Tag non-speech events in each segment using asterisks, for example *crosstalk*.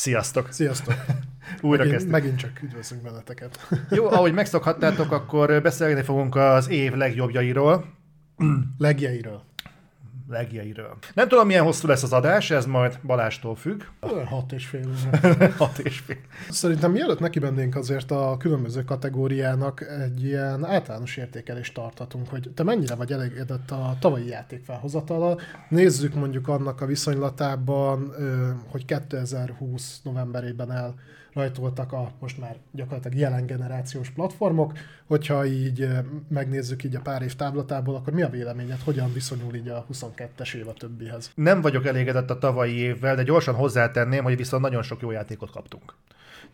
Sziasztok! Sziasztok! *laughs* Újra megint, kezdtük. megint csak üdvözlünk benneteket. *laughs* Jó, ahogy megszokhattátok, akkor beszélni fogunk az év legjobbjairól. Legjeiről. Legjairől. Nem tudom, milyen hosszú lesz az adás, ez majd Balástól függ. Olyan Hat és fél. *laughs* Hat és fél. Szerintem mielőtt neki mennénk azért a különböző kategóriának egy ilyen általános értékelést tartatunk, hogy te mennyire vagy elégedett a tavalyi játék felhozatala. Nézzük mondjuk annak a viszonylatában, hogy 2020 novemberében el rajtoltak a most már gyakorlatilag jelen generációs platformok. Hogyha így megnézzük így a pár év táblatából, akkor mi a véleményed, hogyan viszonyul így a 22-es év a többihez? Nem vagyok elégedett a tavalyi évvel, de gyorsan hozzátenném, hogy viszont nagyon sok jó játékot kaptunk.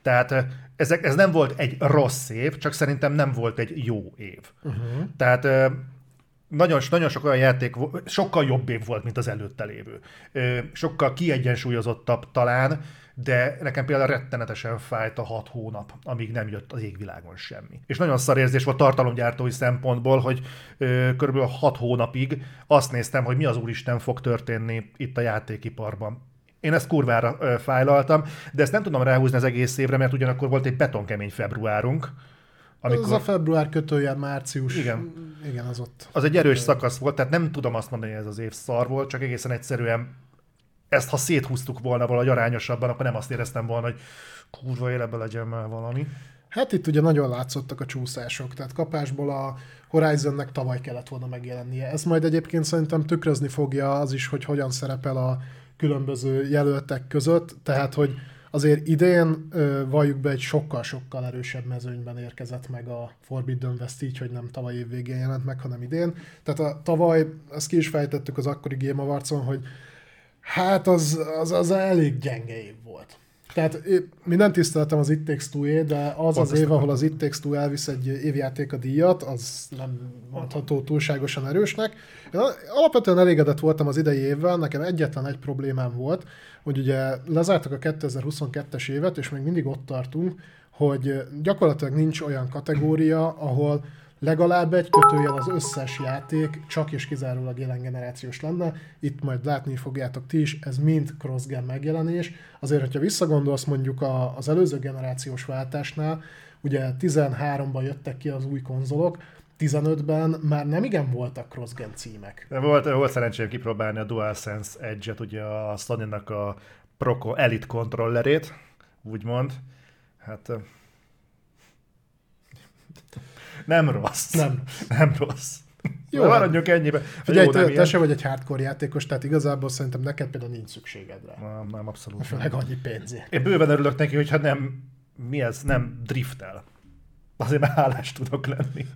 Tehát eh, ezek, ez nem volt egy rossz év, csak szerintem nem volt egy jó év. Uh-huh. Tehát eh, nagyon, nagyon sok olyan játék, sokkal jobb év volt, mint az előtte lévő. Sokkal kiegyensúlyozottabb talán, de nekem például rettenetesen fájt a hat hónap, amíg nem jött az égvilágon semmi. És nagyon szar érzés volt tartalomgyártói szempontból, hogy ö, körülbelül hat hónapig azt néztem, hogy mi az úristen fog történni itt a játékiparban. Én ezt kurvára ö, fájlaltam, de ezt nem tudom ráhúzni az egész évre, mert ugyanakkor volt egy betonkemény februárunk, Amikor... Ez a február kötője, március. Igen. Igen, az ott. az egy erős szakasz volt, tehát nem tudom azt mondani, hogy ez az év szar volt, csak egészen egyszerűen ezt, ha széthúztuk volna valahogy arányosabban, akkor nem azt éreztem volna, hogy kurva életbe legyen már valami. Hát itt ugye nagyon látszottak a csúszások, tehát kapásból a Horizonnek tavaly kellett volna megjelennie. Ez majd egyébként szerintem tükrözni fogja az is, hogy hogyan szerepel a különböző jelöltek között, tehát hogy azért idén valljuk be egy sokkal-sokkal erősebb mezőnyben érkezett meg a Forbidden West így, hogy nem tavaly év végén jelent meg, hanem idén. Tehát a tavaly, ezt ki is fejtettük az akkori Game Awards-on, hogy hát az, az, az elég gyenge év volt. Tehát minden tiszteltem az It Takes two de az az év, ahol az It Takes Two elvisz egy évjáték a díjat, az nem mondható túlságosan erősnek. Én alapvetően elégedett voltam az idei évvel, nekem egyetlen egy problémám volt, hogy ugye lezártak a 2022-es évet, és még mindig ott tartunk, hogy gyakorlatilag nincs olyan kategória, ahol legalább egy kötőjel az összes játék csak és kizárólag jelen generációs lenne. Itt majd látni fogjátok ti is, ez mind cross-gen megjelenés. Azért, hogyha visszagondolsz mondjuk a, az előző generációs váltásnál, ugye 13-ban jöttek ki az új konzolok, 15-ben már nem igen voltak cross-gen címek. Volt, volt szerencsém kipróbálni a DualSense Edge-et, ugye a Sony-nak a Pro Elite kontrollerét, úgymond. Hát nem rossz. Nem. Nem rossz. Jó, Jó, hát- maradjunk ennyibe. Figyelj, Jó, nem te, te se vagy egy hardcore játékos, tehát igazából szerintem neked például nincs szükséged rá. Nem, nem, abszolút. nem. Főleg annyi pénzért. Én bőven örülök neki, hogyha nem, mi ez, nem driftel. Azért már hálás tudok lenni.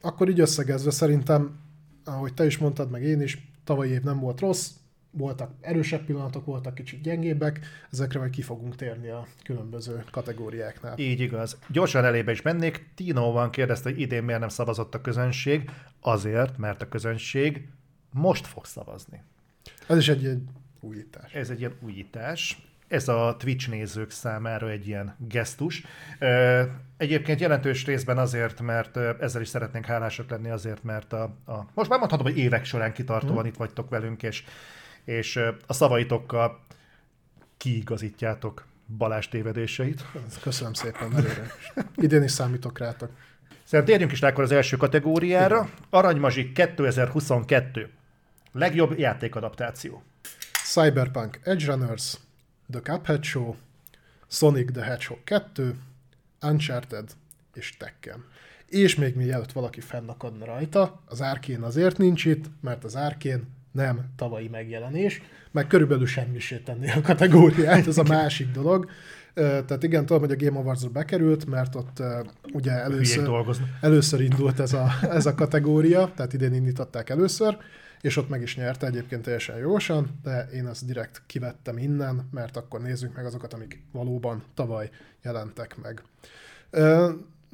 Akkor így összegezve szerintem, ahogy te is mondtad, meg én is, tavalyi év nem volt rossz, voltak erősebb pillanatok, voltak kicsit gyengébbek, ezekre majd ki fogunk térni a különböző kategóriáknál. Így igaz. Gyorsan elébe is mennék. Tino van kérdezte, hogy idén miért nem szavazott a közönség. Azért, mert a közönség most fog szavazni. Ez is egy, egy újítás. Ez egy ilyen újítás. Ez a Twitch nézők számára egy ilyen gesztus. Egyébként jelentős részben azért, mert ezzel is szeretnénk hálásak lenni azért, mert a, a most már mondhatom, hogy évek során kitartóan Hm. itt vagytok velünk, és, és a szavaitokkal kiigazítjátok Balázs tévedéseit. *laughs* Köszönöm szépen, előre. Idén is számítok rátok. Szerintem térjünk is rá akkor az első kategóriára. Aranymazsik 2022. Legjobb játékadaptáció. Cyberpunk Edge Runners, The Cuphead Show, Sonic the Hedgehog 2, Uncharted és Tekken. És még mielőtt valaki fennakadna rajta, az Arkane azért nincs itt, mert az Arkane nem tavalyi megjelenés, meg körülbelül semmisé tenni a kategóriát, ez a másik dolog. Tehát igen, tudom, hogy a Game Awards-ra bekerült, mert ott ugye először, először indult ez a, ez a kategória, tehát idén indították először, és ott meg is nyerte egyébként teljesen jósan, de én ezt direkt kivettem innen, mert akkor nézzük meg azokat, amik valóban tavaly jelentek meg.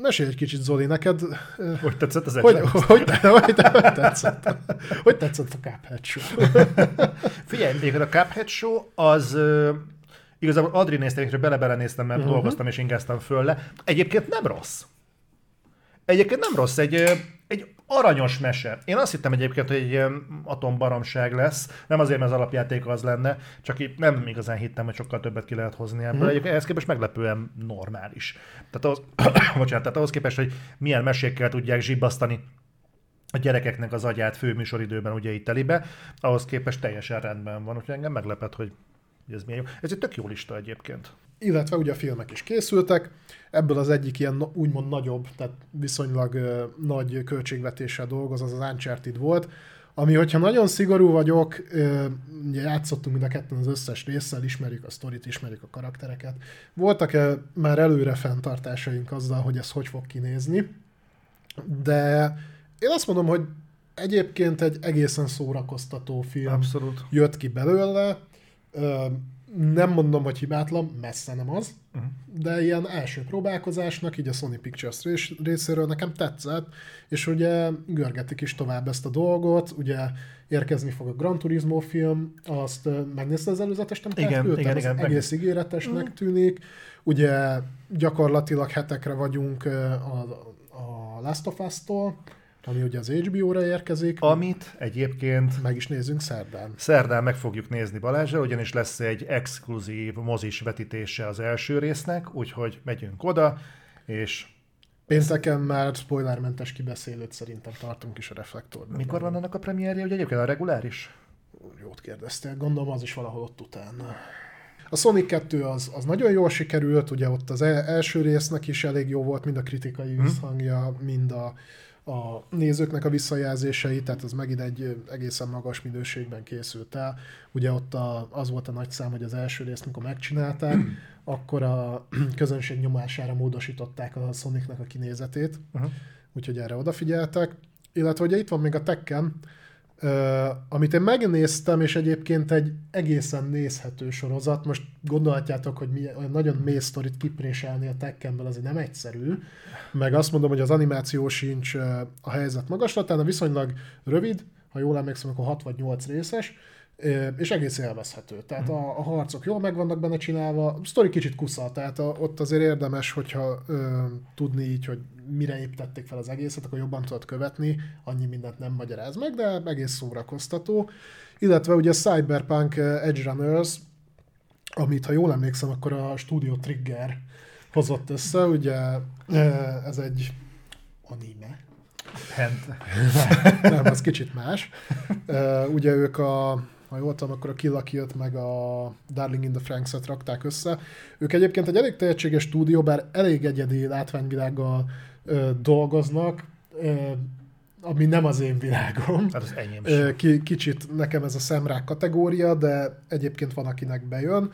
Mesélj egy kicsit, Zoli, neked Hogy tetszett az hogy, hogy, hogy, hogy, hogy, tetszett? Hogy tetszett a Cuphead Show? *laughs* Figyelj, még a Cuphead Show az igazából Adri nézte, amikre bele-bele néztem, mert uh-huh. dolgoztam és ingáztam föl le. Egyébként nem rossz. Egyébként nem rossz. Egy, egy aranyos mese. Én azt hittem egyébként, hogy egy ilyen atombaromság lesz, nem azért, mert az alapjáték az lenne, csak itt nem igazán hittem, hogy sokkal többet ki lehet hozni ebből. Mm. Egyébként ehhez képest meglepően normális. Tehát ahhoz, *clears throat* bocsánat, tehát ahhoz képest, hogy milyen mesékkel tudják zsibbasztani a gyerekeknek az agyát főműsoridőben ugye itt telibe, ahhoz képest teljesen rendben van, úgyhogy engem meglepett, hogy ez milyen jó. Ez egy tök jó lista egyébként. Illetve ugye a filmek is készültek, ebből az egyik ilyen úgymond nagyobb, tehát viszonylag nagy költségvetéssel dolgoz, az az Uncharted volt, ami, hogyha nagyon szigorú vagyok, uh, ugye játszottunk mind a ketten az összes résszel, ismerjük a sztorit, ismerjük a karaktereket. Voltak-e már előre fenntartásaink azzal, hogy ez hogy fog kinézni, de én azt mondom, hogy egyébként egy egészen szórakoztató film Abszolút. jött ki belőle. Nem mondom, hogy hibátlan, messze nem az, uh-huh. de ilyen első próbálkozásnak, így a Sony Pictures részéről nekem tetszett, és ugye görgetik is tovább ezt a dolgot, ugye érkezni fog a Gran Turismo film, azt megnézte az előzetes Igen, igen, igen, igen, egész meg... ígéretesnek uh-huh. tűnik, ugye gyakorlatilag hetekre vagyunk a, a Last of Us-tól, ami ugye az HBO-ra érkezik. Amit egyébként... Meg is nézzünk szerdán. Szerdán meg fogjuk nézni Balázsra, ugyanis lesz egy exkluzív mozis vetítése az első résznek, úgyhogy megyünk oda, és... Pénteken már spoilermentes kibeszélőt szerintem tartunk is a reflektorban. Mikor van annak a premierje, hogy egyébként a reguláris? Jót kérdeztél, gondolom az is valahol ott utána. A Sonic 2 az, az nagyon jól sikerült, ugye ott az e- első résznek is elég jó volt, mind a kritikai hmm. visszhangja, mind a, a nézőknek a visszajelzései, tehát az megint egy egészen magas minőségben készült el. Ugye ott a, az volt a nagy szám, hogy az első részt, amikor megcsinálták, *clears throat* akkor a *clears throat* közönség nyomására módosították a Sonicnak a kinézetét, uh-huh. úgyhogy erre odafigyeltek. Illetve ugye itt van még a Tekken, Amit én megnéztem, és egyébként egy egészen nézhető sorozat, most gondolhatjátok, hogy mi, olyan nagyon mély sztorit kipréselni a Tekkenből azért nem egyszerű, meg azt mondom, hogy az animáció sincs a helyzet magaslatán, de viszonylag rövid, ha jól emlékszem, akkor 6 vagy 8 részes, és egész élvezhető. Tehát a, a harcok jól meg vannak benne csinálva, a sztori kicsit kusza, tehát a, ott azért érdemes, hogyha ö, tudni így, hogy mire építették fel az egészet, akkor jobban tudod követni, annyi mindent nem magyaráz meg, de egész szórakoztató. Illetve ugye a Cyberpunk Edge Runners, amit ha jól emlékszem, akkor a Studio Trigger hozott össze, ugye ez egy anime, Hent. nem, az kicsit más. Uh, ugye ők a ha jól tudom, akkor a Kill la Kill-t meg a Darling in the Franks-et rakták össze. Ők egyébként egy elég tehetséges stúdió, bár elég egyedi látványvilággal ö, dolgoznak, ö, ami nem az én világom. Hát az enyém sem. K- kicsit nekem ez a szemrák kategória, de egyébként van, akinek bejön.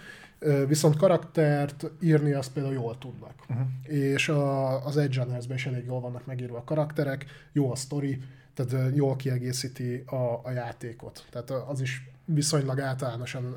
Viszont karaktert írni azt például jól tudnak. Uh-huh. És a, az Edge Runners-ben is elég jól vannak megírva a karakterek, jó a sztori, tehát jól kiegészíti a, a játékot. Tehát az is viszonylag általánosan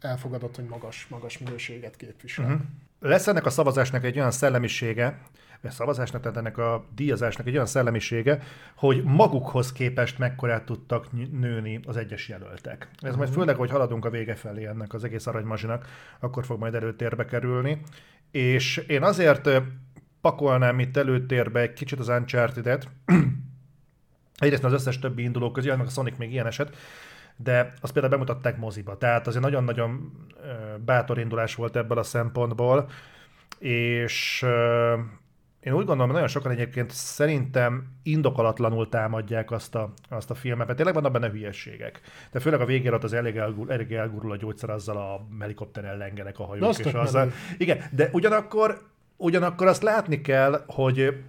elfogadott, hogy magas, magas minőséget képvisel. Uh-huh. Lesz ennek a szavazásnak egy olyan szellemisége, a szavazásnak, tehát ennek a díjazásnak egy olyan szellemisége, hogy magukhoz képest mekkorát tudtak nőni az egyes jelöltek. Ez uh-huh. majd főleg, hogy haladunk a vége felé ennek az egész aranymazsinak, akkor fog majd előtérbe kerülni. És én azért pakolnám itt előtérbe egy kicsit az Uncharted-et, *clears throat* egyrészt az összes többi induló közé, meg a Sonic még ilyen eset, de azt például bemutatták moziba. Tehát azért nagyon-nagyon bátor indulás volt ebből a szempontból, és én úgy gondolom, hogy nagyon sokan egyébként szerintem indokolatlanul támadják azt a, azt a filmet, mert tényleg vannak benne hülyességek. De főleg a végére ott az elég, elgur, elég elgurul a gyógyszer, azzal a helikopterrel lengenek a hajók. és azzal, igen, de ugyanakkor, ugyanakkor azt látni kell, hogy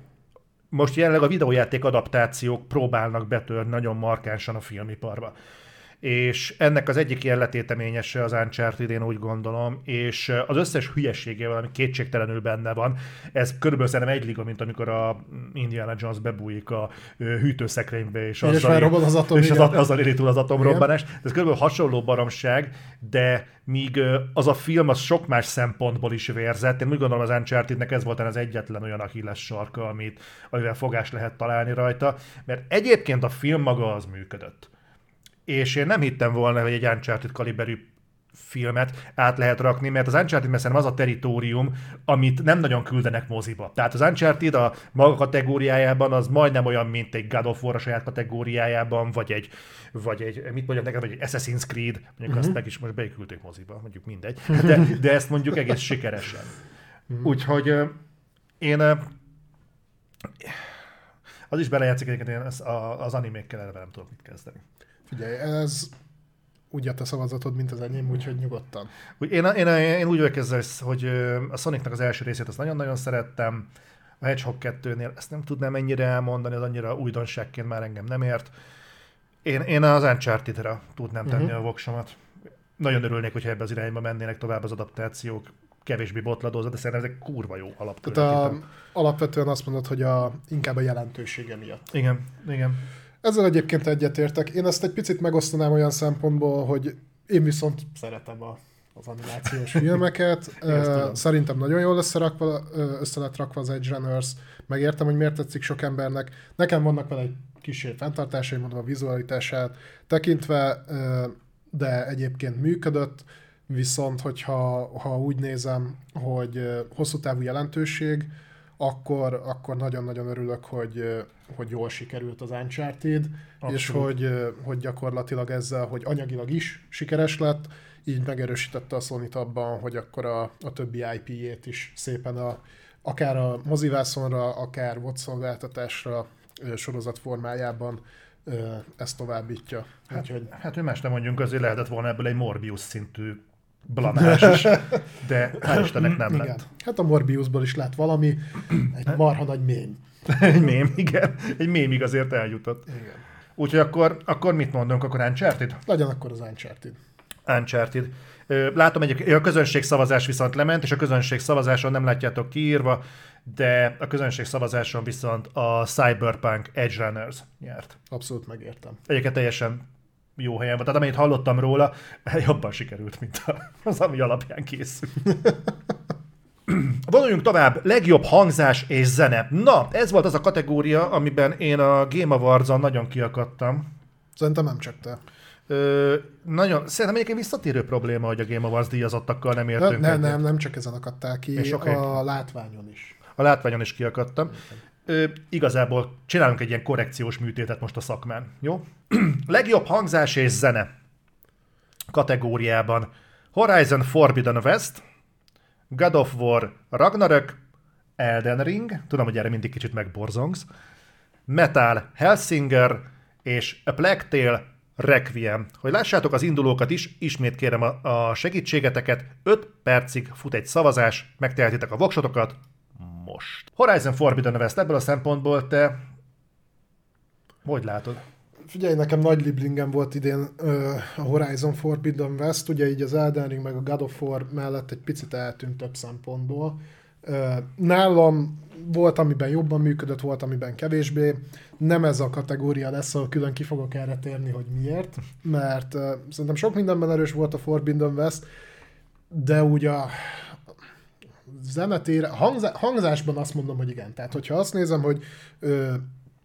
most jelenleg a videójáték adaptációk próbálnak betörni nagyon markánsan a filmiparba és ennek az egyik ilyen letéteményese az Uncharted, én úgy gondolom, és az összes hülyeségével, ami kétségtelenül benne van, ez körülbelül szerintem egy liga, mint amikor a Indiana Jones bebújik a hűtőszekrénybe, és, és azzal, az atom, és az, azzal éri túl az atomrobbanás. Ez körülbelül hasonló baromság, de míg az a film az sok más szempontból is vérzett. Én úgy gondolom az Uncharted-nek ez volt az egyetlen olyan Achilles sarka, amit, amivel fogás lehet találni rajta, mert egyébként a film maga az működött és én nem hittem volna, hogy egy Uncharted kaliberű filmet át lehet rakni, mert az Uncharted messze az a teritorium, amit nem nagyon küldenek moziba. Tehát az Uncharted a maga kategóriájában az majdnem olyan, mint egy God of War a saját kategóriájában, vagy egy, vagy egy mit mondjam neked, vagy egy Assassin's Creed, mondjuk uh-huh. azt meg is most beiküldték moziba, mondjuk mindegy, de, de ezt mondjuk egész sikeresen. Uh-huh. Úgyhogy én az is belejátszik egyébként, én az, az animékkel eleve nem tudok mit kezdeni. Figyelj, ez úgy a szavazatod, mint az enyém, úgyhogy nyugodtan. Én, én, én úgy vagyok ezzel, hogy a Sonicnak az első részét azt nagyon-nagyon szerettem, a Hedgehog 2-nél ezt nem tudnám ennyire elmondani, az annyira újdonságként már engem nem ért. Én, én az Uncharted-ra tudnám tenni uh-huh. a voksomat. Nagyon örülnék, hogyha ebbe az irányba mennének tovább az adaptációk kevésbé botladózva, de szerintem ez egy kurva jó alap. Tehát a, alapvetően azt mondod, hogy a, inkább a jelentősége miatt. Igen, igen. Ezzel egyébként egyetértek. Én ezt egy picit megosztanám olyan szempontból, hogy én viszont szeretem a, az animációs *laughs* filmeket. Szerintem nagyon jól összerakva, össze lett rakva az Edge Runners. Megértem, hogy miért tetszik sok embernek. Nekem vannak vele egy kis fenntartásai, mondom a vizualitását tekintve, de egyébként működött. Viszont, hogyha ha úgy nézem, hogy hosszú távú jelentőség, akkor, akkor nagyon-nagyon örülök, hogy, hogy jól sikerült az Uncharted, Abszolút. és hogy, hogy gyakorlatilag ezzel, hogy anyagilag is sikeres lett, így megerősítette a sony abban, hogy akkor a, a többi IP-jét is szépen a, akár a mozivászonra, akár VOD szolgáltatásra sorozat formájában ezt továbbítja. Hát, Úgyhogy... hát hogy más nem mondjunk, azért lehetett volna ebből egy Morbius szintű blamás is, de hál' Istennek nem igen. lett. Hát a Morbiusból is lett valami, egy marha nagy mém. egy mém, igen. Egy mémig azért eljutott. Igen. Úgyhogy akkor, akkor mit mondunk, akkor Uncharted? Legyen akkor az Uncharted. Uncharted. Látom, egy, a közönség szavazás viszont lement, és a közönség szavazáson nem látjátok kiírva, de a közönség szavazáson viszont a Cyberpunk Edge Runners nyert. Abszolút megértem. Egyébként teljesen jó helyen van. Tehát amennyit hallottam róla, *laughs* jobban sikerült, mint az, ami alapján készült. *clears throat* Vonuljunk tovább, legjobb hangzás és zene. Na, ez volt az a kategória, amiben én a Game awards nagyon kiakadtam. Szerintem nem csak te. Ö, nagyon, szerintem egyébként visszatérő probléma, hogy a Game Awards díjazottakkal nem értünk. Ne, nem, nem, nem csak ezen akadtál ki, és okay. a látványon is. A látványon is kiakadtam. Ö, igazából csinálunk egy ilyen korrekciós műtétet most a szakmán, jó? *clears throat* Legjobb hangzás és zene kategóriában Horizon Forbidden West, God of War Ragnarök, Elden Ring, tudom, hogy erre mindig kicsit megborzongsz, Metal Hellsinger és A Plague Tale Requiem. Hogy lássátok az indulókat is, ismét kérem a, a segítségeteket, 5 percig fut egy szavazás, megtehetitek a voksotokat most. Horizon Forbidden West ebből a szempontból te hogy látod? Figyelj, nekem nagy liblingem volt idén a Horizon Forbidden West, ugye így az Elden Ring meg a God of War mellett egy picit eltűnt több szempontból. Nálam volt, amiben jobban működött, volt, amiben kevésbé. Nem ez a kategória lesz, ahol külön ki fogok erre térni, hogy miért, mert uh, szerintem sok mindenben erős volt a Forbidden West, de úgy a zenetére, hangzá, hangzásban azt mondom, hogy igen. Tehát, hogyha azt nézem, hogy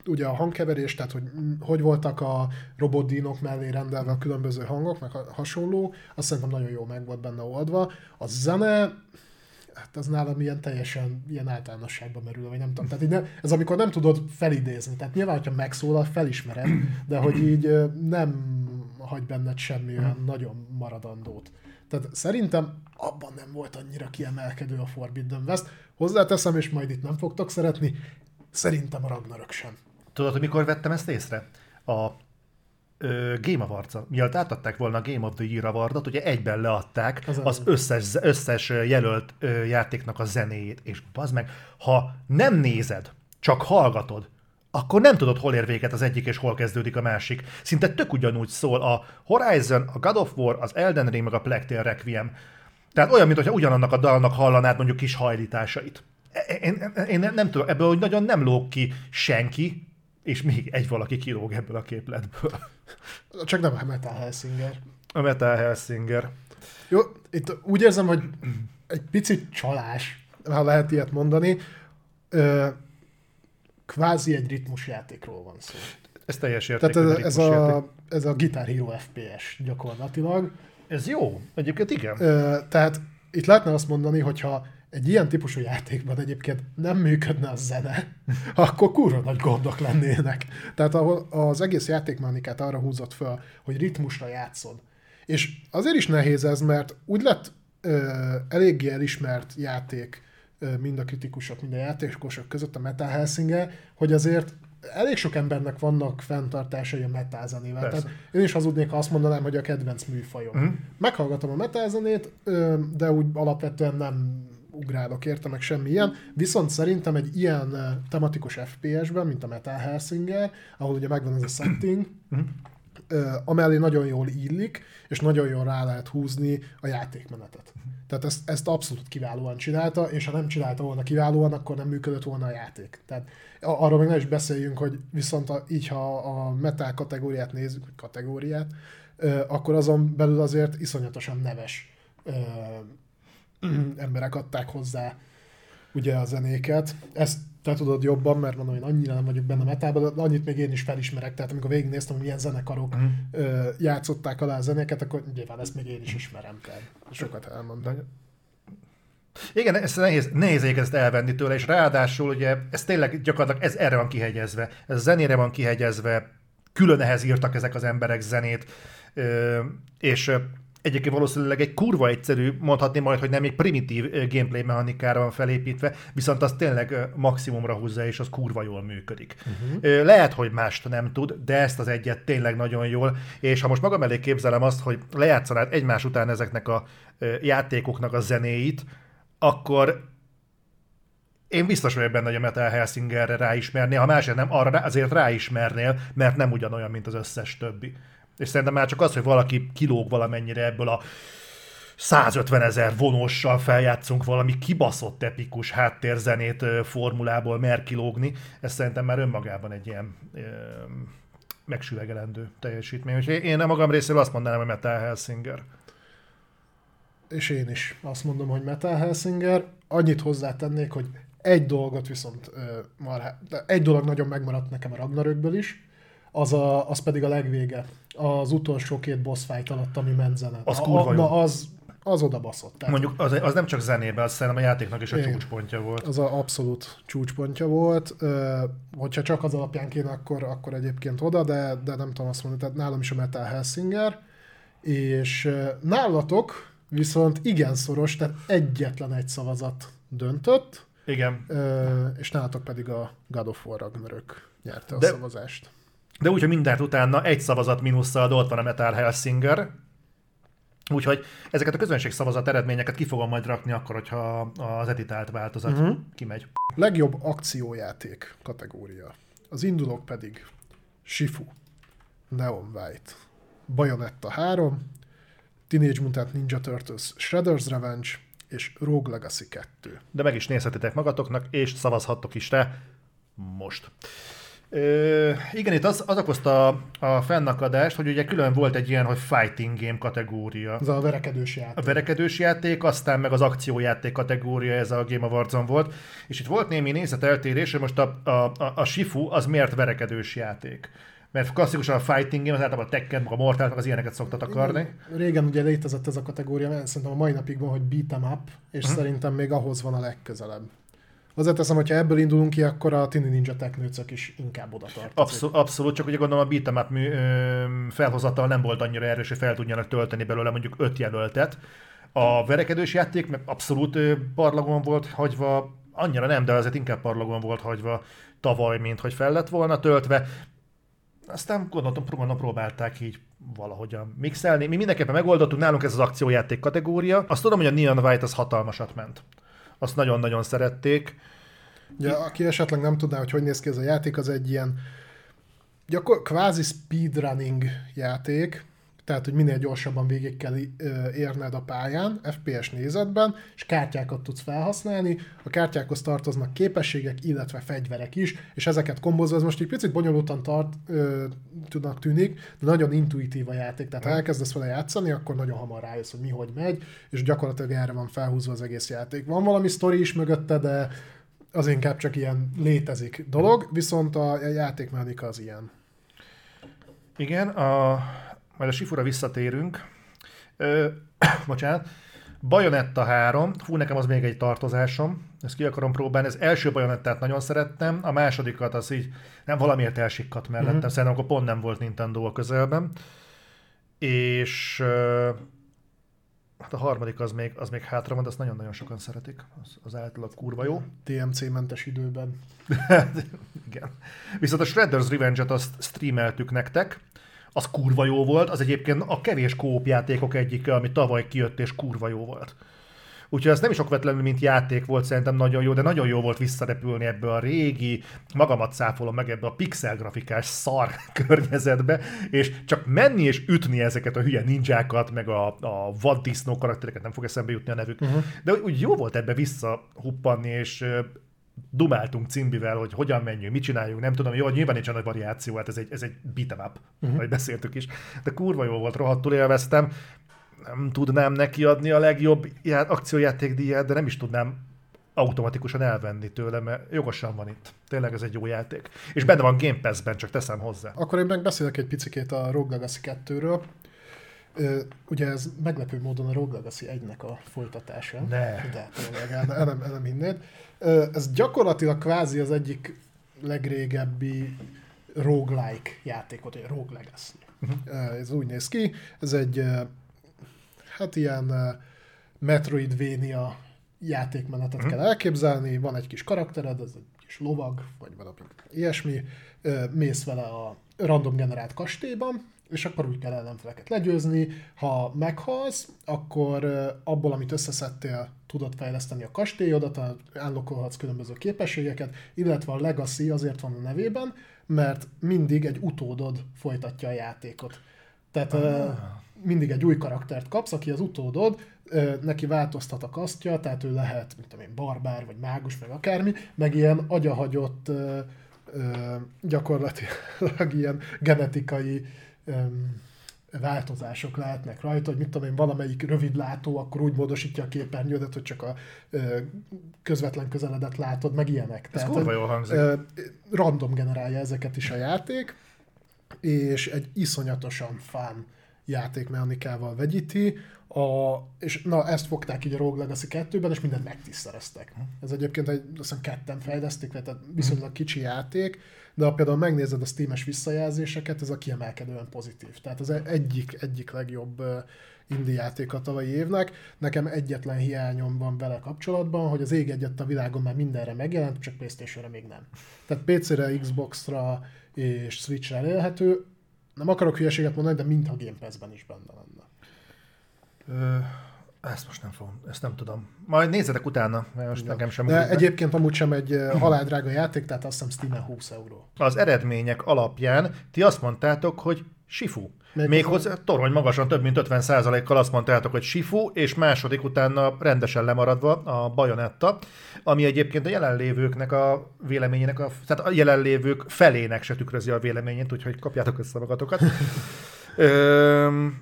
ugye a hangkeverés, tehát hogy hogy voltak a robotdínok mellé rendelve a különböző hangok, meg hasonló, azt szerintem nagyon jó meg volt benne oldva. A zene, hát az nálam ilyen teljesen ilyen általánosságban merül, vagy nem tudom. Tehát így ne, ez amikor nem tudod felidézni. Tehát nyilván, hogyha megszólal, felismered, de hogy így nem hagy benned semmi olyan nagyon maradandót. Tehát szerintem abban nem volt annyira kiemelkedő a Forbidden West. Hozzáteszem, és majd itt nem fogtok szeretni, szerintem a Ragnarök sem. Tudod, hogy mikor vettem ezt észre? A ö, Game awards Mielőtt átadták volna a Game of the Year awardot, ugye egyben leadták az, az összes, összes jelölt ö, játéknak a zenéjét, és bazd meg, ha nem nézed, csak hallgatod, akkor nem tudod, hol ér véget az egyik, és hol kezdődik a másik. Szinte tök ugyanúgy szól a Horizon, a God of War, az Elden Ring, meg a Plague Tale Requiem. Tehát olyan, mintha ugyanannak a dalnak hallanád mondjuk kis hajlításait. Én, én, én nem tudom, ebből hogy nagyon nem lóg ki senki, és még egy valaki kilóg ebből a képletből. *laughs* Csak nem a Metal Hellsinger. A Metal Hellsinger. Jó, itt úgy érzem, hogy egy picit csalás, ha lehet ilyet mondani. Ö, kvázi egy ritmusjátékról van szó. Ez teljes értékű Tehát ez, ez, a, ez a Guitar Hero FPS gyakorlatilag. Ez jó. Egyébként igen. Ö, tehát itt lehetne azt mondani, hogyha egy ilyen típusú játékban egyébként nem működne a zene, *laughs* akkor kurva nagy gondok lennének. Tehát ahol az egész játékmechanikát arra húzott fel, hogy ritmusra játszod. És azért is nehéz ez, mert úgy lett ö, eléggé elismert játék ö, mind a kritikusok, mind a játékosok között a Metal Hellsinger, hogy azért elég sok embernek vannak fenntartásai a metal zenével. Tehát én is hazudnék, ha azt mondanám, hogy a kedvenc műfajom. Mhm. Meghallgatom a metal zenét, ö, de úgy alapvetően nem ugrálok érte, meg semmi ilyen. Viszont szerintem egy ilyen ö, tematikus FPS-ben, mint a Metal Hellsinger, ahol ugye megvan ez a setting, ö, amellé nagyon jól illik, és nagyon jól rá lehet húzni a játékmenetet. Tehát ezt, ezt abszolút kiválóan csinálta, és ha nem csinálta volna kiválóan, akkor nem működött volna a játék. Tehát arról még ne is beszéljünk, hogy viszont a, így, ha a metal kategóriát nézzük, kategóriát, ö, akkor azon belül azért iszonyatosan neves emberek adták hozzá ugye a zenéket. Ezt te tudod jobban, mert mondom, én annyira nem vagyok benne a metában, de annyit még én is felismerek. Tehát amikor végignéztem, hogy milyen zenekarok Mhm. ö, játszották alá a zenéket, akkor nyilván ezt még én is ismerem. Tehát sokat elmondom. Igen, ez nehéz, nehéz ezt elvenni tőle, és ráadásul ugye ez tényleg gyakorlatilag ez erre van kihegyezve. Ez a zenére van kihegyezve, külön ehhez írtak ezek az emberek zenét, és egyébként valószínűleg egy kurva egyszerű, mondhatni majd, hogy nem egy primitív gameplay mechanikára van felépítve, viszont az tényleg maximumra húzza, és az kurva jól működik. Uh-huh. Lehet, hogy mást nem tud, de ezt az egyet tényleg nagyon jól, és ha most magam elé képzelem azt, hogy lejátszanád egymás után ezeknek a játékoknak a zenéit, akkor én biztos vagyok benne, hogy a Metal Helsingerre ráismernél, ha másért nem, arra azért ráismernél, mert nem ugyanolyan, mint az összes többi. És szerintem már csak az, hogy valaki kilóg valamennyire ebből a 150 ezer vonóssal feljátszunk valami kibaszott epikus háttérzenét formulából mer kilógni, ez szerintem már önmagában egy ilyen ö, megsüvegelendő teljesítmény. Úgyhogy én a magam részéről azt mondanám, hogy Metal Helsinger. És én is azt mondom, hogy Metal Helsinger. Annyit hozzátennék, hogy egy dolgot viszont de egy dolog nagyon megmaradt nekem a Ragnarökből is, az, a, az pedig a legvége. Az utolsó két boss fight alatt, ami ment zene. Az A- kurva. Na, az, az oda baszott. Tehát Mondjuk az, az nem csak zenében, az szerintem a játéknak is a Igen. csúcspontja volt. az a abszolút csúcspontja volt. Ö, hogyha csak az alapján kéne, akkor, akkor egyébként oda, de, de nem tudom azt mondani, tehát nálam is a Metal Helsinger. És nálatok viszont igen szoros, tehát egyetlen egy szavazat döntött, Igen. ö, és nálatok pedig a God of War Ragnarök nyerte a De- szavazást. De úgy, hogy mindent utána egy szavazat mínusszal, de ott van a Metal Helsinger. Úgyhogy ezeket a közönség szavazat eredményeket ki fogom majd rakni akkor, hogyha az editált változat uh-huh. kimegy. Legjobb akciójáték kategória. Az indulók pedig Shifu, Neon White, Bayonetta 3, Teenage Mutant Ninja Turtles Shredder's Revenge és Rogue Legacy 2. De meg is nézhetitek magatoknak, és szavazhattok is rá most. Ö, igen, itt az, az okozta a fennakadást, hogy ugye külön volt egy ilyen, hogy fighting game kategória. Ez a verekedős a játék. verekedős játék, aztán meg az akciójáték kategória, ez a Game Awards-on volt, és itt volt némi nézeteltérés, hogy most a, a, a, a Shifu az miért verekedős játék. Mert klasszikusan a fighting game, az általában a Tekken, a Mortal, az ilyeneket szoktat akarni. Régen ugye létezett ez a kategória, mert szerintem a mai napig van, hogy beat'em up, és Mhm. szerintem még ahhoz van a legközelebb. Hozzáteszem, hogyha ebből indulunk ki, akkor a Tini Ninja Technőcök is inkább oda tartozik. Abszolút, abszolút, csak ugye gondolom a beat'em up mű, ö, felhozatal nem volt annyira erős, hogy fel tudjanak tölteni belőle mondjuk öt jelöltet. A verekedős játék meg abszolút parlagon volt hagyva, annyira nem, de azért inkább parlagon volt hagyva tavaly, mint hogy fel lett volna töltve. Aztán gondoltam, gondolom próbálták így valahogyan mixelni. Mi mindenképpen megoldottuk, nálunk ez az akciójáték kategória. Azt tudom, hogy a Neon White az hatalmasat ment. Azt nagyon-nagyon szerették. Ugye, aki esetleg nem tudná, hogy hogy néz ki ez a játék, az egy ilyen gyakor- kvázi speedrunning játék, tehát, hogy minél gyorsabban végig kell érned a pályán, FPS nézetben, és kártyákat tudsz felhasználni. A kártyákhoz tartoznak képességek, illetve fegyverek is, és ezeket kombozva, ez most egy picit bonyolultan tart, ö, tudnak tűnik, de nagyon intuitív a játék. Tehát ha elkezdesz vele játszani, akkor nagyon hamar rájössz, hogy mi hogy megy, és gyakorlatilag erre van felhúzva az egész játék. Van valami sztori is mögötte, de az inkább csak ilyen létezik dolog, viszont a játékmechanika az ilyen. Igen, a, majd a Sifura visszatérünk. Ö, *coughs* bocsánat. Bayonetta 3, fú, nekem az még egy tartozásom, ezt ki akarom próbálni. Az első Bayonettát nagyon szerettem, a másodikat az így nem valamiért elsikkadt mellettem, uh-huh. szerintem akkor pont nem volt Nintendo a közelben. És ö, hát a harmadik az még, az még hátra van, de azt nagyon-nagyon sokan szeretik. Az, az általában kurva jó. TMC-mentes időben. *laughs* Igen. Viszont a Shredder's Revenge-et azt streameltük nektek, az kurva jó volt, az egyébként a kevés kóp játékok egyike, ami tavaly kijött és kurva jó volt. Úgyhogy ez nem is okvetlenül, mint játék volt, szerintem nagyon jó, de nagyon jó volt visszarepülni ebbe a régi, magamat száfolom meg ebbe a pixel grafikás szar *laughs* környezetbe, és csak menni és ütni ezeket a hülye ninjákat, meg a, a vaddisznó karaktereket, nem fog eszembe jutni a nevük. Uh-huh. De úgy jó volt ebbe visszahuppanni, és dumáltunk cimbivel, hogy hogyan menjünk, mit csináljunk, nem tudom, jó, hogy nyilván nincs nagy variáció, hát ez egy, ez egy beat up, uh-huh. vagy beszéltük is, de kurva jó volt, rohadtul élveztem, nem tudnám neki adni a legjobb akciójátékdíját, de nem is tudnám automatikusan elvenni tőle, mert jogosan van itt. Tényleg ez egy jó játék. És benne van Game Pass-ben, csak teszem hozzá. Akkor én meg beszélek egy picikét a Rogue Legacy 2-ről. Ugye ez meglepő módon a Rogue Legacy 1-nek a folytatása. Ne. De tényleg, el, el, nem, el nem hinnéd. Ez gyakorlatilag kvázi az egyik legrégebbi roguelike játékot, vagy Rogue Legacy. Uh-huh. Ez úgy néz ki, ez egy hát ilyen Metroidvania játékmenetet uh-huh. kell elképzelni, van egy kis karaktered, ez egy kis lovag, vagy valami ilyesmi, mész vele a random generált kastélyban, és akkor úgy kell ellenfeleket legyőzni. Ha meghalsz, akkor abból, amit összeszedtél, tudod fejleszteni a kastélyodat, állokolhatsz különböző képességeket, illetve a Legacy azért van a nevében, mert mindig egy utódod folytatja a játékot. Tehát ah. mindig egy új karaktert kapsz, aki az utódod, neki változtat a kasztja, tehát ő lehet, mint tudom én, barbár, vagy mágus, meg akármi, meg ilyen agyahagyott gyakorlatilag *laughs* ilyen genetikai változások lehetnek rajta, hogy mit tudom én, valamelyik rövidlátó, akkor úgy módosítja a képernyődet, hogy csak a ö, közvetlen közeledet látod, meg ilyenek. Ez Tehát, jól hangzik. Ö, random generálja ezeket is a játék, és egy iszonyatosan fán játékmechanikával vegyíti, a, és na, ezt fogták így a Rogue Legacy 2-ben, és mindent megtiszteleztek. Ez egyébként egy, azt hiszem ketten fejleszték, tehát viszonylag kicsi játék, de ha például megnézed a Steam-es visszajelzéseket, ez a kiemelkedően pozitív. Tehát az egyik, egyik legjobb indie játék a tavalyi évnek. Nekem egyetlen hiányom van vele kapcsolatban, hogy az ég egyet a világon már mindenre megjelent, csak Playstation-re még nem. Tehát PC-re, Xbox-ra és Switch-re elérhető. Nem akarok hülyeséget mondani, de mintha Game Pass-ben is benne lenne. Ezt most nem fogom, ezt nem tudom. Majd nézzetek utána, mert most ja. nekem sem. De egyébként amúgy sem egy haláldrága játék, tehát azt hiszem Steam-en 20 euró. Az eredmények alapján ti azt mondtátok, hogy Sifu. Még, Még hozzá torony magasan, több mint 50%-kal azt mondtátok, hogy Sifu, és második utána rendesen lemaradva a Bajonetta, ami egyébként a jelenlévőknek a véleményének, a, tehát a jelenlévők felének se tükrözi a véleményét, úgyhogy kapjátok össze magatokat. *laughs* Öm,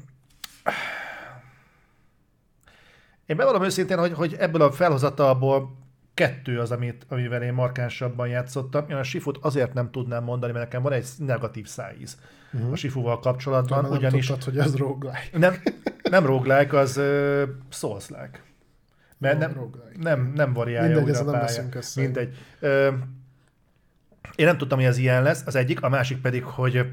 én bevallom őszintén, hogy, hogy ebből a felhozatalból kettő az, amit, amivel én markánsabban játszottam. Én a Sifut azért nem tudnám mondani, mert nekem van egy negatív szájíz uh-huh. a Sifuval kapcsolatban. Nem ugyanis tudtad, hogy ez roguelike. Nem, nem roguelike, az uh, Souls-like. Mert nem, nem, nem variálja Mindegy, újra a pálya. Mindegy. Uh, én nem tudtam, hogy ez ilyen lesz. Az egyik, a másik pedig, hogy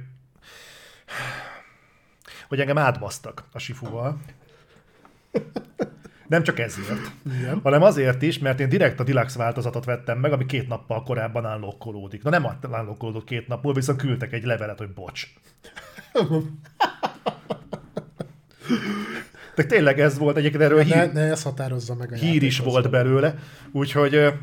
hogy engem átbasztak a Sifuval. *laughs* Nem csak ezért, Igen. hanem azért is, mert én direkt a Deluxe változatot vettem meg, ami két nappal korábban állokkolódik. Na nem állokkolódott két nap múlva, viszont küldtek egy levelet, hogy bocs. *laughs* De tényleg ez volt egyébként erről ne, hír, ne, ez határozza meg a hír is volt belőle, úgyhogy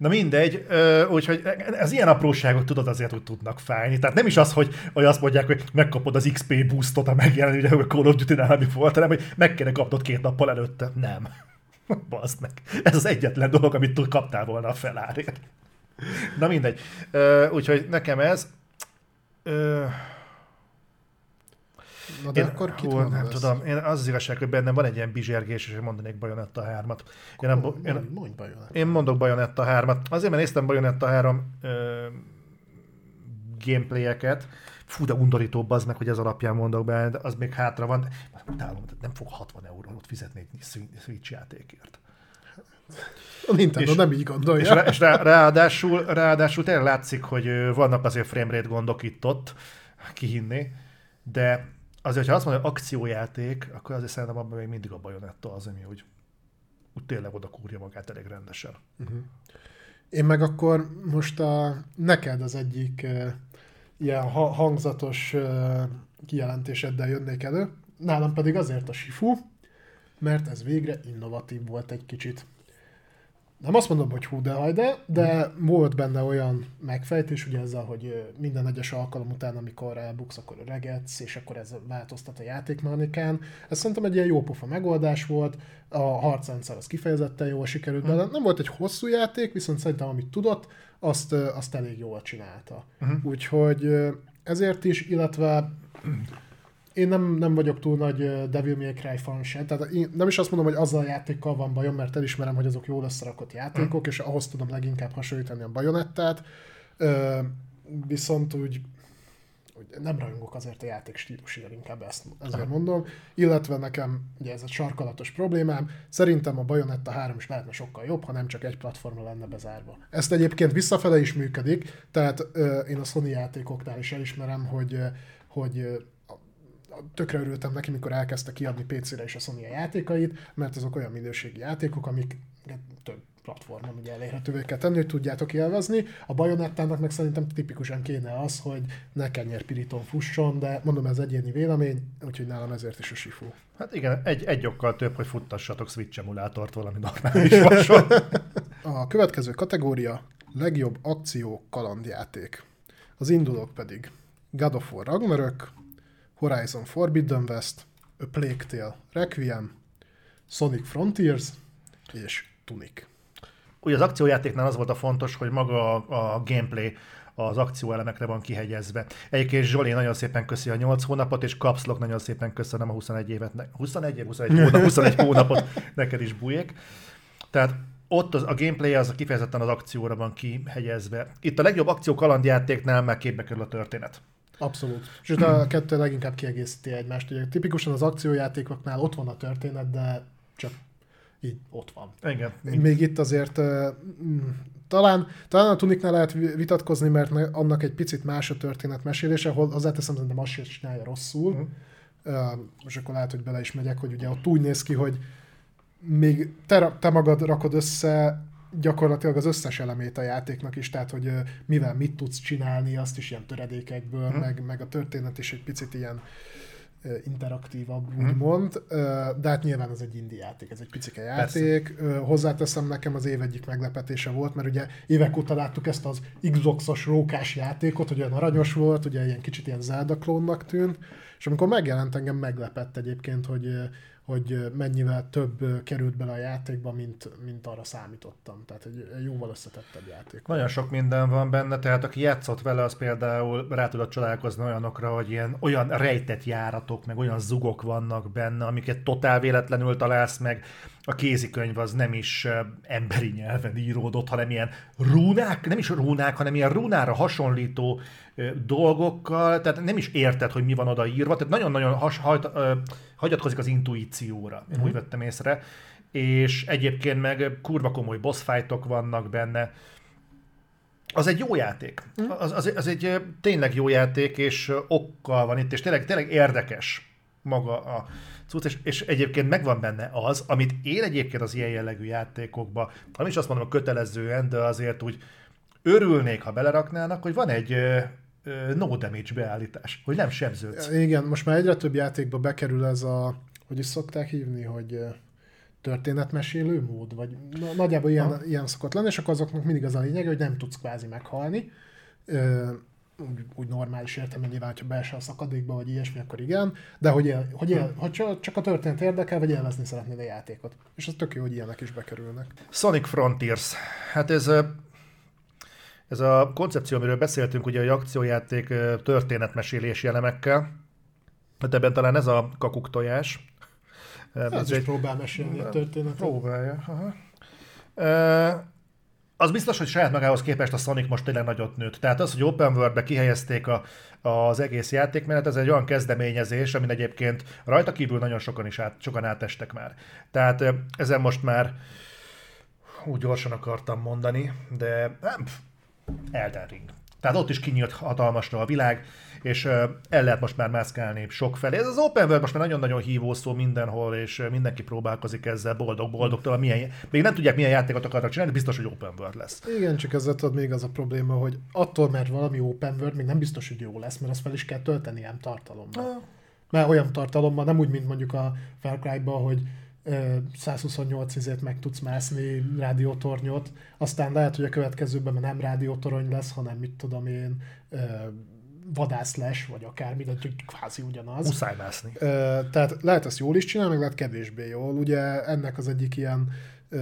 Na mindegy, úgyhogy ez ilyen apróságok tudod azért, hogy tudnak fájni. Tehát nem is az, hogy, hogy azt mondják, hogy megkapod az XP boostot a megjelenő, hogy a Call of duty mi volt, hanem hogy meg kéne kapnod két nappal előtte. Nem. *laughs* Bazd meg. Ez az egyetlen dolog, amit tud kaptál volna a felárért. Na mindegy. Úgyhogy nekem ez... Na de én, akkor kit hú, nem tudom, én az az igazság, hogy bennem van egy ilyen bizsergés, és mondanék Bajonetta 3-at. Én, nem, mondj, én, mondj Bajonetta. én mondok Bajonetta 3-at. Azért, mert néztem Bajonetta 3 ö, gameplayeket, fú, de undorítóbb az meg, hogy ez alapján mondok be, de az még hátra van. Utálom, nem fog 60 eurót fizetni egy Switch játékért. A Nintendo és, nem így gondolja. És, rá, és rá, ráadásul, ráadásul tényleg látszik, hogy vannak azért framerate gondok itt-ott, kihinni, de azért, ha azt mondja, hogy akciójáték, akkor azért szerintem abban még mindig a bajonetta az, ami úgy, úgy tényleg oda kúrja magát elég rendesen. Uh-huh. Én meg akkor most a, neked az egyik uh, ilyen ha- hangzatos uh, kijelentéseddel jönnék elő, nálam pedig azért a Sifu, mert ez végre innovatív volt egy kicsit nem azt mondom, hogy hú de hajde, de volt benne olyan megfejtés, ugye ezzel, hogy minden egyes alkalom után, amikor elbuksz, akkor regetsz, és akkor ez változtat a játékmechanikán. Ez szerintem egy ilyen jó pofa megoldás volt, a harcrendszer az kifejezetten jól sikerült bele. Nem volt egy hosszú játék, viszont szerintem amit tudott, azt, azt elég jól csinálta. Uh-huh. Úgyhogy ezért is, illetve én nem, nem vagyok túl nagy Devil May Cry fan sem, tehát én nem is azt mondom, hogy azzal a játékkal van bajom, mert elismerem, hogy azok jól összerakott játékok, és ahhoz tudom leginkább hasonlítani a bajonettát, viszont úgy, úgy nem rajongok azért a játék stílusért, inkább ezt ezért mondom. Illetve nekem ugye ez a sarkalatos problémám, szerintem a Bayonetta 3 is lehetne sokkal jobb, ha nem csak egy platformra lenne bezárva. Ezt egyébként visszafele is működik, tehát én a Sony játékoknál is elismerem, hogy, hogy tökre örültem neki, mikor elkezdte kiadni PC-re is a Sony játékait, mert azok olyan minőségi játékok, amik több platformon ugye elérhetővé kell tenni, hogy tudjátok élvezni. A Bajonettának meg szerintem tipikusan kéne az, hogy ne kenyérpiríton fusson, de mondom, ez egyéni vélemény, úgyhogy nálam ezért is a Sifu. Hát igen, egy, egy okkal több, hogy futtassatok Switch emulátort valami normális *laughs* vason. a következő kategória legjobb akció kalandjáték. Az indulók pedig God of War Ragnarök, Horizon Forbidden West, A Plague Tale Requiem, Sonic Frontiers és Tunic. Ugye az akciójátéknál az volt a fontos, hogy maga a, a gameplay az akcióelemekre van kihegyezve. Egyébként Zsoli nagyon szépen köszi a 8 hónapot, és Kapszlok nagyon szépen köszönöm a 21 évet. Ne, 21 év, 21 hónap, *laughs* 21 hónapot neked is bujék. Tehát ott az, a gameplay az kifejezetten az akcióra van kihegyezve. Itt a legjobb akció kalandjátéknál már képbe kerül a történet. Abszolút. És a kettő leginkább kiegészíti egymást. Ugye tipikusan az akciójátékoknál ott van a történet, de csak így ott van. Igen. Még itt azért mm, talán, talán a Tuniknál lehet vitatkozni, mert annak egy picit más a történet mesélése, ahol hozzáteszem, szerintem azt sem csinálja rosszul. Mm. Uh, és akkor lehet, hogy bele is megyek, hogy ugye ott úgy néz ki, hogy még te, te magad rakod össze gyakorlatilag az összes elemét a játéknak is, tehát hogy mivel mit tudsz csinálni, azt is ilyen töredékekből, hmm. meg, meg a történet is egy picit ilyen interaktívabb, hmm. úgymond, de hát nyilván ez egy indie játék, ez egy picike játék. Persze. Hozzáteszem, nekem az év egyik meglepetése volt, mert ugye évek óta láttuk ezt az Xbox-os rókás játékot, hogy olyan aranyos volt, ugye ilyen kicsit ilyen Zelda klónnak tűnt, és amikor megjelent engem meglepett egyébként, hogy hogy mennyivel több került bele a játékba, mint, mint arra számítottam. Tehát egy jóval összetettebb játék. Nagyon sok minden van benne, tehát aki játszott vele, az például rá tudott csodálkozni olyanokra, hogy ilyen, olyan rejtett járatok, meg olyan zugok vannak benne, amiket totál véletlenül találsz meg. A kézikönyv az nem is emberi nyelven íródott, hanem ilyen rúnák, nem is rúnák, hanem ilyen rúnára hasonlító dolgokkal, tehát nem is érted, hogy mi van oda írva, tehát nagyon-nagyon has, hajt, hagyatkozik az intuícióra, én uh-huh. úgy vettem észre, és egyébként meg kurva komoly boss fightok vannak benne, az egy jó játék. Uh-huh. Az, az, az egy tényleg jó játék, és okkal van itt, és tényleg, tényleg érdekes maga a cucc, és, és egyébként megvan benne az, amit én egyébként az ilyen jellegű játékokban, nem is azt mondom kötelezően, de azért úgy örülnék, ha beleraknának, hogy van egy no damage beállítás, hogy nem sebződsz. Igen, most már egyre több játékba bekerül ez a, hogy is szokták hívni, hogy történetmesélő mód, vagy nagyjából ilyen, ilyen szokott lenni, és akkor azoknak mindig az a lényeg, hogy nem tudsz kvázi meghalni. Úgy, úgy normális értelme nyilván, ha beesel a szakadékba, vagy ilyesmi, akkor igen, de hogy, él, hogy, él, hogy csak a történet érdekel, vagy élvezni szeretnéd a játékot. És az tök jó, hogy ilyenek is bekerülnek. Sonic Frontiers. Hát ez ez a koncepció, amiről beszéltünk, ugye a akciójáték történetmesélési elemekkel, hát ebben talán ez a kakuk tojás. Ez, ez is egy... próbál mesélni a történetet. Próbálja. Aha. Az biztos, hogy saját magához képest a Sonic most tényleg nagyot nőtt. Tehát az, hogy Open World-be kihelyezték a, az egész játékmenet, ez egy olyan kezdeményezés, amin egyébként rajta kívül nagyon sokan is át, sokan átestek már. Tehát ezen most már úgy gyorsan akartam mondani, de nem, Elden Ring. Tehát ott is kinyílt hatalmasra a világ, és el lehet most már mászkálni sok felé. Ez az open world most már nagyon-nagyon hívó szó mindenhol, és mindenki próbálkozik ezzel boldog-boldogtól. Milyen, még nem tudják, milyen játékot akarnak csinálni, biztos, hogy open world lesz. Igen, csak ezzel tudod még az a probléma, hogy attól, mert valami open world, még nem biztos, hogy jó lesz, mert azt fel is kell tölteni ilyen tartalommal. Ah. Mert olyan tartalommal, nem úgy, mint mondjuk a Far Cry-ba, hogy 128 izét meg tudsz mászni rádiótornyot, aztán lehet, hogy a következőben nem rádiótorony lesz, hanem mit tudom én, vadász vagy akármi, de kvázi ugyanaz. Muszáj mászni. Tehát lehet ezt jól is csinálni, meg lehet kevésbé jól. Ugye ennek az egyik ilyen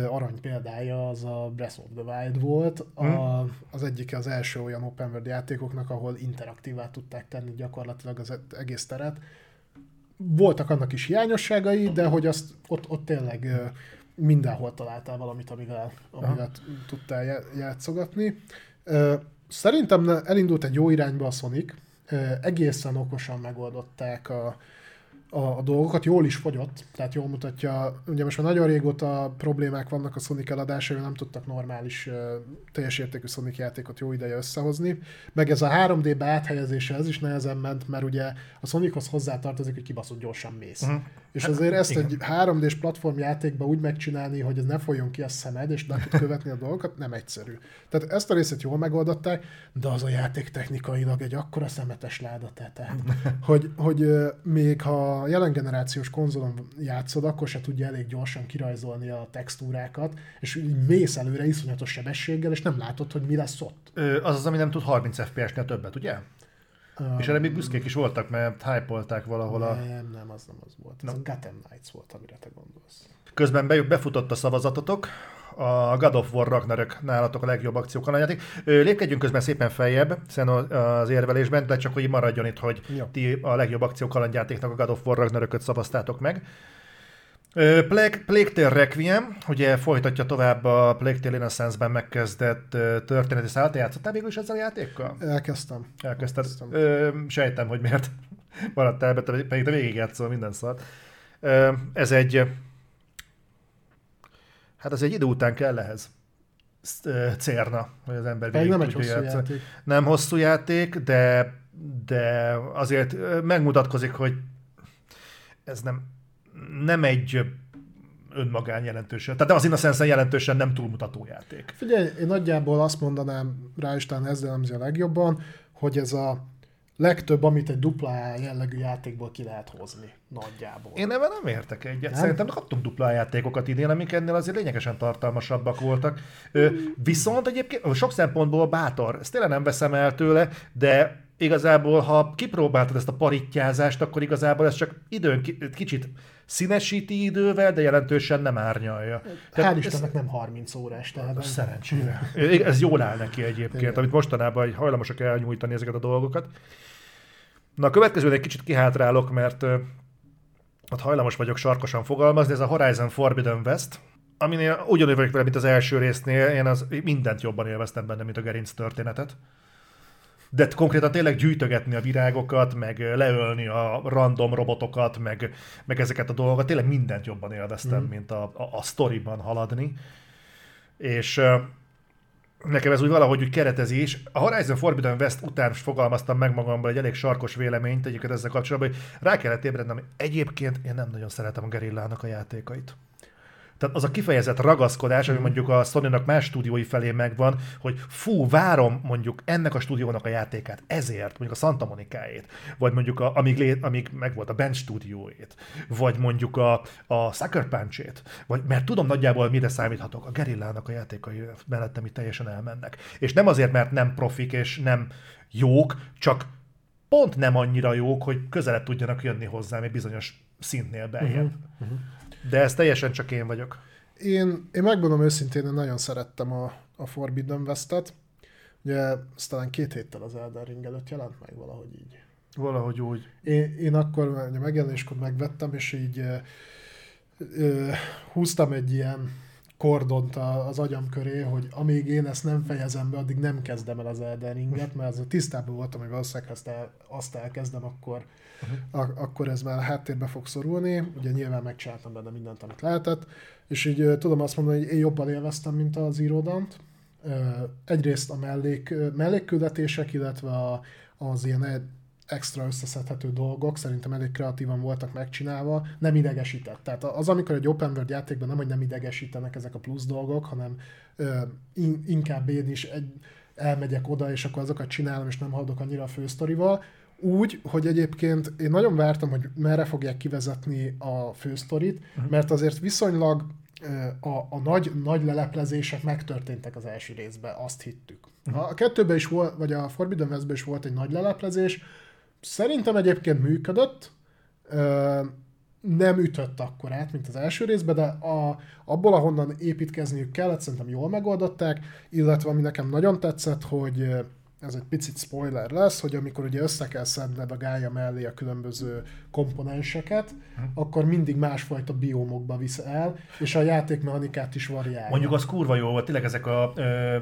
arany példája az a Breath of the Wild volt. A, hmm. az egyik az első olyan open world játékoknak, ahol interaktívá tudták tenni gyakorlatilag az egész teret. Voltak annak is hiányosságai, de hogy azt ott, ott tényleg mindenhol találtál valamit, amivel, amivel tudtál játszogatni. Szerintem elindult egy jó irányba a Sonic, egészen okosan megoldották a, a, a dolgokat, jól is fogyott, tehát jól mutatja, ugye most már nagyon régóta problémák vannak a Sonic eladásával, nem tudtak normális, uh, teljes értékű Sonic játékot jó ideje összehozni, meg ez a 3D-be áthelyezése, ez is nehezen ment, mert ugye a Sonichoz hozzátartozik, hogy kibaszott gyorsan mész. Uh-huh. És hát, azért ezt igen. egy 3D-s platform játékba úgy megcsinálni, hogy ez ne folyjon ki a szemed, és ne tud követni a dolgokat, nem egyszerű. Tehát ezt a részét jól megoldották, de az a játék technikailag egy akkora szemetes láda, tehát, *laughs* hogy, hogy még ha jelen generációs konzolon játszod, akkor se tudja elég gyorsan kirajzolni a textúrákat, és így mész előre iszonyatos sebességgel, és nem látod, hogy mi lesz ott. Ö, az az, ami nem tud 30 FPS-nél többet, ugye? Um, és erre még büszkék is voltak, mert hype valahol a... Nem, nem, az nem az volt. Ez no. a Gotham Knights volt, amire te gondolsz. Közben befutott a szavazatotok, a God of War Ragnarök nálatok a legjobb akciókalandjáték. Lépkedjünk közben szépen feljebb hiszen az érvelésben, de csak hogy maradjon itt, hogy Jó. ti a legjobb akciókalandjátéknak a God of War Ragnarököt szavaztátok meg. Plague, Plague Tale Requiem, ugye folytatja tovább a Plague Tale Innocence-ben megkezdett történeti szállat. Játszottál végül is ezzel a játékkal? Elkezdtem. Elkezdted. Elkezdtem. Ö, sejtem, hogy miért *laughs* maradtál, pedig te végigjátszol minden szart. Ez egy Hát az egy idő után kell ehhez cérna, hogy az ember végig nem egy hosszú játszani. játék. Nem hosszú játék, de, de azért megmutatkozik, hogy ez nem, nem egy önmagán jelentősen. Tehát az Innocence jelentősen nem túlmutató játék. Figyelj, én nagyjából azt mondanám rá, és talán ezzel nem a legjobban, hogy ez a legtöbb, amit egy dupla jellegű játékból ki lehet hozni, nagyjából. Én ebben nem értek egyet. Nem? Szerintem kaptunk dupla játékokat idén, amik ennél azért lényegesen tartalmasabbak voltak. Ö, viszont egyébként sok szempontból bátor, ezt tényleg nem veszem el tőle, de igazából, ha kipróbáltad ezt a parittyázást, akkor igazából ez csak időn kicsit színesíti idővel, de jelentősen nem árnyalja. Hál' Istennek nem 30 órás. Tehát szerencsére. Ez jól áll neki egyébként, Igen. amit mostanában hajlamosak elnyújtani ezeket a dolgokat. Na a következőn egy kicsit kihátrálok, mert ott hajlamos vagyok sarkosan fogalmazni, ez a Horizon Forbidden West, aminél ugyanúgy vagyok vele, mint az első résznél, én az mindent jobban élveztem benne, mint a gerinc történetet. De konkrétan tényleg gyűjtögetni a virágokat, meg leölni a random robotokat, meg, meg ezeket a dolgokat, tényleg mindent jobban élveztem, mm. mint a, a, a storyban haladni. És nekem ez úgy valahogy úgy keretezés. A Horizon Forbidden West után fogalmaztam meg magamban egy elég sarkos véleményt egyiket ezzel kapcsolatban, hogy rá kellett ébrednem, egyébként én nem nagyon szeretem a Gerillának a játékait. Tehát az a kifejezett ragaszkodás, ami mondjuk a sony más stúdiói felé megvan, hogy fú, várom mondjuk ennek a stúdiónak a játékát ezért, mondjuk a Santa Monikáét, vagy mondjuk a, amíg, lé, amíg meg volt a Bench stúdióét, vagy mondjuk a, a Sucker Punch-ét, vagy, mert tudom nagyjából mire számíthatok, a Gerillának a játékai mellettem itt teljesen elmennek. És nem azért, mert nem profik és nem jók, csak pont nem annyira jók, hogy közelebb tudjanak jönni hozzám egy bizonyos szintnél beljebb. Uh-huh. Uh-huh. De ez teljesen csak én vagyok. Én, én megmondom őszintén, én nagyon szerettem a, a Forbidden West-et. Ugye ez talán két héttel az Elden Ring előtt jelent meg valahogy így. Valahogy úgy. Én, én akkor megjelenéskor megvettem, és így ö, ö, húztam egy ilyen kordont az agyam köré, hogy amíg én ezt nem fejezem be, addig nem kezdem el az Elden Ringet, mert az tisztában voltam, hogy valószínűleg azt, el, azt elkezdem, akkor, uh-huh. a, akkor ez már háttérbe fog szorulni. Ugye nyilván megcsináltam benne mindent, amit lehetett, és így tudom azt mondani, hogy én jobban élveztem, mint az íródant. Egyrészt a mellék, mellékküldetések, illetve a, az ilyen extra összeszedhető dolgok, szerintem elég kreatívan voltak megcsinálva, nem idegesített. Tehát az, amikor egy open world játékban nem, hogy nem idegesítenek ezek a plusz dolgok, hanem ö, in, inkább én is egy, elmegyek oda, és akkor azokat csinálom, és nem haladok annyira a fősztorival, úgy, hogy egyébként én nagyon vártam, hogy merre fogják kivezetni a fősztorit, uh-huh. mert azért viszonylag a, a nagy, nagy leleplezések megtörténtek az első részben, azt hittük. Uh-huh. A kettőben is volt, vagy a Forbidden Westben is volt egy nagy leleplezés, Szerintem egyébként működött, nem ütött akkor át, mint az első részben, de a, abból, ahonnan építkezniük kellett, szerintem jól megoldották, illetve ami nekem nagyon tetszett, hogy ez egy picit spoiler lesz, hogy amikor ugye össze kell szedned a gája mellé a különböző komponenseket, hm. akkor mindig másfajta biomokba visz el, és a játékmechanikát is variálja. Mondjuk az kurva jó volt, tényleg ezek a ö,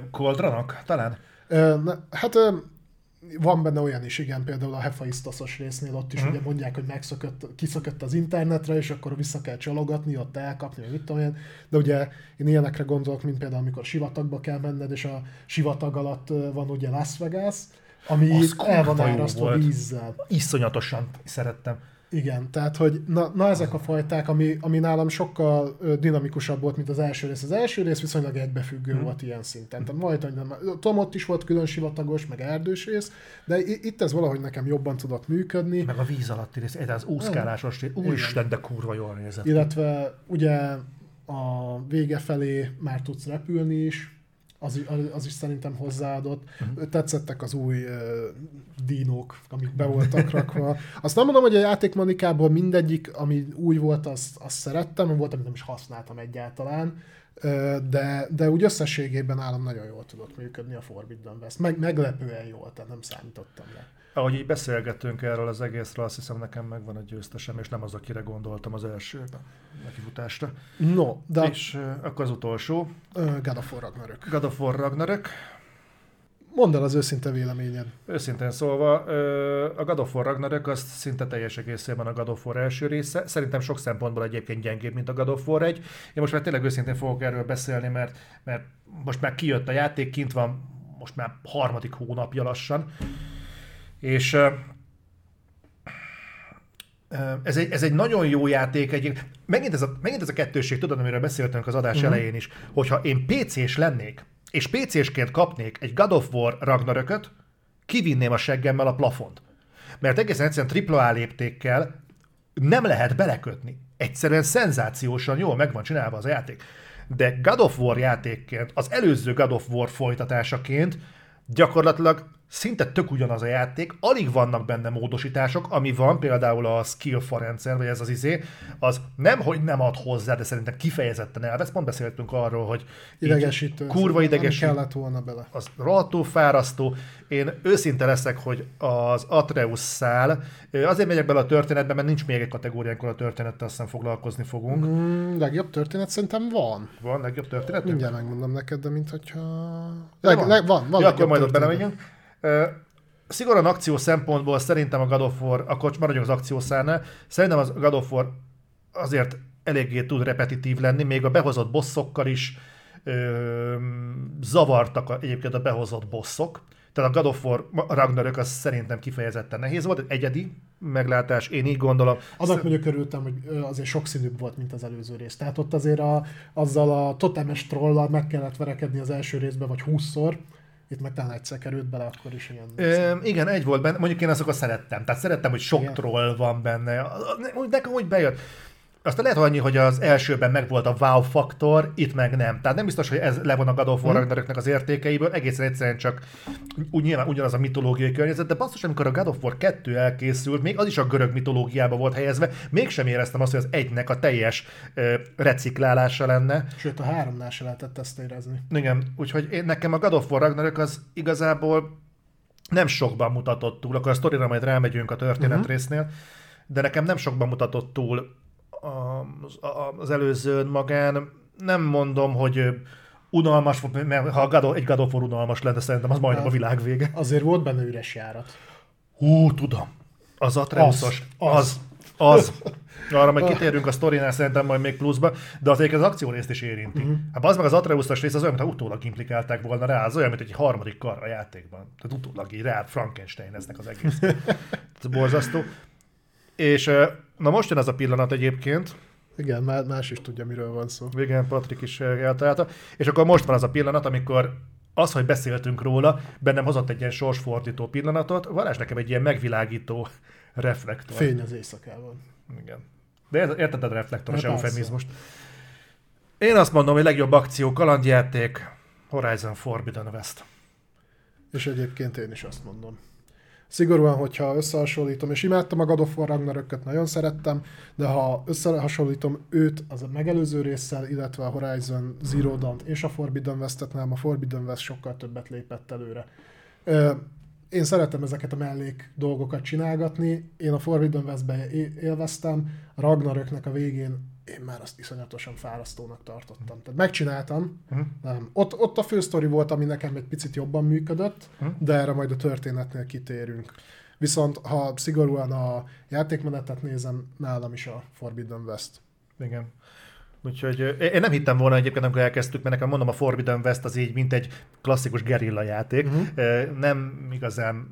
talán? Ö, ne, hát ö, van benne olyan is, igen, például a Hephaistos résznél ott is hmm. ugye mondják, hogy megszökött, kiszökött az internetre, és akkor vissza kell csalogatni, ott elkapni, vagy mit tudom én. De ugye én ilyenekre gondolok, mint például amikor sivatagba kell menned, és a sivatag alatt van ugye Las Vegas, ami el van árasztva vízzel. Iszonyatosan szerettem. Igen, tehát hogy na, na ezek a fajták, ami, ami nálam sokkal dinamikusabb volt, mint az első rész. Az első rész viszonylag egybefüggő hmm. volt ilyen szinten. Tehát majd, hogy nem, Tom ott is volt külön sivatagos, meg erdős rész, de itt ez valahogy nekem jobban tudott működni. Meg a víz alatti rész, ez az úszkálásos rész, úristen, de kurva jól nézett. Illetve ugye a vége felé már tudsz repülni is, az, az is szerintem hozzáadott. Uh-huh. Tetszettek az új uh, dínók, amik be voltak rakva. Azt nem mondom, hogy a játékmanikából mindegyik, ami új volt, azt, azt szerettem, volt, amit nem is használtam egyáltalán, uh, de, de úgy összességében állam nagyon jól tudott működni a Forbidden West. Meg, meglepően jól, tehát nem számítottam le ahogy így beszélgettünk erről az egészről, azt hiszem nekem megvan egy győztesem, és nem az, akire gondoltam az első nekifutásra. No, de... És uh, akkor az utolsó. Uh, God of War Ragnarök. God of War Ragnarök. Mondd el az őszinte véleményed. Őszintén szólva, a God of War Ragnarök az szinte teljes egészében a God of War első része. Szerintem sok szempontból egyébként gyengébb, mint a God of War egy. Én most már tényleg őszintén fogok erről beszélni, mert, mert most már kijött a játék, kint van most már harmadik hónapja lassan. És ez egy, ez egy nagyon jó játék. Egy, megint, ez a, megint ez a kettőség, tudod, amiről beszéltünk az adás uh-huh. elején is, hogyha én PC-s lennék, és PC-sként kapnék egy God of War Ragnarököt, kivinném a seggemmel a plafont. Mert egészen egyszerűen AAA léptékkel nem lehet belekötni. Egyszerűen szenzációsan jól meg van csinálva az a játék. De God of War játékként, az előző God of War folytatásaként gyakorlatilag szinte tök ugyanaz a játék, alig vannak benne módosítások, ami van, például a skill for rendszer, vagy ez az izé, az nem, hogy nem ad hozzá, de szerintem kifejezetten elvesz. Pont beszéltünk arról, hogy idegesítő. Kurva idegesítő. Kellett volna bele. Az rohadtó fárasztó. Én őszinte leszek, hogy az Atreus szál, azért megyek bele a történetbe, mert nincs még egy kategóriánkor a történettel, aztán foglalkozni fogunk. Mm, legjobb történet szerintem van. Van legjobb történet? Mindjárt megmondom neked, de mint hogyha... Leg, van. Leg, van, van ja, akkor majd ott belemegyünk. Szigorúan akció szempontból szerintem a God of War, akkor maradjunk az akciószárnál, szerintem az God of War azért eléggé tud repetitív lenni, még a behozott bosszokkal is ö, zavartak a, egyébként a behozott bosszok. Tehát a God of War Ragnarök az szerintem kifejezetten nehéz volt, egyedi meglátás, én így gondolom. Azok mondjuk örültem, hogy azért sokszínűbb volt, mint az előző rész. Tehát ott azért a, azzal a totemes trollal meg kellett verekedni az első részben, vagy húszszor, itt meg talán egyszer került bele, akkor is ilyen. Ö, igen, egy volt benne. Mondjuk én azokat szerettem. Tehát szerettem, hogy sok igen. troll van benne. Nekem úgy bejött. Aztán lehet annyi, hogy az elsőben meg volt a wow faktor, itt meg nem. Tehát nem biztos, hogy ez levon a God of War hmm. az értékeiből, egészen egyszerűen csak úgy nyilván ugyanaz a mitológiai környezet, de basszus, amikor a God of War 2 elkészült, még az is a görög mitológiába volt helyezve, mégsem éreztem azt, hogy az egynek a teljes ö, reciklálása lenne. Sőt, a háromnál se lehetett ezt érezni. Igen, úgyhogy én, nekem a God of War Ragnarök az igazából nem sokban mutatott túl, akkor a sztorira majd rámegyünk a történet uh-huh. résznél, de nekem nem sokban mutatott túl az, az előzőn magán nem mondom, hogy unalmas, mert ha God of- egy God of War unalmas lenne, szerintem az majdnem a világ vége. Azért volt benne üres járat. Hú, tudom. Az Atreusos. Az, Az. Az. Arra majd kitérünk a sztorinál szerintem majd még pluszba, de az az akciórészt is érinti. Uh-huh. Hát az meg az Atreusos rész az olyan, mintha utólag implikálták volna rá, az olyan, mint egy harmadik kar a játékban. Tehát utólag így rá Frankenstein eznek az egész. *laughs* Ez borzasztó. És na most jön az a pillanat egyébként, Igen, má- más is tudja, miről van szó. igen, Patrik is eltalálta, és akkor most van az a pillanat, amikor az, hogy beszéltünk róla, bennem hozott egy ilyen sorsfordító pillanatot, varázs nekem egy ilyen megvilágító reflektor. Fény az éjszakában. Igen. De ez- érted a reflektoros Hát eufemizmust. Én azt mondom, hogy legjobb akció, kalandjáték, Horizon Forbidden West. És egyébként én is azt mondom. Szigorúan, hogyha összehasonlítom, és imádtam a God of War Ragnarököt, nagyon szerettem, de ha összehasonlítom őt az a megelőző résszel, illetve a Horizon Zero Dawn és a Forbidden West-et, nem, a Forbidden West sokkal többet lépett előre. Én szeretem ezeket a mellék dolgokat csinálgatni, én a Forbidden West-be élveztem, a Ragnaröknek a végén én már azt iszonyatosan fárasztónak tartottam. Tehát megcsináltam, Hm? nem. Ott, ott a fősztori volt, ami nekem egy picit jobban működött, Hm. de erre majd a történetnél kitérünk. Viszont ha szigorúan a játékmenetet nézem, nálam is a Forbidden West. Igen. Úgyhogy én nem hittem volna egyébként, amikor elkezdtük, mert nekem mondom, a Forbidden West az így, mint egy klasszikus gerilla játék. Mhm. Uh-huh. Nem igazán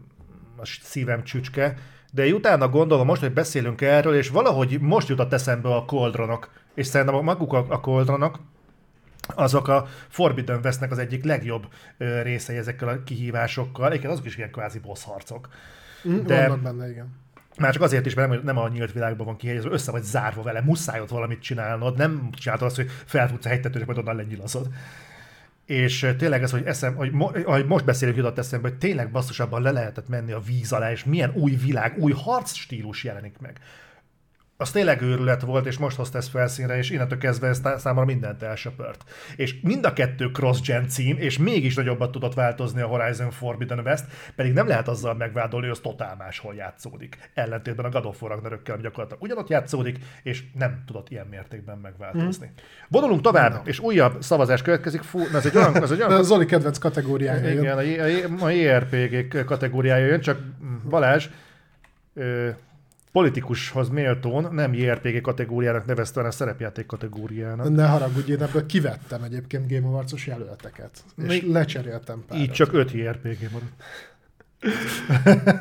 a szívem csücske, de utána gondolom most, hogy beszélünk erről, és valahogy most jutott eszembe a koldronok, és szerintem maguk a, a koldronok, azok a Forbidden Westnek az egyik legjobb ö, részei ezekkel a kihívásokkal. Egyébként azok is ilyen kvázi boss harcok. Mm, De- Vannak benne, igen. Már csak azért is, mert nem, nem a nyílt világban van kihelyezve, össze vagy zárva vele, muszáj ott valamit csinálnod, nem csinálod azt, hogy felfutsz a hegytetőre, és majd onnan lenyilazod. És tényleg ez, hogy, eszem, hogy, mo, ahogy most beszélünk, jutott eszembe, hogy tényleg basszusabban le lehetett menni a víz alá, és milyen új világ, új harcstílus jelenik meg. Az tényleg őrület volt, és most hozta ezt felszínre, és innentől kezdve ez számomra mindent elsöpört. És mind a kettő cross-gen cím, és mégis nagyobbat tudott változni a Horizon Forbidden West, pedig nem lehet azzal megvádolni, hogy az totál máshol játszódik. Ellentétben a God of War gyakorlatilag ugyanott játszódik, és nem tudott ilyen mértékben megváltozni. Mm. Vonulunk tovább, és újabb szavazás következik. Fú, ez egy olyan, ez egy De olyan a Zoli kedvenc kategóriája jön. igen, a, J- a JRPG kategóriája jön, csak Balázs ö, politikushoz méltón nem JRPG kategóriának nevezte, hanem szerepjáték kategóriának. Ne haragudj, én ebből kivettem egyébként Game Awards-os jelölteket. És Mi- lecseréltem párat. Így csak 5 JRPG maradt.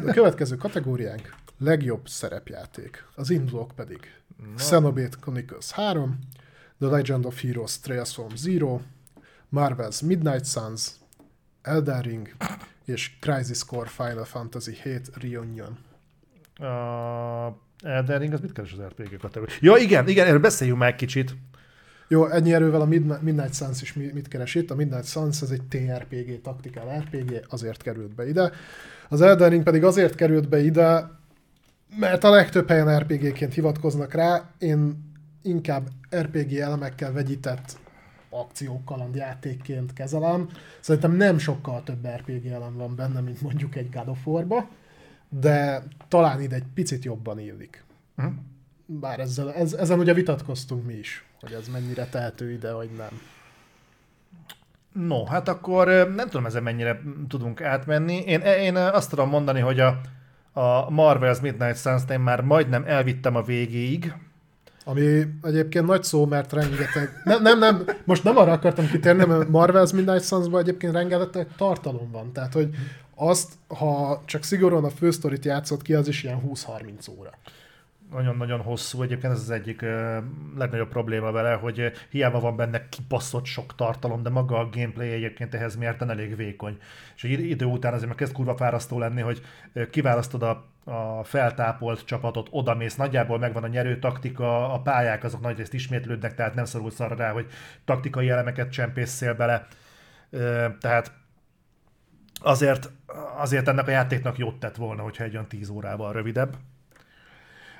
A következő kategóriánk legjobb szerepjáték. Az indulók pedig Xenoblade Chronicles 3, The Legend of Heroes Trails from Zero, Marvel's Midnight Suns, Elden Ring és Crisis Core Final Fantasy 7 Reunion. A Elden Ring, az mit keres az RPG kategória? Ja, igen, igen, erről beszéljünk már kicsit. Jó, ennyi erővel a Midnight, Suns is mi- mit keres itt? A Midnight Suns ez egy TRPG, taktikál RPG, azért került be ide. Az Elden Ring pedig azért került be ide, mert a legtöbb helyen RPG-ként hivatkoznak rá, én inkább RPG elemekkel vegyített akciókalandjátékként kezelem. Szerintem nem sokkal több RPG elem van benne, mint mondjuk egy God of War-ba, de talán ide egy picit jobban illik. Mhm. Bár ezzel, ez, ezen ugye vitatkoztunk mi is, hogy ez mennyire tehető ide, vagy nem. No, hát akkor nem tudom ezen mennyire tudunk átmenni. Én, én ö, azt tudom mondani, hogy a, a Marvel's Midnight Suns-t én már majdnem elvittem a végéig. Ami egyébként nagy szó, mert rengeteg... Nem, nem, nem, most nem arra akartam kitérni, mert Marvel's Midnight Suns-ban egyébként rengeteg tartalom van. Tehát, hogy azt, ha csak szigorúan a fősztorit játszott ki, az is ilyen 20-30 óra. Nagyon-nagyon hosszú, egyébként ez az egyik ö, legnagyobb probléma vele, hogy hiába van benne kibaszott sok tartalom, de maga a gameplay egyébként ehhez mérten elég vékony. És egy idő után azért már kezd kurva fárasztó lenni, hogy kiválasztod a, a feltápolt csapatot, odamész, nagyjából megvan a nyerő taktika, a pályák azok nagyrészt ismétlődnek, tehát nem szorulsz arra rá, hogy taktikai elemeket csempészél bele. Ö, Tehát azért, azért ennek a játéknak jót tett volna, hogyha egy olyan 10 órával rövidebb.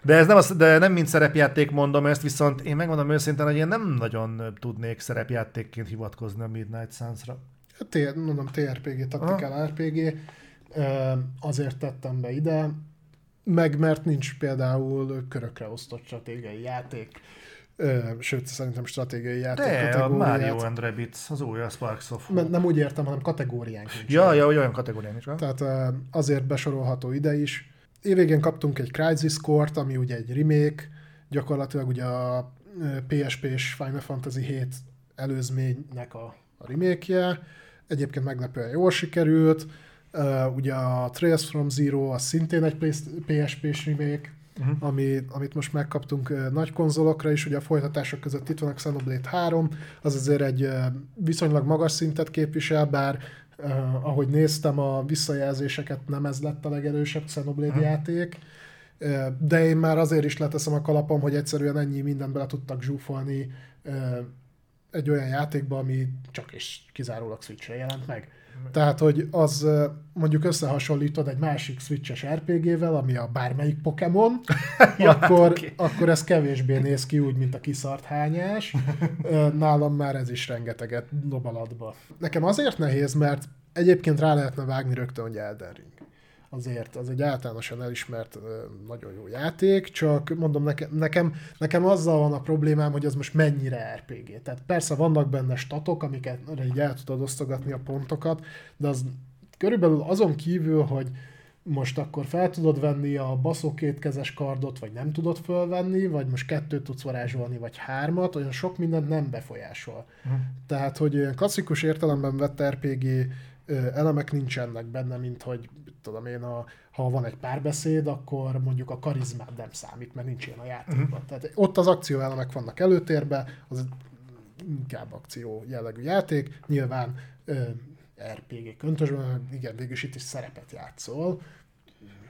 De ez nem, az, de nem mind szerepjáték mondom ezt, viszont én megmondom őszintén, hogy én nem nagyon tudnék szerepjátékként hivatkozni a Midnight Suns-ra. T, mondom, TRPG, taktikál RPG, ö, azért tettem be ide, meg mert nincs például körökre osztott stratégiai játék, sőt, szerintem stratégiai játék De a kategóriát. Mario and Rabbids, az új, a Sparks of Nem, nem úgy értem, hanem kategóriánk nincs. Ja, ja, olyan kategórián is. Tehát azért besorolható ide is. Évvégén kaptunk egy Crisis Core-t, ami ugye egy remake, gyakorlatilag ugye a ö, PSP-s Final Fantasy 7 előzménynek a, a remake-je. Egyébként meglepően jól sikerült. Ö, ugye a Trails from Zero, az szintén egy PSP-s remake, uh-huh. ami, amit most megkaptunk nagy konzolokra is, ugye a folytatások között itt van a Xenoblade 3, az azért egy viszonylag magas szintet képvisel, bár uh, ahogy néztem a visszajelzéseket, nem ez lett a legerősebb Xenoblade uh-huh. játék, de én már azért is leteszem a kalapom, hogy egyszerűen ennyi mindent bele tudtak zsúfolni egy olyan játékba, ami csak és kizárólag Switchre jelent meg. Tehát, hogy az mondjuk összehasonlítod egy másik Switches RPG-vel, ami a bármelyik Pokémon, *laughs* Ja, akkor, oké. akkor ez kevésbé néz ki úgy, mint a kiszart hányás. Nálam már ez is rengeteget dob alatba. Nekem azért nehéz, mert egyébként rá lehetne vágni rögtön, hogy Elden Ring. Azért, az egy általánosan elismert nagyon jó játék, csak mondom, nekem, nekem, nekem azzal van a problémám, hogy az most mennyire RPG. Tehát persze vannak benne statok, amiket így el tudod osztogatni a pontokat, de az körülbelül azon kívül, hogy most akkor fel tudod venni a baszó kétkezes kardot, vagy nem tudod fölvenni, vagy most kettőt tudsz varázsolni, vagy hármat, olyan sok mindent nem befolyásol. Hm. Tehát, hogy klasszikus értelemben vett RPG elemek nincsenek benne, mint hogy tudom én, a, ha van egy párbeszéd, akkor mondjuk a karizmád nem számít, mert nincs ilyen a játékban. Mhm. Tehát ott az akcióelemek vannak előtérbe, az inkább akció jellegű játék, nyilván ö, RPG köntösben, igen, végül is itt is szerepet játszol.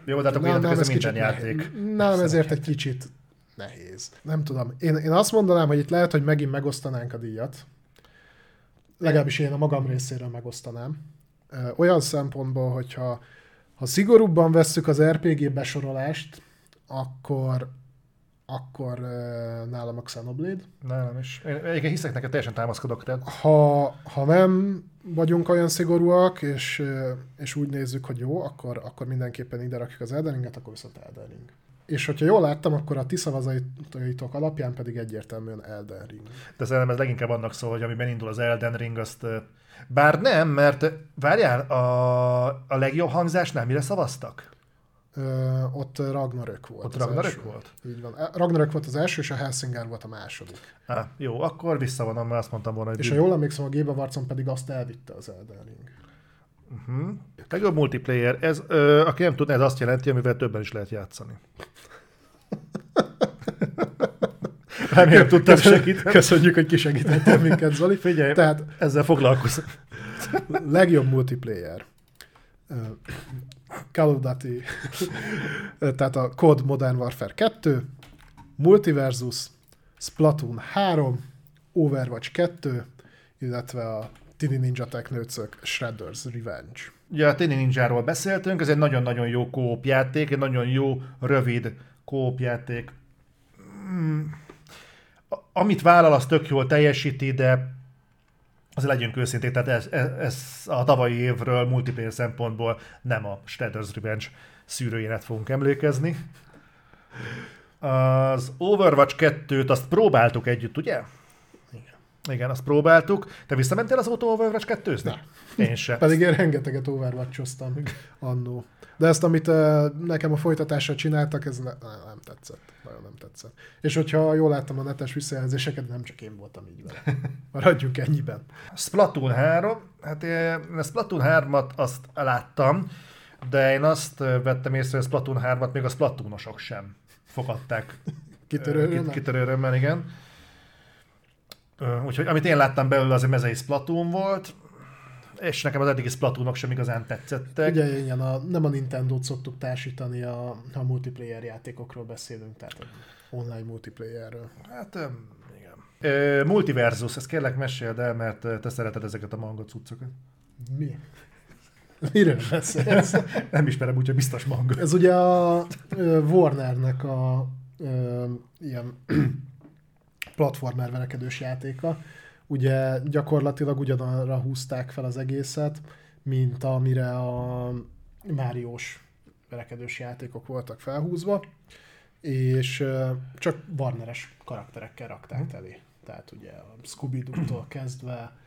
Jó, de hát akkor Nem, ez minden játék. Nem, ezért egy kicsit nehéz. Nem tudom. Én, én azt mondanám, hogy itt lehet, hogy megint megosztanánk a díjat. Legalábbis én a magam részéről megosztanám. Olyan szempontból, hogyha ha szigorúbban vesszük az RPG besorolást, akkor akkor ö, nálam a Xenoblade. Nem, is. Én egyébként hiszek neked, teljesen támaszkodok. Tehát Ha, ha nem vagyunk olyan szigorúak, és, és úgy nézzük, hogy jó, akkor, akkor mindenképpen ide rakjuk az Elden Ringet, akkor viszont Elden Ring. És hogyha jól láttam, akkor a ti szavazaitok alapján pedig egyértelműen Elden Ring. de szerintem ez leginkább annak szól, hogy amiben indul az Elden Ring, azt... Bár nem, mert várjál, a, a legjobb hangzásnál mire szavaztak? Ö, ott Ragnarök volt. Ott Ragnarök első. volt? Így van. Ragnarök volt az első, és a Helsinger volt a második. Á, jó, akkor visszavonom, mert azt mondtam volna, hogy... És ha jól emlékszem, a Géba Varcon pedig azt elvitte az Elden Ring. Uh-huh. Legjobb multiplayer. Ez, ö, aki nem tudna, ez azt jelenti, amivel többen is lehet játszani. *laughs* Remélem tudtam segíteni. Köszönjük, hogy kisegítettél minket, Zoli. Figyelj, Tehát ezzel foglalkozom. *laughs* legjobb multiplayer. Call of Duty, *laughs* tehát a COD Modern Warfare 2, Multiversus, Splatoon 3, Overwatch 2, illetve a Tini Ninja Technőcök Shredder's Revenge. Ugye a Tini Ninjáról beszéltünk, ez egy nagyon-nagyon jó kóp játék, egy nagyon jó, rövid kóp játék. Hmm. Amit vállal, az tök jól teljesíti, de azért legyünk őszinték, tehát ez, ez, ez a tavalyi évről multiplayer szempontból nem a Shredder's Revenge szűrőjénet fogunk emlékezni. Az Overwatch 2-t azt próbáltuk együtt, ugye? Igen. Azt próbáltuk. Te visszamentél az autó Overwatch 2 Nem. Én sem. Pedig én rengeteget overwatch annó. De ezt, amit uh, nekem a folytatásra csináltak, ez ne, ne, nem tetszett. Nagyon nem tetszett. És hogyha jól láttam a netes visszajelzéseket, nem csak én voltam így vele. Maradjunk ennyiben. Splatoon 3, hát én a Splatoon 3-at azt láttam, de én azt vettem észre, hogy a Splatoon 3-at még a Splatoonosok sem fogadták. Kitörő örömmel? Kitörő örömmel, igen. Úgyhogy amit én láttam belőle, az egy mezei Splatoon volt, és nekem az eddigi Splatoonok sem igazán tetszettek. Ugye igen, a, nem a Nintendo-t szoktuk társítani, a, a multiplayer játékokról beszélünk, tehát online multiplayerről. Hát, igen. Multiversus, ezt kérlek meséld el, mert te szereted ezeket a manga cuccokat. Mi? Miről beszélsz? *laughs* Nem ismerem, úgyhogy biztos manga. Ez ugye a Warnernek a ö, ilyen platformer verekedős játéka. Ugye gyakorlatilag ugyanarra húzták fel az egészet, mint amire a Máriós verekedős játékok voltak felhúzva. és csak Warneres karakterekkel rakták elé. Tehát ugye a Scooby-Doo-tól kezdve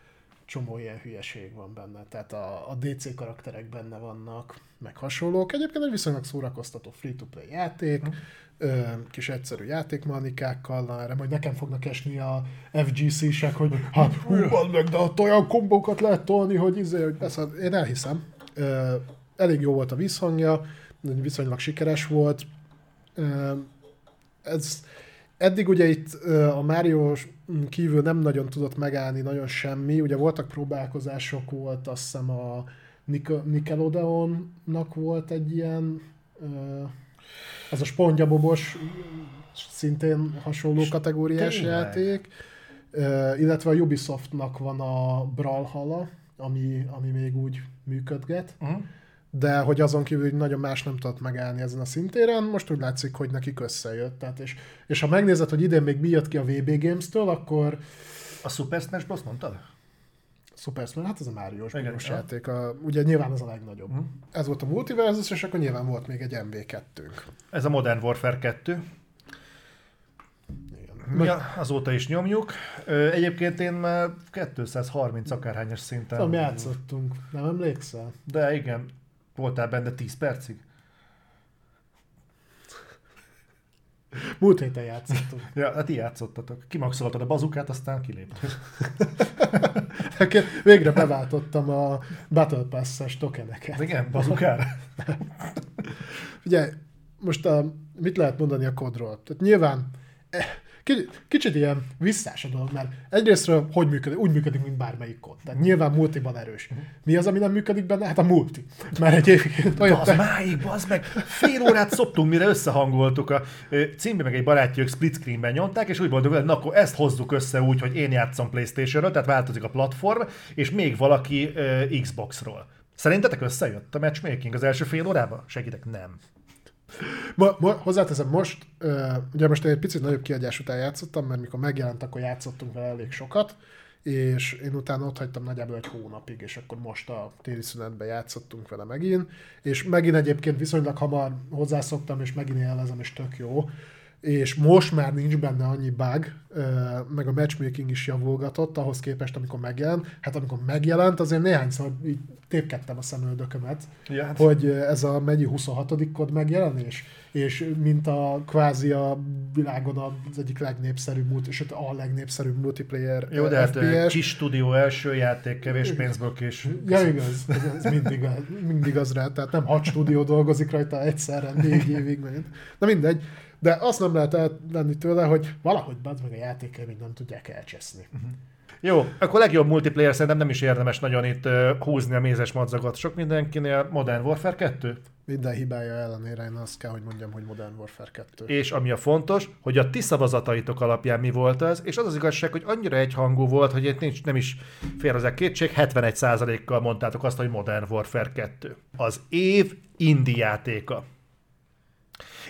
csomó ilyen hülyeség van benne. Tehát a, a DC karakterek benne vannak, meg hasonlók. Egyébként egy viszonylag szórakoztató free-to-play játék, mm. ö, kis egyszerű játékmanikákkal, na erre majd nekem fognak esni a FGC-sek, hogy hát hú, meg, de ott olyan kombókat lehet tolni, hogy izé, hogy persze, én elhiszem. Ö, elég jó volt a visszhangja, viszonylag sikeres volt. Ö, ez, eddig ugye itt a Mario kívül nem nagyon tudott megállni nagyon semmi. Ugye voltak próbálkozások, volt azt hiszem a Nickelodeonnak volt egy ilyen, az a spongyabobos, szintén hasonló kategóriás Tényleg. játék, illetve a Ubisoftnak van a Brawlhalla, ami, ami még úgy működget. Uh-huh de hogy azon kívül nagyon más nem tudott megállni ezen a szintéren, most úgy látszik, hogy nekik összejött. Tehát és, és ha megnézed, hogy idén még mi jött ki a VB Games-től, akkor... A Super Smash Bros. mondtad? Super Smash, hát ez a Mario-s játék. A, ugye nyilván az a legnagyobb. Mm. Ez volt a Multiversus, és akkor nyilván volt még egy MV2-nk. Ez a Modern Warfare 2. Mi azóta is nyomjuk. Egyébként én már 230 akárhányas szinten... Tudom, játszottunk, nem emlékszel? De igen, Voltál benne 10 percig? Múlt héten játszottunk. *laughs* ja, hát ti játszottatok. Kimaxoltad a bazukát, aztán kiléptél. Végre beváltottam a Battle Pass-es tokeneket. Igen, bazukára. Ugye, most a, mit lehet mondani a kodról? Tehát nyilván kicsit ilyen visszás a dolog, mert egyrésztről hogy működik? Úgy működik, mint bármelyik kod. Tehát nyilván multiban erős. Mi az, ami nem működik benne? Hát a multi. Mert egyébként olyan... Az máig, az meg fél órát szoptunk, mire összehangoltuk a címbe, meg egy barátjuk split screenben nyomták, és úgy voltunk hogy na akkor ezt hozzuk össze úgy, hogy én játszom Playstation-ről, tehát változik a platform, és még valaki Xbox-ról. Szerintetek összejött a matchmaking az első fél órában? Segítek, nem. Ma, ma, hozzáteszem, most, ugye most egy picit nagyobb kiadás után játszottam, mert mikor megjelent, akkor játszottunk vele elég sokat, és én utána ott hagytam nagyjából egy hónapig, és akkor most a téli szünetben játszottunk vele megint, és megint egyébként viszonylag hamar hozzászoktam, és megint élvezem, és tök jó és most már nincs benne annyi bug, meg a matchmaking is javulgatott ahhoz képest, amikor megjelent. Hát amikor megjelent, azért néhányszor így tépkedtem a szemöldökömet, ja, hát. hogy ez a megyi 26. kod megjelenés, és mint a kvázi a világon az egyik legnépszerűbb, és a legnépszerűbb multiplayer Jó, de FPS. hát kis stúdió első játék, kevés pénzből kés. Ja, igaz, ez, mindig, mindig az rá, tehát nem hat stúdió dolgozik rajta egyszerre négy évig, Na mindegy. De azt nem lehet elvenni tőle, hogy valahogy bad meg a játékai még nem tudják elcseszni. Uh-huh. Jó, akkor legjobb multiplayer szerintem nem is érdemes nagyon itt uh, húzni a mézes madzagot. Sok mindenkinél Modern Warfare 2? Minden hibája ellenére én azt kell, hogy mondjam, hogy Modern Warfare 2. És ami a fontos, hogy a ti szavazataitok alapján mi volt az, és az az igazság, hogy annyira egyhangú volt, hogy itt nincs, nem is fér az kétség, 71%-kal mondtátok azt, hogy Modern Warfare 2. Az év indi játéka.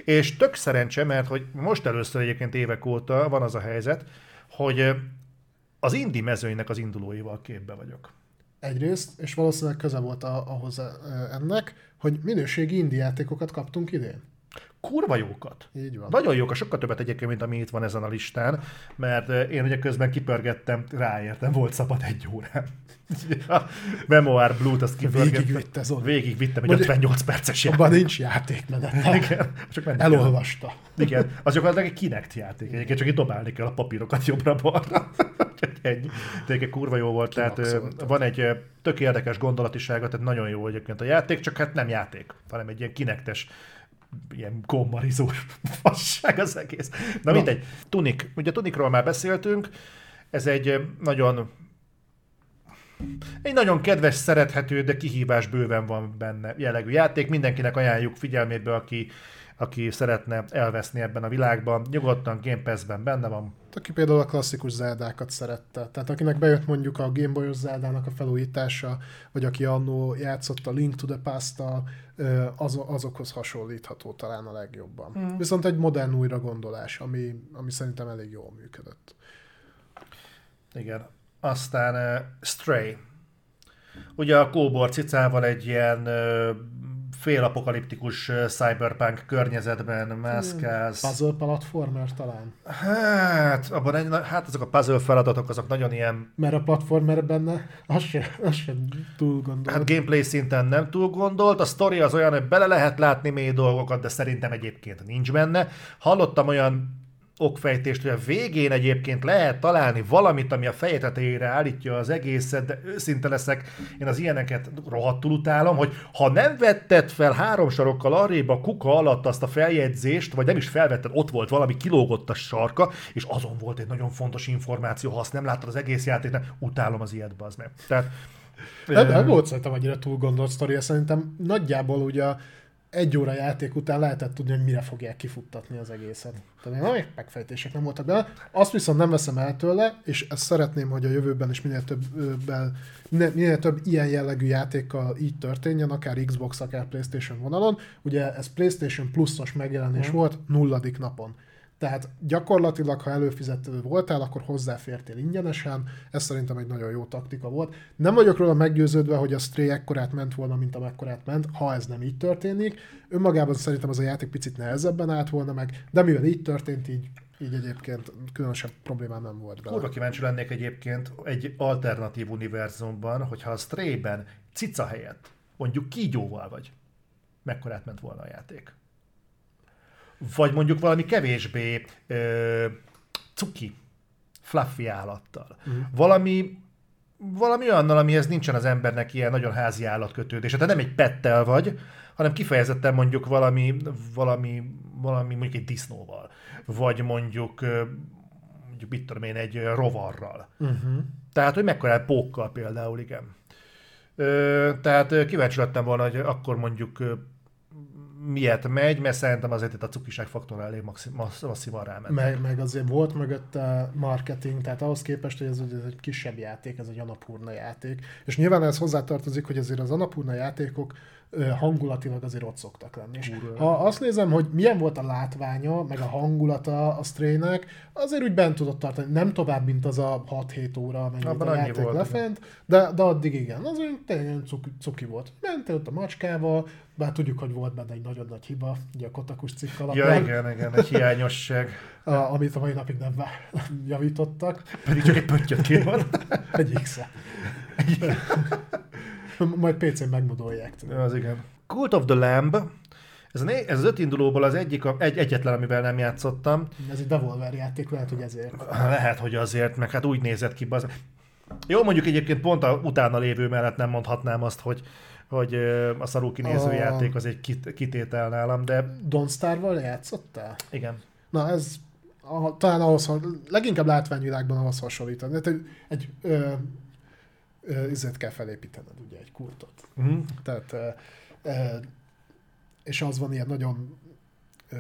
És tök szerencse, mert hogy most először egyébként évek óta van az a helyzet, hogy az indi mezőnynek az indulóival képbe vagyok. Egyrészt, és valószínűleg köze volt a, ahhoz ennek, hogy minőségi indi játékokat kaptunk idén kurva jókat. Így van. Nagyon jók, sokkal többet egyébként, mint ami itt van ezen a listán, mert eh, én ugye közben kipörgettem, ráértem, volt szabad egy órán. A *laughs* Memoir Blue-t azt kipörgettem. Végigvitte Zoli. Végigvittem egy 58 perces játék. Abban nincs játékmenet. Igen, csak Elolvasta. Igen, az gyakorlatilag egy Kinect játék. Egyébként csak itt dobálni kell a papírokat jobbra-balra. *laughs* Ennyi. Tényleg kurva jó volt, tehát van egy tök érdekes gondolatisága, tehát nagyon jó egyébként a játék, csak hát nem játék, hanem egy ilyen kinektes ilyen gommarizós *laughs* fasság az egész. Na, Na mindegy. Tunik. Ugye Tunikról már beszéltünk. Ez egy nagyon egy nagyon kedves, szerethető, de kihívás bőven van benne jellegű játék. Mindenkinek ajánljuk figyelmébe, aki, aki szeretne elveszni ebben a világban. Nyugodtan Game Pass-ben benne van. Aki például a klasszikus zeldákat szerette. Tehát akinek bejött mondjuk a Game Boy-os zeldának a felújítása, vagy aki annó játszott a Link to the past az, azokhoz hasonlítható talán a legjobban. Mm. Viszont egy modern újra gondolás, ami, ami szerintem elég jól működött. Igen. Aztán uh, Stray. Ugye a kóbor cicával egy ilyen uh, félapokaliptikus cyberpunk környezetben mászkálsz. Puzzle platformer talán? Hát, abban egy, hát azok a puzzle feladatok, azok nagyon ilyen... Mert a platformer benne, az sem, az sem túl gondolt. Hát gameplay szinten nem túl gondolt, a story az olyan, hogy bele lehet látni mély dolgokat, de szerintem egyébként nincs benne. Hallottam olyan okfejtést, hogy a végén egyébként lehet találni valamit, ami a feje tetejére állítja az egészet, de őszinte leszek, én az ilyeneket rohadtul utálom, hogy ha nem vetted fel három sarokkal arrébb a kuka alatt azt a feljegyzést, vagy nem is felvetted, ott volt valami kilógott a sarka, és azon volt egy nagyon fontos információ, ha azt nem láttad az egész játékot, utálom az ilyet, az meg. Tehát, nem, nem volt szerintem annyira túl gondolt sztoria, szerintem nagyjából ugye egy óra játék után lehetett tudni, hogy mire fogják kifuttatni az egészet. Tehát nagy megfejtések nem voltak benne. Azt viszont nem veszem el tőle, és ezt szeretném, hogy a jövőben is minél több, minél, minél több ilyen jellegű játékkal így történjen, akár Xbox, akár PlayStation vonalon. Ugye ez PlayStation Plus-os megjelenés hmm. volt nulladik napon. Tehát gyakorlatilag, ha előfizető voltál, akkor hozzáfértél ingyenesen, ez szerintem egy nagyon jó taktika volt. Nem vagyok róla meggyőződve, hogy a Stray ekkorát ment volna, mint amekkorát ment, ha ez nem így történik. Önmagában szerintem az a játék picit nehezebben állt volna meg, de mivel így történt, így így egyébként különösebb problémám nem volt bele. Kurva kíváncsi lennék egyébként egy alternatív univerzumban, hogyha a Stray-ben cica helyett mondjuk kígyóval vagy, mekkorát ment volna a játék vagy mondjuk valami kevésbé ö, cuki, fluffy állattal. Mm. Valami valami olyannal, amihez nincsen az embernek ilyen nagyon házi állatkötődése. Tehát nem egy pettel vagy, hanem kifejezetten mondjuk valami, valami, valami mondjuk egy disznóval, vagy mondjuk, mondjuk mit tudom én, egy rovarral. Uh-huh. Tehát, hogy mekkora pókkal például, igen. Ö, tehát kíváncsi lettem volna, hogy akkor mondjuk miért megy, mert szerintem azért itt a cukiság faktor elég masszívan ráment. Meg, meg azért volt mögötte marketing, tehát ahhoz képest, hogy ez, ez egy kisebb játék, ez egy Anapurna játék. És nyilván ez hozzátartozik, hogy azért az Anapurna játékok hangulatilag azért ott szoktak lenni. És ha azt nézem, hogy milyen volt a látványa, meg a hangulata a Stray-nek, azért úgy bent tudott tartani. Nem tovább, mint az a 6-7 óra, meg a játék volt, lefent, de, de addig igen. Az úgy tényleg cuki, cuki volt. Mentél ott a macskával, bár tudjuk, hogy volt benne egy nagyon nagy hiba, ugye a Kotakus cikk alapján. Ja, igen, igen, egy hiányosság. *laughs* a, amit a mai napig nem javítottak. Pedig csak egy pöttyöt *laughs* ki egy x *laughs* Majd PC-n megmodolják. Az igen. Cult of the Lamb, ez, a né- ez az öt indulóból az egyik, a, egy, egyetlen, amivel nem játszottam. Ez egy Devolver játék, lehet, hogy ezért. Lehet, hogy azért, meg hát úgy nézett ki. Az... Jó, mondjuk egyébként pont a utána lévő mellett nem mondhatnám azt, hogy hogy a szarú kinéző a... játék az egy kit- kitétel nálam, de... Don't Star-val játszottál? Igen. Na ez a, talán ahhoz, leginkább látványvilágban ahhoz hasonlítani. Tehát egy, egy ö, izet kell felépítened, ugye, egy kultot. Uh-huh. Tehát, és az van ilyen nagyon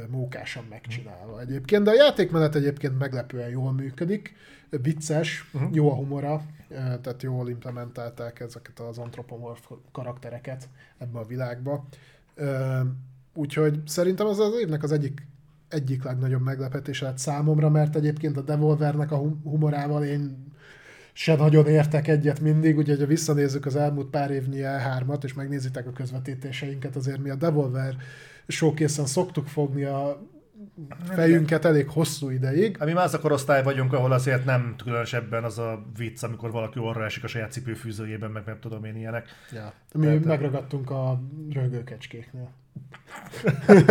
mókásan megcsinálva egyébként, de a játékmenet egyébként meglepően jól működik, vicces, uh-huh. jó a humora, tehát jól implementálták ezeket az antropomorf karaktereket ebbe a világba. Úgyhogy szerintem az az évnek az egyik egyik legnagyobb meglepetés lett számomra, mert egyébként a Devolvernek a humorával én se nagyon értek egyet mindig, ugye, ha visszanézzük az elmúlt pár évnyi E3-at, és megnézitek a közvetítéseinket, azért mi a Devolver showkészen szoktuk fogni a fejünket elég hosszú ideig. Mi már az a korosztály vagyunk, ahol azért nem különösebben az a vicc, amikor valaki orra esik a saját cipőfűzőjében, meg nem tudom én ilyenek. Ja. Mi Tehát, megragadtunk a rögőkecskéknél. *laughs*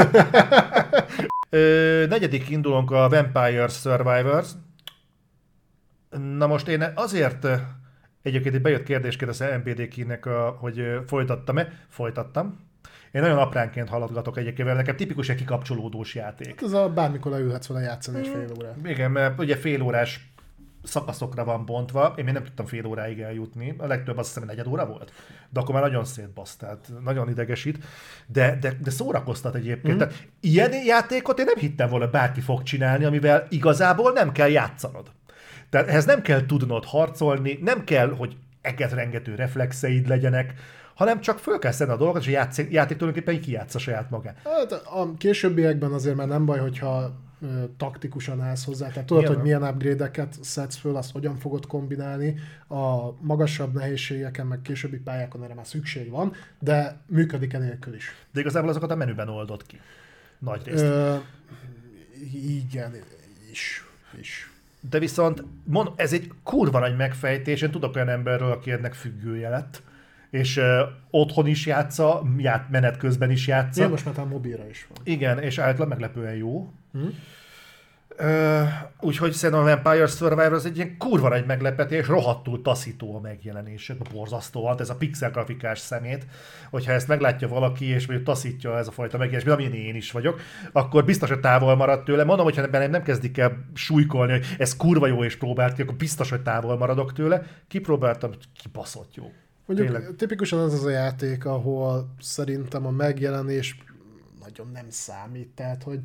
Ö, negyedik indulunk a Vampire Survivors. Na most én azért egyébként egy bejött kérdésként az MPD kinek, hogy folytattam-e? Folytattam. Én nagyon apránként haladgatok egyébként, mert nekem tipikus egy kikapcsolódós játék. Hát ez a bármikor leülhetsz vele játszani egy fél órát. Igen, mert ugye fél órás szakaszokra van bontva, én még nem tudtam fél óráig eljutni, a legtöbb azt hiszem negyed óra volt, de akkor már nagyon szétbasz, tehát nagyon idegesít, de, de, de szórakoztat egyébként. Mm. Tehát ilyen játékot én nem hittem volna bárki fog csinálni, amivel igazából nem kell játszanod. Tehát ehhez nem kell tudnod harcolni, nem kell, hogy egetrengető reflexeid legyenek, hanem csak föl kell szedni a dolgokat, és a játék, játék tulajdonképpen kijátsza saját magát. Hát a későbbiekben azért már nem baj, hogyha taktikusan állsz hozzá, tehát tudod, Igen. hogy milyen upgrade-eket szedsz föl, azt hogyan fogod kombinálni. A magasabb nehézségeken, meg későbbi pályákon erre már szükség van, de működik enélkül is. De igazából azokat a menüben oldott ki. Nagy részt. Ö, igen, is. is. De viszont mond, ez egy kurva nagy megfejtés. Én tudok olyan emberről, aki ennek függője lett, és uh, otthon is játsza, ját, menet közben is játsza. Ja, most már talán mobilra is van. Igen, és általában meglepően jó. Hm? Ö, úgyhogy szerintem a Vampire Survivor az egy ilyen kurva nagy meglepetés, rohadtul taszító a megjelenés, borzasztó, hát ez a pixel grafikás szemét, hogyha ezt meglátja valaki, és mondjuk taszítja ez a fajta megjelenés, amilyen én is vagyok, akkor biztos, hogy távol marad tőle. Mondom, hogyha ebben nem kezdik el súlykolni, hogy ez kurva jó és próbált ki, akkor biztos, hogy távol maradok tőle. Kipróbáltam, kibaszott jó. Mondjuk Tényleg. tipikusan ez az a játék, ahol szerintem a megjelenés nagyon nem számít, tehát hogy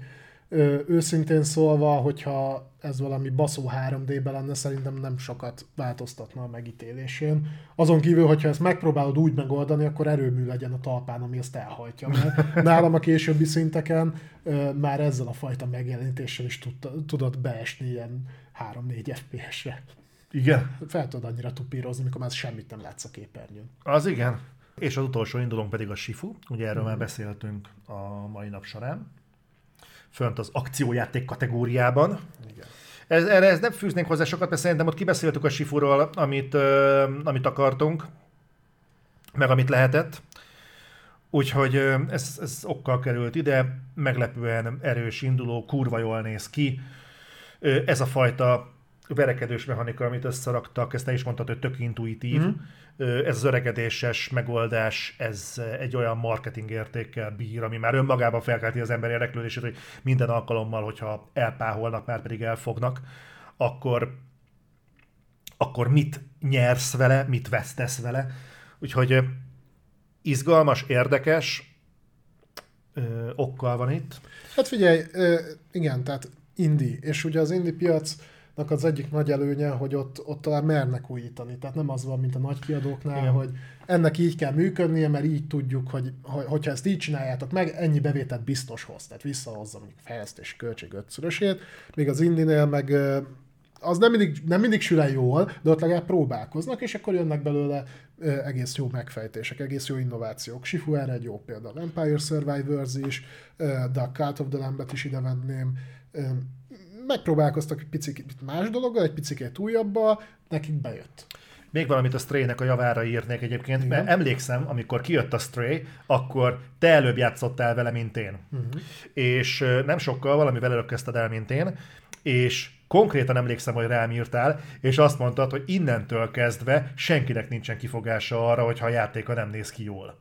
ö, őszintén szólva, hogyha ez valami baszó 3D-ben lenne, szerintem nem sokat változtatna a megítélésén. Azon kívül, hogyha ezt megpróbálod úgy megoldani, akkor erőmű legyen a talpán, ami ezt elhajtja. Mert nálam a későbbi szinteken ö, már ezzel a fajta megjelenítéssel is tudta, tudod beesni ilyen 3-4 FPS-re. Igen. Fel tudod annyira tupírozni, mikor már semmit nem látsz a képernyőn. Az igen. És az utolsó indulónk pedig a Sifu, ugye erről már beszéltünk a mai nap során. Fönt az akciójáték kategóriában. Igen. Ez, erre ez nem fűznénk hozzá sokat, mert szerintem ott kibeszéltük a Sifuról, amit, ö, amit akartunk, meg amit lehetett. Úgyhogy ö, ez, ez okkal került ide, meglepően erős induló, kurva jól néz ki. Ö, Ez a fajta verekedős mechanika, amit összeraktak, ezt te is mondtad, hogy tök intuitív. Mm. Ez az öregedéses megoldás, ez egy olyan marketing értékkel bír, ami már önmagában felkelti az ember érdeklődését, hogy minden alkalommal, hogyha elpáholnak, már pedig elfognak, akkor, akkor mit nyersz vele, mit vesztesz vele. Úgyhogy izgalmas, érdekes, ö, okkal van itt. Hát figyelj, ö, igen, tehát indi, és ugye az indi piacnak az egyik nagy előnye, hogy ott, ott talán mernek újítani, tehát nem az van, mint a nagy kiadóknál, Igen. hogy ennek így kell működnie, mert így tudjuk, hogy hogy- hogyha ezt így csináljátok meg, ennyi bevételt biztos hoz, tehát visszahozza mondjuk fejlesztési költség ötszörösét, míg az indinél meg az nem mindig, nem mindig sül el jól, de ott legalább próbálkoznak, és akkor jönnek belőle egész jó megfejtések, egész jó innovációk. Shifu erre egy jó példa, Vampire Survivors is, de a Cult of the Lambet is ide venném. Megpróbálkoztak egy picit más dologgal, egy picit újabbal, nekik bejött. Még valamit a Stray-nek a javára írnék egyébként, Igen. mert emlékszem, amikor kijött a Stray, akkor te előbb játszottál vele, mint én. Uh-huh. És nem sokkal valamivel előbb kezdted el, mint én, és konkrétan emlékszem, hogy rám írtál, és azt mondtad, hogy innentől kezdve senkinek nincsen kifogása arra, hogyha a játéka nem néz ki jól.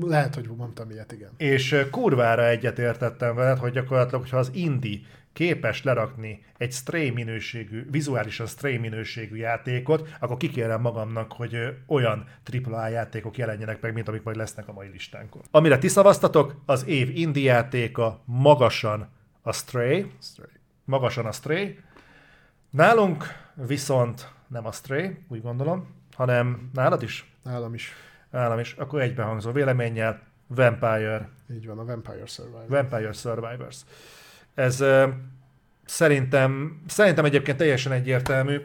Lehet, hogy mondtam ilyet, igen. És kurvára egyetértettem veled, hogy gyakorlatilag, hogyha az Indi képes lerakni egy stray minőségű, vizuálisan stray minőségű játékot, akkor kikérem magamnak, hogy olyan AAA játékok jelenjenek meg, mint amik majd lesznek a mai listánkon. Amire ti szavaztatok, az év Indi játéka magasan a Stray, Stray. magasan a Stray. Nálunk viszont nem a Stray, úgy gondolom, hanem nálad is, Nálam is. Nálam is, akkor egybehangzó véleménnyel Vampire Így van, a Vampire Survivor. Vampire Survivors. Ez szerintem, szerintem egyébként teljesen egyértelmű,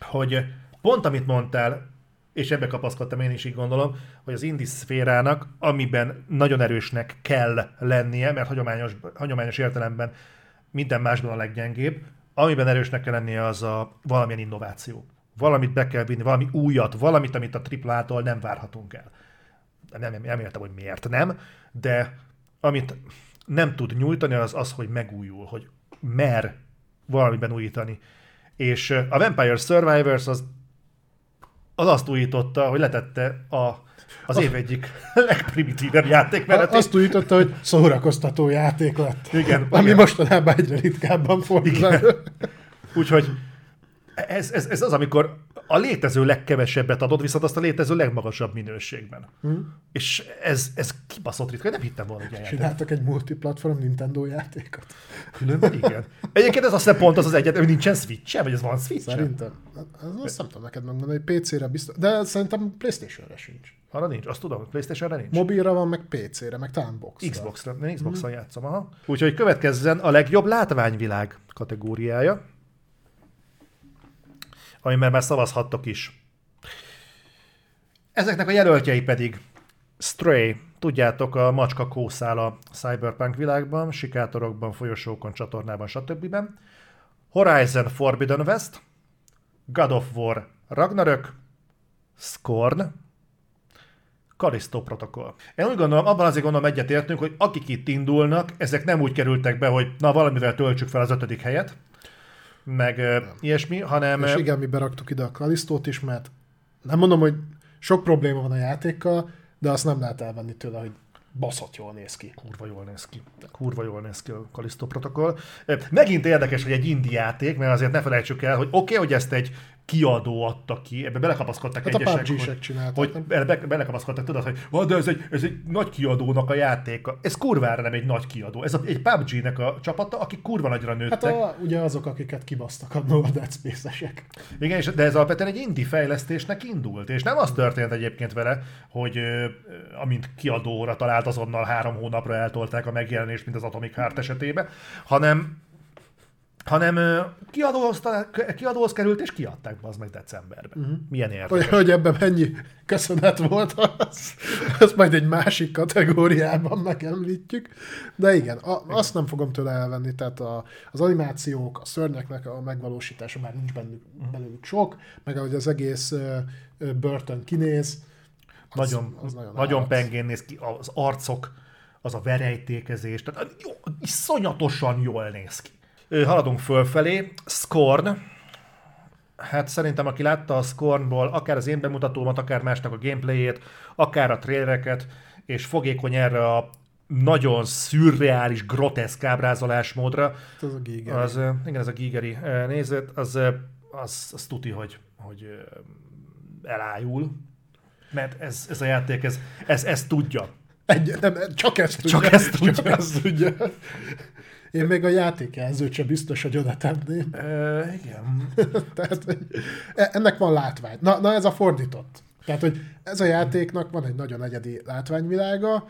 hogy pont amit mondtál, és ebbe kapaszkodtam én is így gondolom, hogy az indie szférának, amiben nagyon erősnek kell lennie, mert hagyományos, hagyományos értelemben minden másban a leggyengébb, amiben erősnek kell lennie az a valamilyen innováció. Valamit be kell vinni, valami újat, valamit, amit a AAA-tól nem várhatunk el nem, nem, értem, hogy miért nem, de amit nem tud nyújtani, az az, hogy megújul, hogy mer valamiben újítani. És a Vampire Survivors az, az azt újította, hogy letette a, az év egyik *laughs* legprimitívebb játékmenetét. Azt újította, hogy szórakoztató játék lett. Igen, Ami igen. mostanában egyre ritkábban fordul. Úgyhogy Ez, ez, ez az, amikor a létező legkevesebbet adod, viszont azt a létező legmagasabb minőségben. Hmm. És ez, ez kibaszott ritka, nem hittem volna, hogy Csináltak egy multiplatform Nintendo játékot. Különben igen. Egyébként ez azt hiszem pont az az egyet, hogy nincsen switch vagy ez van switch Szerintem. Ez azt nem tudom neked megmondani, hogy PC-re biztos, de szerintem Playstation-re sincs. Arra nincs, azt tudom, hogy Playstation-re nincs. Mobilra van, meg PC-re, meg box Xbox-ra, én Xbox-on mm. játszom, aha. Úgyhogy következzen a legjobb látványvilág kategóriája, amiben már szavazhattok is. Ezeknek a jelöltjei pedig Stray, tudjátok, a macska kószál a cyberpunk világban, sikátorokban, folyosókon, csatornában, stb. Horizon Forbidden West, God of War Ragnarök, Scorn, Kalisztó protokoll. Én úgy gondolom, abban azért gondolom egyetértünk, hogy akik itt indulnak, ezek nem úgy kerültek be, hogy na valamivel töltsük fel az ötödik helyet, meg nem. ilyesmi, hanem... És igen, mi beraktuk ide a Kalisztót is, mert nem mondom, hogy sok probléma van a játékkal, de azt nem lehet elvenni tőle, hogy baszott jól néz ki. Kurva jól néz ki. Kurva jól néz ki a Kalisztó protokoll. Megint érdekes, hogy egy indi játék, mert azért ne felejtsük el, hogy oké, okay, hogy ezt egy kiadó adta ki, ebbe belekapaszkodtak hát egyesek, hogy, hogy be, be, belekapaszkodtak, tudod, hogy de ez egy, ez egy nagy kiadónak a játéka. Ez kurvára nem egy nagy kiadó. Ez a, egy PUBG-nek a csapata, akik kurva nagyra nőttek. Hát a, ugye azok, akiket kibasztak a a Dead Space-esek. Igen, és, de ez alapvetően egy indie fejlesztésnek indult, és nem az történt egyébként vele, hogy amint kiadóra talált, azonnal három hónapra eltolták a megjelenést, mint az Atomic Heart esetében, hanem hanem kiadóhoz, kiadóhoz került, és kiadták az meg decemberben. Uh-huh. Milyen érdekes. Hogy, hogy ebben mennyi köszönet volt, az, az majd egy másik kategóriában megemlítjük. De igen, a, azt nem fogom tőle elvenni, tehát a, az animációk, a szörnyeknek a megvalósítása már nincs bennük, uh-huh. belőlük sok, meg ahogy az egész uh, börtön kinéz, az, nagyon, az nagyon, nagyon pengén néz ki, az arcok, az a verejtékezés, tehát jó, iszonyatosan jól néz ki. Haladunk fölfelé. Scorn. Hát szerintem, aki látta a Scornból akár az én bemutatómat, akár másnak a gameplayét, akár a trailereket, és fogékony erre a nagyon szürreális, groteszk ábrázolásmódra. Az a Gigeri. Az, igen, ez a Gigeri nézet, az, az, az tuti, hogy, hogy elájul, mert ez, ez a játék, ez, ez, ez tudja. Egy, nem, csak ezt tudja. Csak ezt tudja. Csak ezt tudja. Én még a játékjelzőt sem biztos, hogy oda tenném. E, igen. *laughs* Tehát, hogy ennek van látvány. Na, na, ez a fordított. Tehát, hogy ez a játéknak van egy nagyon egyedi látványvilága,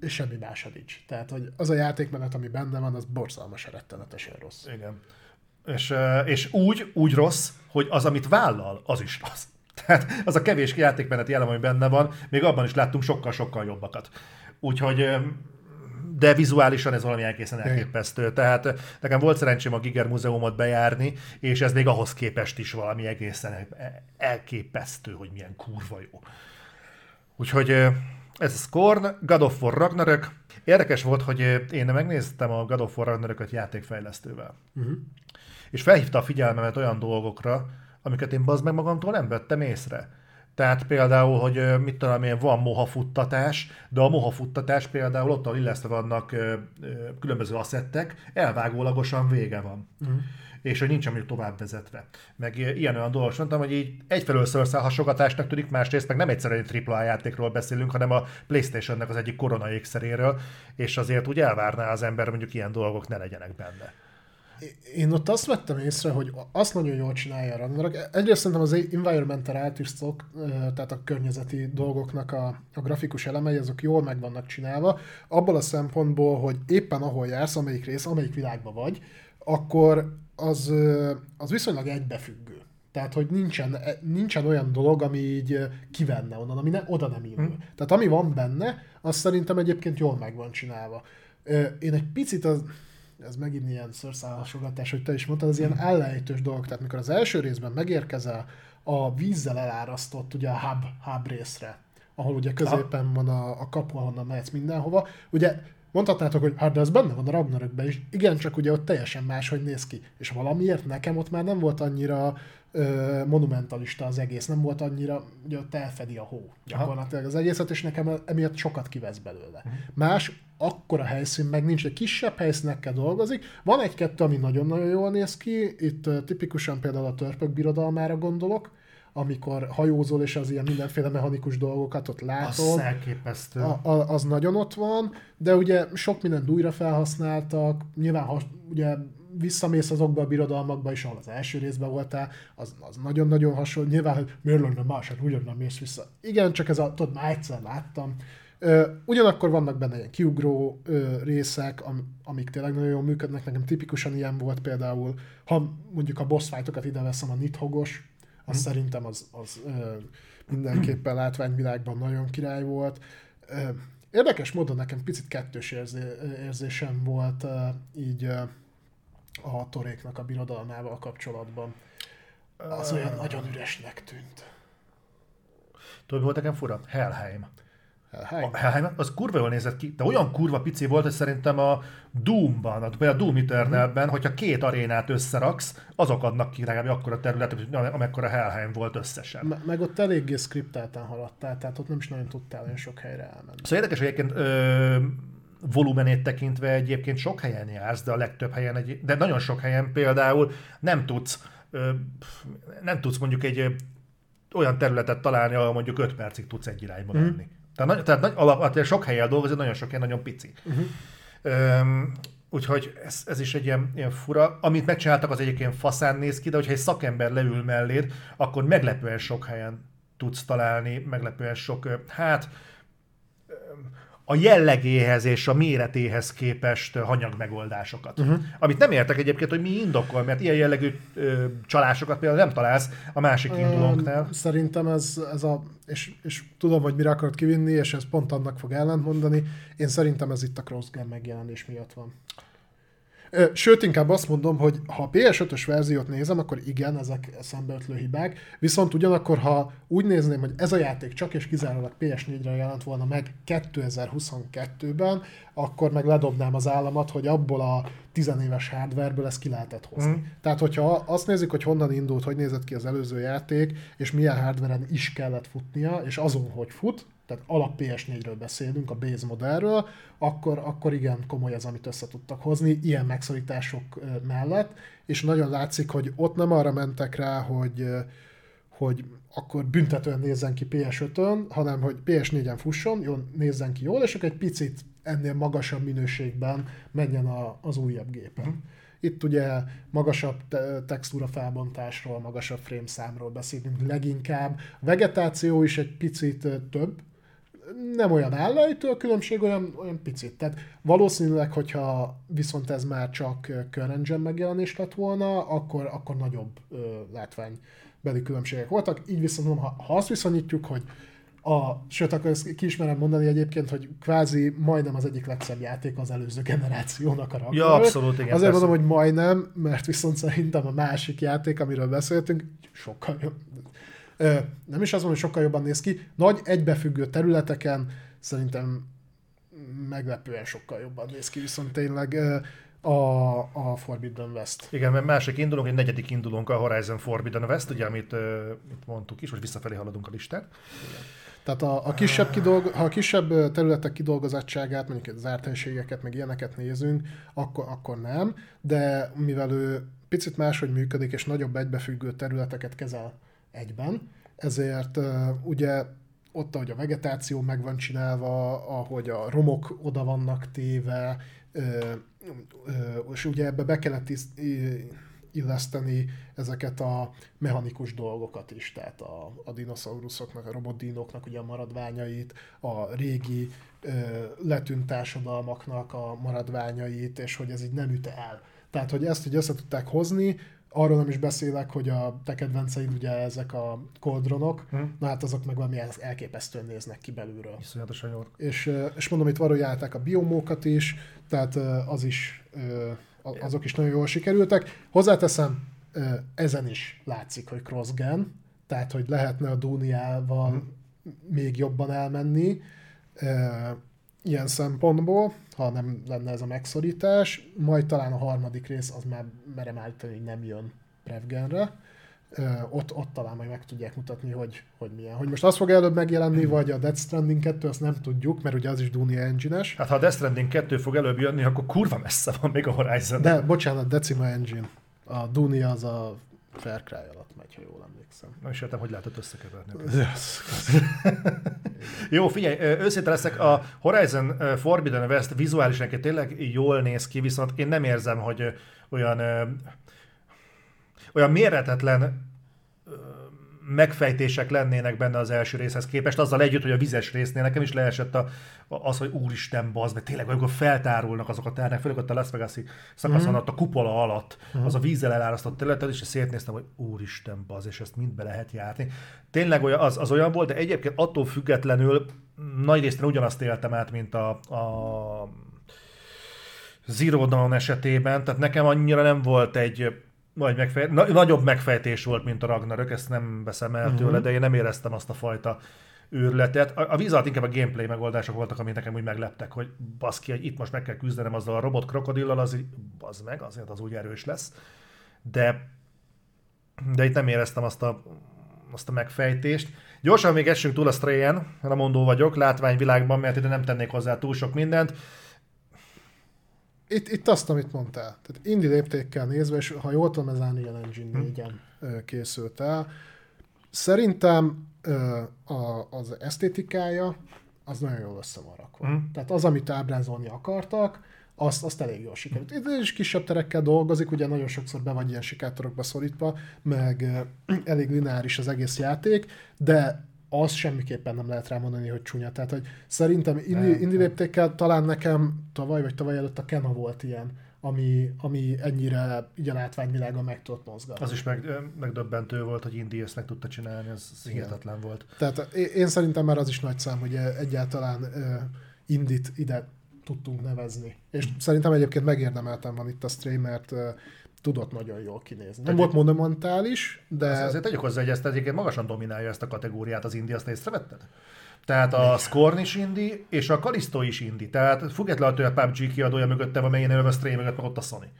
és semmi mása nincs. Tehát, hogy az a játékmenet, ami benne van, az borzalmas, rettenetesen rossz. Igen. És, és úgy, úgy rossz, hogy az, amit vállal, az is rossz. *laughs* Tehát az a kevés játékmeneti elem, ami benne van, még abban is láttunk sokkal-sokkal jobbakat. Úgyhogy de vizuálisan ez valami egészen elképesztő. Tehát nekem volt szerencsém a Giger Múzeumot bejárni, és ez még ahhoz képest is valami egészen elképesztő, hogy milyen kurva jó. Úgyhogy ez a Scorn, God of War Ragnarök. Érdekes volt, hogy én megnéztem a God of War Ragnarököt játékfejlesztővel. Uh-huh. És felhívta a figyelmemet olyan dolgokra, amiket én bazd meg magamtól nem vettem észre. Tehát például, hogy mit tudom én, van moha futtatás, de a moha futtatás például ott, ahol illesztve vannak ö, ö, különböző asszettek, elvágólagosan vége van. Uh-huh. És hogy nincs mondjuk tovább vezetve. Meg ilyen olyan dolgok mondtam, hogy így egyfelől szörszál hasogatásnak tűnik, másrészt meg nem egyszerűen egy AAA játékról beszélünk, hanem a Playstation-nek az egyik korona ékszeréről, és azért úgy elvárná az ember, mondjuk ilyen dolgok ne legyenek benne. Én ott azt vettem észre, hogy azt nagyon jól csinálja a Ragnarok. Egyrészt szerintem az environmental artistok, tehát a környezeti dolgoknak a, a grafikus elemei, azok jól meg vannak csinálva, abból a szempontból, hogy éppen ahol jársz, amelyik rész, amelyik világban vagy, akkor az, az viszonylag egybefüggő. Tehát, hogy nincsen, e, nincsen olyan dolog, ami így kivenne onnan, ami ne, oda nem illő. Hmm. Tehát ami van benne, az szerintem egyébként jól meg van csinálva. Én egy picit az, ez megint ilyen szorszálasogatás, hogy te is mondtad, az ilyen ellenejtős dolog. Tehát mikor az első részben megérkezel a vízzel elárasztott ugye a hub, hub részre, ahol ugye középen van a, a kapu, ahonnan mehetsz mindenhova, ugye mondhatnátok, hogy hát de ez benne van a Ragnarökben is. Igen, csak ugye ott teljesen más, hogy néz ki. És valamiért nekem ott már nem volt annyira ö, monumentalista az egész, nem volt annyira, hogy ott elfedi a hó gyakorlatilag az egészet, és nekem emiatt sokat kivesz belőle. Uh-huh. Más, akkora helyszín meg nincs, egy kisebb helyszínekkel dolgozik. Van egy-kettő, ami nagyon-nagyon jól néz ki, itt uh, tipikusan például a törpök birodalmára gondolok, amikor hajózol, és az ilyen mindenféle mechanikus dolgokat ott látod. Az elképesztő. A, a, az nagyon ott van, de ugye sok mindent újra felhasználtak, nyilván ha ugye visszamész azokba a birodalmakba is, ahol az első részben voltál, az, az nagyon-nagyon hasonló. Nyilván, hogy miért lenne más, hát ugyanúgy mész vissza. Igen, csak ez a, tudod, már egyszer láttam. Ugyanakkor vannak benne ilyen kiugró részek, am, amik tényleg nagyon jól működnek. Nekem tipikusan ilyen volt például, ha mondjuk a boss fightokat ide veszem, a Nithogos, az hmm. szerintem az, az mindenképpen *clears throat* látványvilágban nagyon király volt. Érdekes módon nekem picit kettős érzé, érzésem volt így a toréknak a birodalmával kapcsolatban. Az olyan nagyon üresnek tűnt. Tudod, volt nekem fura? Helheim. Helheim. A Helheim az kurva jól nézett ki, de olyan kurva pici volt, hogy szerintem a Doom-ban, például a Doom Eternal-ben, hogyha két arénát összeraksz, azok adnak ki legalább akkora területet, amekkora Helheim volt összesen. Me- meg ott eléggé skriptáltan haladtál, tehát ott nem is nagyon tudtál olyan sok helyre elmenni. Szóval érdekes, hogy egyébként ö, volumenét tekintve egyébként sok helyen jársz, de a legtöbb helyen, egy, de nagyon sok helyen például nem tudsz, ö, nem tudsz mondjuk egy olyan területet találni, ahol mondjuk 5 percig tudsz egy irányba menni. Mm. Tehát, nagy- tehát nagy, alapvetően sok helyen dolgozni, nagyon sok helyen nagyon pici. Uh-huh. Öm, úgyhogy ez, ez is egy ilyen, ilyen fura. Amit megcsináltak, az egyébként faszán néz ki, de hogyha egy szakember leül melléd, akkor meglepően sok helyen tudsz találni, meglepően sok, hát a jellegéhez és a méretéhez képest hanyag megoldásokat. Uh-huh. Amit nem értek egyébként, hogy mi indokol, mert ilyen jellegű ö, csalásokat például nem találsz a másik indulónknál. Szerintem ez, ez a, és, és tudom, hogy mire akarod kivinni, és ez pont annak fog ellentmondani, én szerintem ez itt a crossgen megjelenés miatt van. Sőt, inkább azt mondom, hogy ha a PS5-ös verziót nézem, akkor igen, ezek szembeötlő hibák, viszont ugyanakkor, ha úgy nézném, hogy ez a játék csak és kizárólag PS4-re jelent volna meg 2022-ben, akkor meg ledobnám az államat, hogy abból a tizenéves hardwareből ezt ki lehetett hozni. Mm. Tehát, hogyha azt nézzük, hogy honnan indult, hogy nézett ki az előző játék, és milyen hardveren is kellett futnia, és azon, hogy fut, tehát alap PS4-ről beszélünk, a base modellről, akkor, akkor igen komoly az, amit össze tudtak hozni, ilyen megszorítások mellett, és nagyon látszik, hogy ott nem arra mentek rá, hogy, hogy akkor büntetően nézzen ki PS5-ön, hanem hogy PS4-en fusson, jó, nézzen ki jól, és akkor egy picit ennél magasabb minőségben menjen a, az újabb gépen. Mm. Itt ugye magasabb te- textúra felbontásról, magasabb frame számról beszélünk leginkább. A vegetáció is egy picit több, nem olyan állajtó a különbség, olyan, olyan picit. Tehát valószínűleg, hogyha viszont ez már csak ö, CurrentGen megjelenés lett volna, akkor, akkor nagyobb ö, látványbeli különbségek voltak. Így viszont mondom, ha, ha azt viszonyítjuk, hogy a, sőt, akkor ezt ki is merem mondani egyébként, hogy kvázi majdnem az egyik legszebb játék az előző generációnak a Ja, Ragnarök. abszolút, igen. Azért persze. mondom, hogy majdnem, mert viszont szerintem a másik játék, amiről beszéltünk, sokkal jobb. Nem is az van, hogy sokkal jobban néz ki. Nagy egybefüggő területeken szerintem meglepően sokkal jobban néz ki, viszont tényleg a, a Forbidden West. Igen, mert másik indulónk, egy negyedik indulónk a Horizon Forbidden West, ugye, amit uh, itt mondtuk is, most visszafelé haladunk a listán. Tehát a, a kisebb kidolgo, ha a kisebb területek kidolgozottságát, mondjuk zárt helységeket, meg ilyeneket nézünk, akkor, akkor nem, de mivel ő picit máshogy működik, és nagyobb egybefüggő területeket kezel egyben, ezért ugye ott, ahogy a vegetáció meg van csinálva, ahogy a romok oda vannak téve, és ugye ebbe be kellett illeszteni ezeket a mechanikus dolgokat is, tehát a, a dinoszauruszoknak, a robotdinóknak ugye a maradványait, a régi ö, letűnt társadalmaknak a maradványait, és hogy ez így nem üt el. Tehát, hogy ezt így össze tudták hozni, arról nem is beszélek, hogy a te kedvenceid ugye ezek a koldronok, Hm. na hát azok meg valami elképesztően néznek ki belülről. Iszonyatosan jól. És, és mondom, itt valójálták a biomókat is, tehát az is, azok is nagyon jól sikerültek. Hozzáteszem, ezen is látszik, hogy crossgen, tehát hogy lehetne a Dúniával még jobban elmenni ilyen szempontból, ha nem lenne ez a megszorítás, majd talán a harmadik rész az már merem állítani, hogy nem jön Prevgenre, ott, ott talán majd meg tudják mutatni, hogy, hogy milyen. Hogy most az fog előbb megjelenni, vagy a Death Stranding 2, azt nem tudjuk, mert ugye az is Dunia Engine-es. Hát ha a Death Stranding 2 fog előbb jönni, akkor kurva messze van még a Horizon. De bocsánat, Decima Engine. A Dunia az a Fair Cry alatt megy, ha jól emlékszem. Nem is értem, hogy lehetett összekeverni. Yes. Jó, figyelj, őszinte leszek, a Horizon Forbidden West vizuálisan tényleg jól néz ki, viszont én nem érzem, hogy olyan olyan méretetlen megfejtések lennének benne az első részhez képest, azzal együtt, hogy a vizes résznél nekem is leesett a, az, hogy úristen bazd, mert tényleg amikor feltárulnak azok a ternek, főleg ott a Las Vegas-i szakaszon, mm-hmm. ott a kupola alatt, mm-hmm. az a vízzel elárasztott területet, és szétnéztem, hogy úristen bazd, és ezt mind be lehet járni. Tényleg olyan, az, az olyan volt, de egyébként attól függetlenül nagy részt ugyanazt éltem át, mint a, a Zero Dawn esetében, tehát nekem annyira nem volt egy nagy megfej... Na, nagyobb megfejtés volt, mint a Ragnarök, ezt nem veszem el tőle, uh-huh. de én nem éreztem azt a fajta őrletet. A, a víz alatt inkább a gameplay megoldások voltak, amik nekem úgy megleptek, hogy baszki, hogy itt most meg kell küzdenem azzal a robot krokodillal, az az meg, azért az úgy erős lesz. De, de itt nem éreztem azt a, azt a megfejtést. Gyorsan még essünk túl a Strayen, mondó vagyok, látványvilágban, mert ide nem tennék hozzá túl sok mindent itt, itt azt, amit mondtál. Tehát indie léptékkel nézve, és ha jól tudom, ez Unreal Engine 4-en hm. készült el. Szerintem az esztétikája az nagyon jól össze van rakva. Hm. Tehát az, amit ábrázolni akartak, azt, azt elég jól sikerült. Itt is kisebb terekkel dolgozik, ugye nagyon sokszor be vagy ilyen sikátorokba szorítva, meg *clears throat* elég lineáris az egész játék, de az semmiképpen nem lehet rámondani, hogy csúnya. Tehát, hogy szerintem indi, indi léptékkel talán nekem tavaly vagy tavaly előtt a Kena volt ilyen, ami, ami ennyire így a látványvilágon meg tudott mozgatni. Az is meg, megdöbbentő volt, hogy Indi ezt meg tudta csinálni, ez hihetetlen volt. Tehát én szerintem már az is nagy szám, hogy egyáltalán uh, Indit ide tudtunk nevezni. És szerintem egyébként megérdemeltem van itt a stream, mert uh, tudott nagyon jól kinézni. Nem volt monumentális, de... Azért, tegyük hozzá, hogy ezt egyébként magasan dominálja ezt a kategóriát az Indi, azt észrevetted? Tehát a Scorn is indi, és a Kalisto is indi. Tehát függetlenül a PUBG kiadója mögötte van, melyen a Stray mögött, ott a Sony.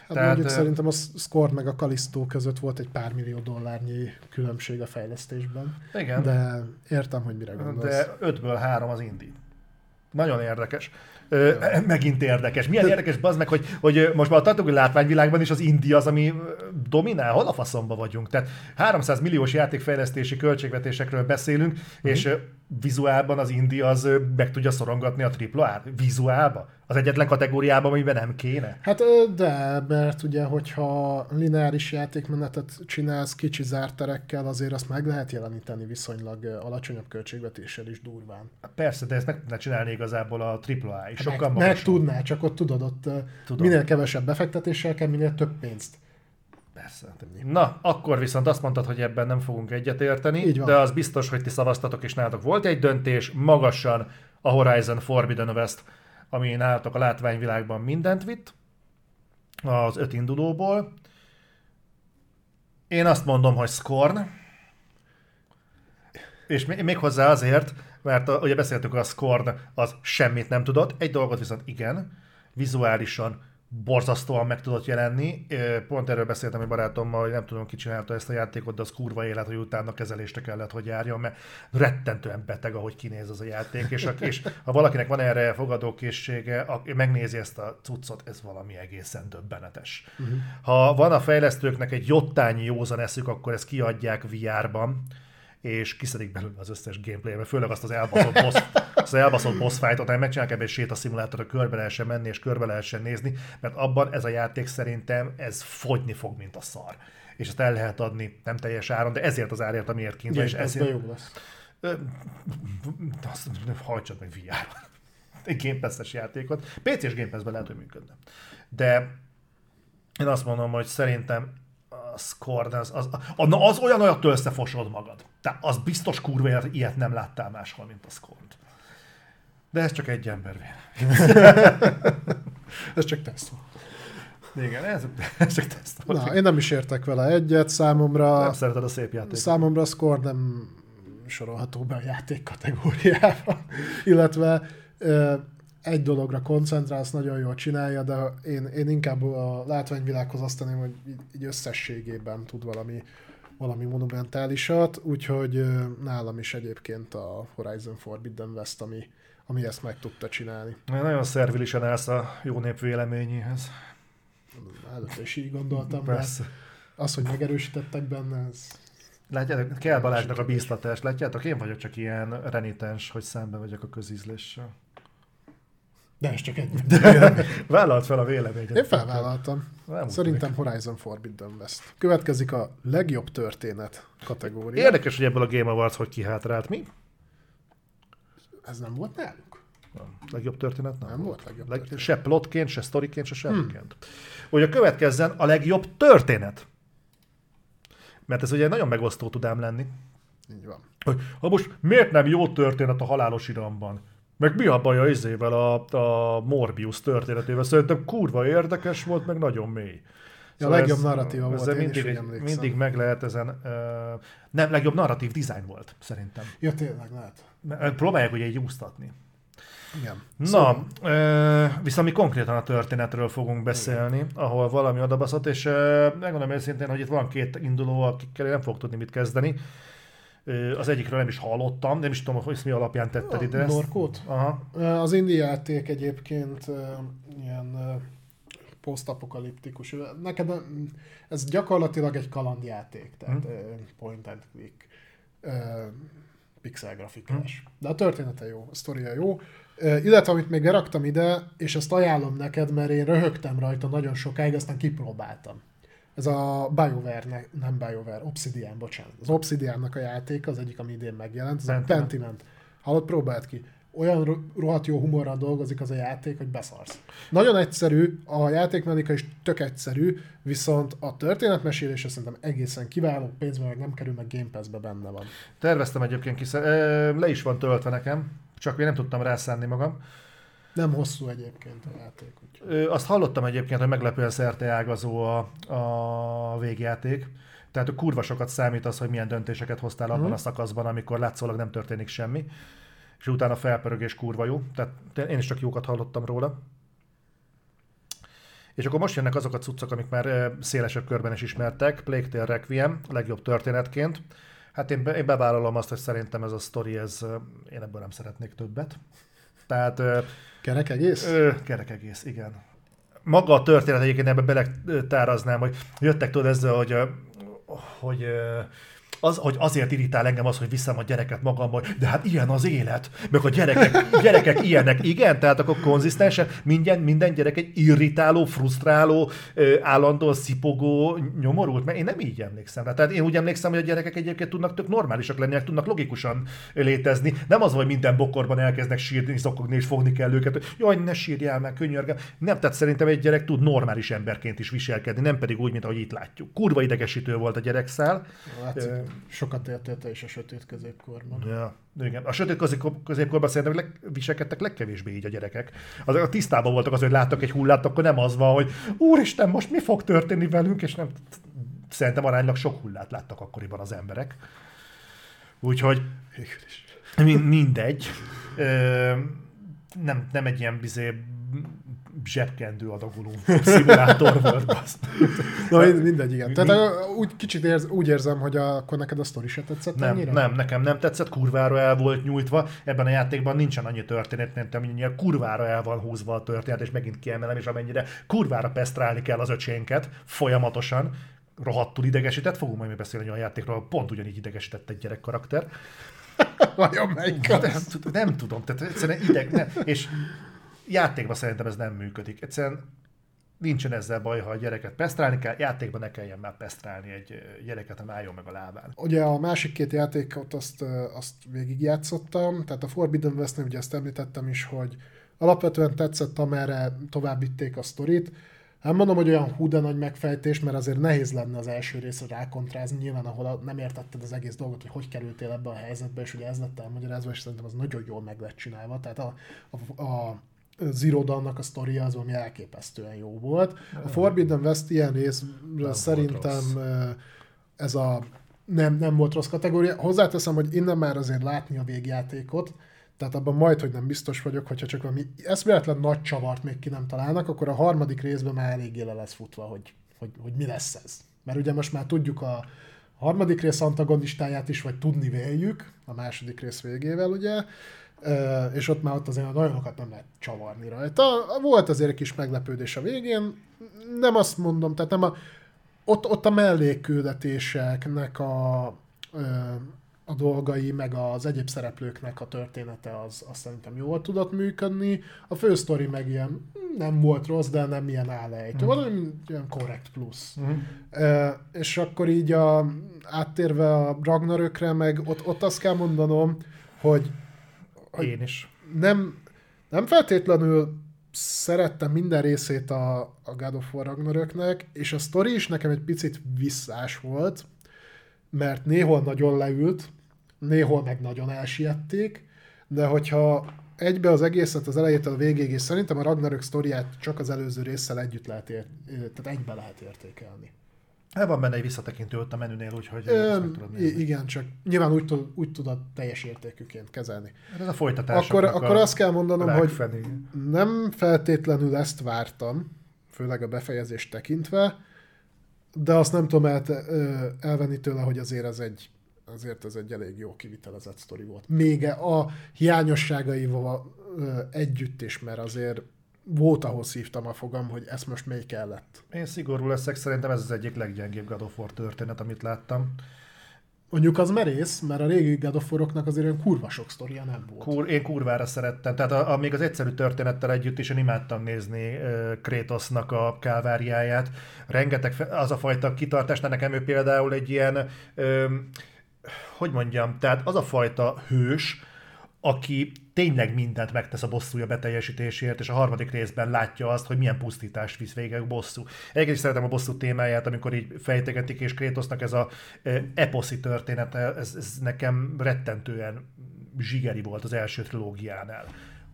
Hát Tehát, mondjuk szerintem a Scorn meg a Kalisto között volt egy pár millió dollárnyi különbség a fejlesztésben. Igen. De értem, hogy mire gondolsz. De 5-ből 3 az indi. Nagyon érdekes. Ö, megint érdekes. Milyen érdekes, az meg, hogy, hogy most már a tartói látványvilágban is az India az, ami dominál, hol a faszomba vagyunk. Tehát 300 milliós játékfejlesztési költségvetésekről beszélünk, uh-huh. és vizuálban az India az meg tudja szorongatni a AAA-t. Vizuálban? Az egyetlen kategóriában, amiben nem kéne? Hát de, mert ugye, hogyha lineáris játékmenetet csinálsz kicsi zárterekkel, azért azt meg lehet jeleníteni viszonylag alacsonyabb költségvetéssel is durván. Persze, de ezt meg tudná csinálni igazából a AAA is. Sokkal meg, meg tudná, csak ott tudod, ott Tudom. minél kevesebb befektetéssel kell, minél több pénzt. Persze. Na, akkor viszont azt mondtad, hogy ebben nem fogunk egyetérteni, de az biztos, hogy ti szavaztatok, és nálatok volt egy döntés, magasan a Horizon Forbidden West, ami nálatok a látványvilágban mindent vitt, az öt indulóból. Én azt mondom, hogy Scorn, és még hozzá azért, mert ugye beszéltük, a Scorn az semmit nem tudott, egy dolgot viszont igen, vizuálisan borzasztóan meg tudott jelenni. Pont erről beszéltem egy barátommal, hogy nem tudom, ki csinálta ezt a játékot, de az kurva élet, hogy utána kezelésre kellett, hogy járjon, mert rettentően beteg, ahogy kinéz az a játék, és, a, *laughs* és ha valakinek van erre fogadókészsége, aki megnézi ezt a cuccot, ez valami egészen döbbenetes. Uh-huh. Ha van a fejlesztőknek egy jottányi józan eszük, akkor ezt kiadják VR-ban, és kiszedik belőle az összes gameplay főleg azt az elbaszott boss, az elbaszott boss fightot, hogy megcsinálják ebben egy sétaszimulátor, körbe lehessen menni és körbe lehessen nézni, mert abban ez a játék szerintem ez fogyni fog, mint a szar. És ezt el lehet adni nem teljes áron, de ezért az árért, amiért kint van. És ezért... jó lesz. Azt hajtsad meg VR-ra. Egy Game játékot. PC-s Game Pass-ben lehet, hogy működne. De én azt mondom, hogy szerintem score, az, az, az, az olyan, hogy összefosod magad. Tehát az biztos kurva élet, ilyet nem láttál máshol, mint a score De ez csak egy ember *laughs* ez csak teszt. Igen, ez, ez csak teszt. Na, én nem is értek vele egyet, számomra... Nem szereted a szép játékot. Számomra a score nem sorolható be a játék kategóriába. Illetve egy dologra koncentrálsz, nagyon jól csinálja, de én, én inkább a látványvilághoz azt tenném, hogy így összességében tud valami valami monumentálisat, úgyhogy nálam is egyébként a Horizon Forbidden West, ami, ami ezt meg tudta csinálni. Nagyon szervilisen állsz a jó nép véleményéhez. Előtte is így gondoltam, Persze. az, hogy megerősítettek benne, ez Látjátok, kell Balázsnak a bíztatást, látjátok? Én vagyok csak ilyen renitens, hogy szembe vagyok a közízléssel. De ez csak egy. *laughs* Vállalt fel a véleményet. Én felvállaltam. Nem Szerintem Horizon Forbidden West. Következik a legjobb történet kategória. Érdekes, hogy ebből a Game Awards hogy kihátrált. Mi? Ez nem volt náluk? Nem. Legjobb történet nem, Nem volt legjobb Leg... történet. Se plotként, se sztoriként, se semmiként. Hogy a következzen a legjobb történet. Mert ez ugye nagyon megosztó tud ám lenni. Így van. Hogy ha most miért nem jó történet a halálos iramban? Meg mi a baj a izével, a, a Morbius történetével? Szerintem kurva érdekes volt, meg nagyon mély. Ja, a legjobb narratíva volt, ezzel én is mindig, mindig meg lehet ezen... Uh, nem, legjobb narratív design volt, szerintem. Ja, tényleg, lehet. Próbálják ugye így úsztatni. Igen. Na, ö, viszont mi konkrétan a történetről fogunk beszélni, ahol valami odabaszott, és ö, megmondom őszintén, hogy itt van két induló, akikkel én nem fogok tudni mit kezdeni. Ö, Az egyikről nem is hallottam, nem is tudom, hogy mi alapján tetted ide. ezt. Norkót? Aha. Az indie játék egyébként ilyen posztapokaliptikus. Neked ez gyakorlatilag egy kalandjáték, tehát ö, point and click, pixel grafikás. De a története jó, a sztoria jó. Illetve amit még beraktam ide, és ezt ajánlom neked, mert én röhögtem rajta nagyon sokáig, aztán kipróbáltam. Ez a BioWare, ne, nem BioWare, Obsidian, bocsánat. Az Obsidiannak a játék, az egyik, ami idén megjelent, ez Pentiment. a Pentiment. Hallod, próbáld ki. Olyan ro- rohadt jó humorral dolgozik az a játék, hogy beszarsz. Nagyon egyszerű, a játékmechanika is tök egyszerű, viszont a történetmesélése szerintem egészen kiváló, pénzbe meg nem kerül, meg Game Pass-be benne van. Terveztem egyébként kiszer, ö, le is van töltve nekem, csak én nem tudtam rászánni magam. Nem hosszú egyébként a játék. Úgyhogy. Ö, Azt hallottam egyébként, hogy meglepően szerteágazó a, a végjáték. Tehát kurva sokat számít az, hogy milyen döntéseket hoztál abban Mhm. a szakaszban, amikor látszólag nem történik semmi. És utána felpörögés kurva jó. Tehát te- én is csak jókat hallottam róla. És akkor most jönnek azok a cuccok, amik már szélesebb körben is ismertek. Plague Tale Requiem, a legjobb történetként. Hát én, be, én bevállalom azt, hogy szerintem ez a sztori, ez, én ebből nem szeretnék többet. Tehát Kerek egész? Ö, kerek egész, igen. Maga a történet egyébként ebbe beletáraznám, hogy jöttek tudod ezzel, hogy, hogy az, hogy azért irritál engem az, hogy viszem a gyereket magammal, de hát ilyen az élet, meg a gyerekek, gyerekek ilyenek, igen, tehát akkor konzisztensen minden, minden gyerek egy irritáló, frusztráló, ö, állandóan szipogó, nyomorult, mert én nem így emlékszem rá. Tehát én úgy emlékszem, hogy a gyerekek egyébként tudnak tök normálisak lenni, tudnak logikusan létezni. Nem az, hogy minden bokorban elkezdnek sírni, szokogni és fogni kell őket, hogy jaj, ne sírjál meg, könyörgem. Nem, tehát szerintem egy gyerek tud normális emberként is viselkedni, nem pedig úgy, mint ahogy itt látjuk. Kurva idegesítő volt a gyerekszál. Látszik, sokat éltél te is a sötét középkorban. Ja, igen. A sötét közép- középkorban szerintem leg, viselkedtek legkevésbé így a gyerekek. Az, a tisztában voltak az, hogy láttak egy hullát, akkor nem az van, hogy úristen, most mi fog történni velünk, és nem, szerintem aránylag sok hullát láttak akkoriban az emberek. Úgyhogy min- mindegy. Ö, nem, nem egy ilyen bizé zsebkendő adagoló szimulátor volt. Baszt. Na, mind- mindegy, igen. Mi- Tehát ö, úgy kicsit érz, úgy érzem, hogy a, akkor neked a sztori se tetszett Nem, annyira? nem, nekem nem tetszett, kurvára el volt nyújtva. Ebben a játékban nincsen annyi történet, mint amennyire kurvára el van húzva a történet, és megint kiemelem, és amennyire kurvára pesztrálni kell az öcsénket folyamatosan, rohadtul idegesített, fogunk majd beszélni olyan játékról, pont ugyanígy idegesített egy gyerek karakter. *laughs* Vajon melyik Nem, az? nem tudom, tehát egyszerűen ideg, nem. és játékban szerintem ez nem működik. Egyszerűen nincsen ezzel baj, ha a gyereket pesztrálni kell, játékban ne kelljen már pesztrálni egy gyereket, hanem álljon meg a lábán. Ugye a másik két játékot azt, azt végigjátszottam, tehát a Forbidden west ugye ezt említettem is, hogy alapvetően tetszett, amerre tovább vitték a sztorit. Nem mondom, hogy olyan hú de nagy megfejtés, mert azért nehéz lenne az első részre rákontrázni, nyilván ahol nem értetted az egész dolgot, hogy hogy kerültél ebbe a helyzetbe, és ugye ez lett elmagyarázva, és szerintem az nagyon jól meg lett csinálva. Tehát a, a, a Zero Dawn-nak a sztoria az, ami elképesztően jó volt. A Forbidden West ilyen volt szerintem ez a nem, nem volt rossz kategória. Hozzáteszem, hogy innen már azért látni a végjátékot, tehát abban majd, hogy nem biztos vagyok, hogyha csak valami eszméletlen nagy csavart még ki nem találnak, akkor a harmadik részben már eléggé le lesz futva, hogy, hogy, hogy mi lesz ez. Mert ugye most már tudjuk a, a harmadik rész antagonistáját is, vagy tudni véljük, a második rész végével, ugye, és ott már ott azért nagyokat nem lehet csavarni rajta. Volt azért egy kis meglepődés a végén, nem azt mondom, tehát nem a, ott, ott a mellékküldetéseknek a, a dolgai, meg az egyéb szereplőknek a története az, az szerintem jól tudott működni. A fősztori meg ilyen nem volt rossz, de nem ilyen állejtő. Mm. Valami ilyen korrekt plusz. Mm. E, és akkor így a, áttérve a Ragnarökre, meg ott, ott azt kell mondanom, hogy Én is. Nem, nem feltétlenül szerettem minden részét a, a God of War Ragnaröknek, és a sztori is nekem egy picit visszás volt, mert néhol nagyon leült, néhol meg nagyon elsiették, de hogyha egybe az egészet az elejétől a végéig, és szerintem a Ragnarök sztoriát csak az előző résszel együtt lehet ért, tehát egybe lehet értékelni. El van benne egy visszatekintő ott a menünél, úgyhogy Ö, Igen, csak nyilván úgy, tud, úgy tudod teljes értékűként kezelni. Hát ez a folytatás. Akkor, akkor azt kell mondanom, hogy nem feltétlenül ezt vártam, főleg a befejezést tekintve, de azt nem tudom el, elvenni tőle, hogy azért ez egy azért ez egy elég jó kivitelezett sztori volt. Még a hiányosságaival együtt is, mert azért volt, ahol szívtam a fogam, hogy ezt most még kellett. Én szigorú leszek, szerintem ez az egyik leggyengébb God of War történet, amit láttam. Mondjuk az merész, mert a régi God of War-oknak azért olyan kurva sok sztoria nem volt. Kur, én kurvára szerettem. Tehát a, a, még az egyszerű történettel együtt is én imádtam nézni uh, Kratosnak a káváriáját. Rengeteg, az a fajta kitartás, nekem ő például egy ilyen, uh, hogy mondjam, tehát az a fajta hős, aki tényleg mindent megtesz a bosszúja beteljesítéséért, és a harmadik részben látja azt, hogy milyen pusztítást visz végig a bosszú. Is szeretem a bosszú témáját, amikor így fejtegetik, és Krétosznak ez a eposzi története, ez, ez nekem rettentően zsigeri volt az első trilógiánál.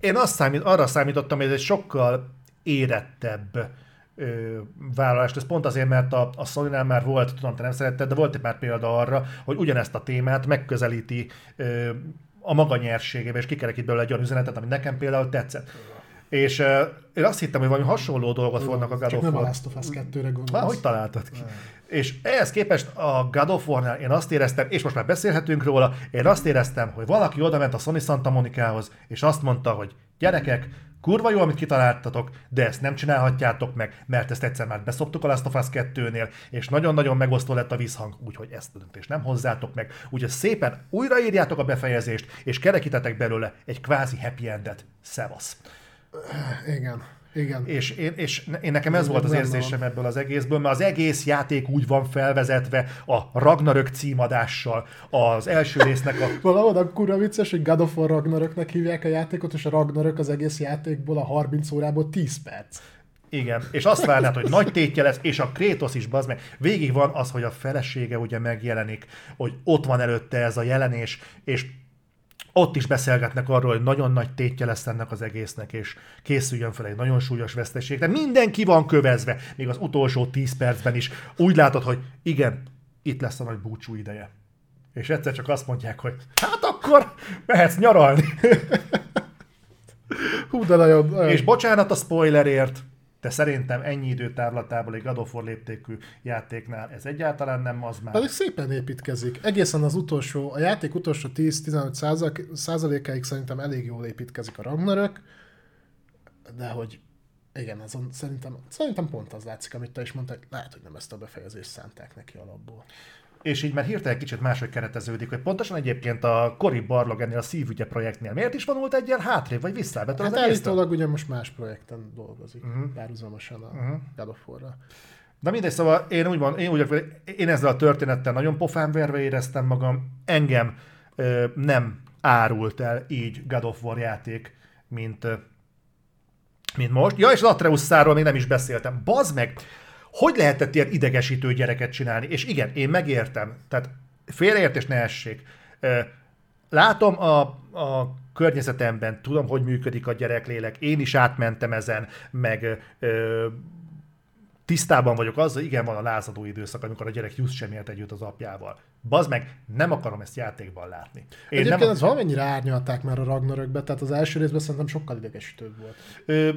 Én azt számít, arra számítottam, hogy ez egy sokkal érettebb ö, vállalást. Ez pont azért, mert a, a sony már volt, tudom, te nem szeretted, de volt egy már példa arra, hogy ugyanezt a témát megközelíti ö, a maga nyerségébe, és kikerekít belőle egy olyan üzenetet, ami nekem például tetszett. És uh, én azt hittem, hogy valami hasonló dolgot fognak a God of War. nem a Last of Us 2-re gondolsz. hogy találtad ki? És ehhez képest a God of War-nál én azt éreztem, és most már beszélhetünk róla, én azt éreztem, hogy valaki oda ment a Sony Santa Monikához, és azt mondta, hogy gyerekek, kurva jó, amit kitaláltatok, de ezt nem csinálhatjátok meg, mert ezt egyszer már beszoptuk a Last of Us 2-nél, és nagyon-nagyon megosztó lett a visszhang, úgyhogy ezt a döntést nem hozzátok meg. Úgyhogy szépen újraírjátok a befejezést, és kerekítetek belőle egy kvázi happy endet. Szevasz! Igen. Igen. És, én, és én nekem ez, ez volt az érzésem van. ebből az egészből, mert az egész játék úgy van felvezetve a Ragnarök címadással, az első résznek a... *laughs* Valahol a kurva vicces, hogy God of War Ragnaröknek hívják a játékot, és a Ragnarök az egész játékból a 30 órából 10 perc. Igen, és azt várnád, hogy nagy tétje lesz, és a Krétosz is, bazd meg. Végig van az, hogy a felesége ugye megjelenik, hogy ott van előtte ez a jelenés, és ott is beszélgetnek arról, hogy nagyon nagy tétje lesz ennek az egésznek, és készüljön fel egy nagyon súlyos veszteség. De mindenki van kövezve, még az utolsó 10 percben is. Úgy látod, hogy igen, itt lesz a nagy búcsú ideje. És egyszer csak azt mondják, hogy hát akkor mehetsz nyaralni. Hú, de nagyon. És bocsánat a spoilerért, de szerintem ennyi időtávlatából egy God léptékű játéknál ez egyáltalán nem az már. Pedig szépen építkezik. Egészen az utolsó, a játék utolsó 10-15 százalékáig szerintem elég jól építkezik a Ragnarök, de hogy igen, azon szerintem, szerintem pont az látszik, amit te is mondtál, lehet, hogy nem ezt a befejezést szánták neki alapból és így már hirtelen kicsit máshogy kereteződik, hogy pontosan egyébként a Kori Barlog ennél a szívügye projektnél miért is vonult egy ilyen hátrébb, vagy visszább? Hát állítólag ugye most más projekten dolgozik, uh-huh. párhuzamosan a uh-huh. Of War-ra. Na mindegy, szóval én úgy, van, én, úgy, én ezzel a történettel nagyon pofán verve éreztem magam, engem ö, nem árult el így God of War játék, mint, mint most. Ja, és az Atreuszáról még nem is beszéltem. Bazd meg! Hogy lehetett ilyen idegesítő gyereket csinálni? És igen, én megértem. Tehát félreértés ne essék. Látom a, a környezetemben, tudom, hogy működik a gyereklélek, én is átmentem ezen, meg ö, tisztában vagyok azzal, igen, van a lázadó időszak, amikor a gyerek just sem ért együtt az apjával. Bazd meg, nem akarom ezt játékban látni. Én Egyébként nem... ez valamennyire árnyalták már a Ragnarökbe, tehát az első részben szerintem sokkal idegesítőbb volt. Ö,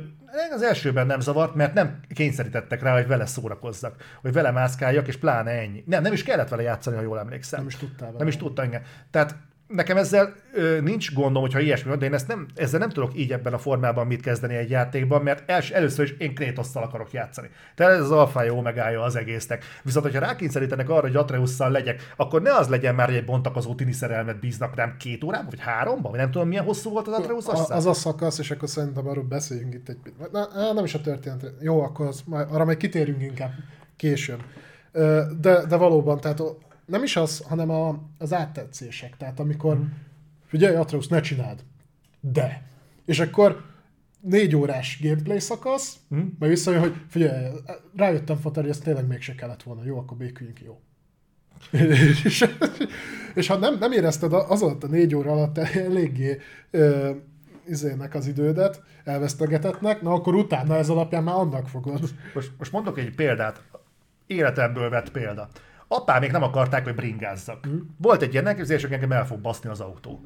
az elsőben nem zavart, mert nem kényszerítettek rá, hogy vele szórakozzak, hogy vele mászkáljak, és pláne ennyi. Nem, nem is kellett vele játszani, ha jól emlékszem. Nem is tudtál vele. Nem is tudtam, igen. Tehát nekem ezzel ö, nincs gondom, hogyha ilyesmi van, de én ezt nem, ezzel nem tudok így ebben a formában mit kezdeni egy játékban, mert els, először is én Krétosszal akarok játszani. Tehát ez az alfája omegája az egésznek. Viszont, hogyha rákényszerítenek arra, hogy Atreusszal legyek, akkor ne az legyen már, hogy egy bontakozó tini szerelmet bíznak rám két órában, vagy háromban, vagy nem tudom milyen hosszú volt az Atreusz az, az a szakasz, és akkor szerintem arról beszéljünk itt egy na, nem is a történet. Jó, akkor az, arra majd kitérünk inkább később. De, de valóban, tehát nem is az, hanem a, az áttetszések. Tehát amikor, mm. figyelj, Atreus, ne csináld. De. És akkor négy órás gameplay szakasz, mm. majd visszajön, hogy figyelj, rájöttem, Fater, hogy ezt tényleg mégse kellett volna. Jó, akkor béküljünk, jó. *laughs* és, és ha nem, nem érezted az alatt a négy óra alatt eléggé ö, izének az idődet, elvesztegetetnek, na akkor utána ez alapján már annak fogod. Most, most mondok egy példát, életemből vett példa. Apám még nem akarták, hogy bringázzak. Mm. Volt egy ilyen elképzelés, hogy engem el fog baszni az autó.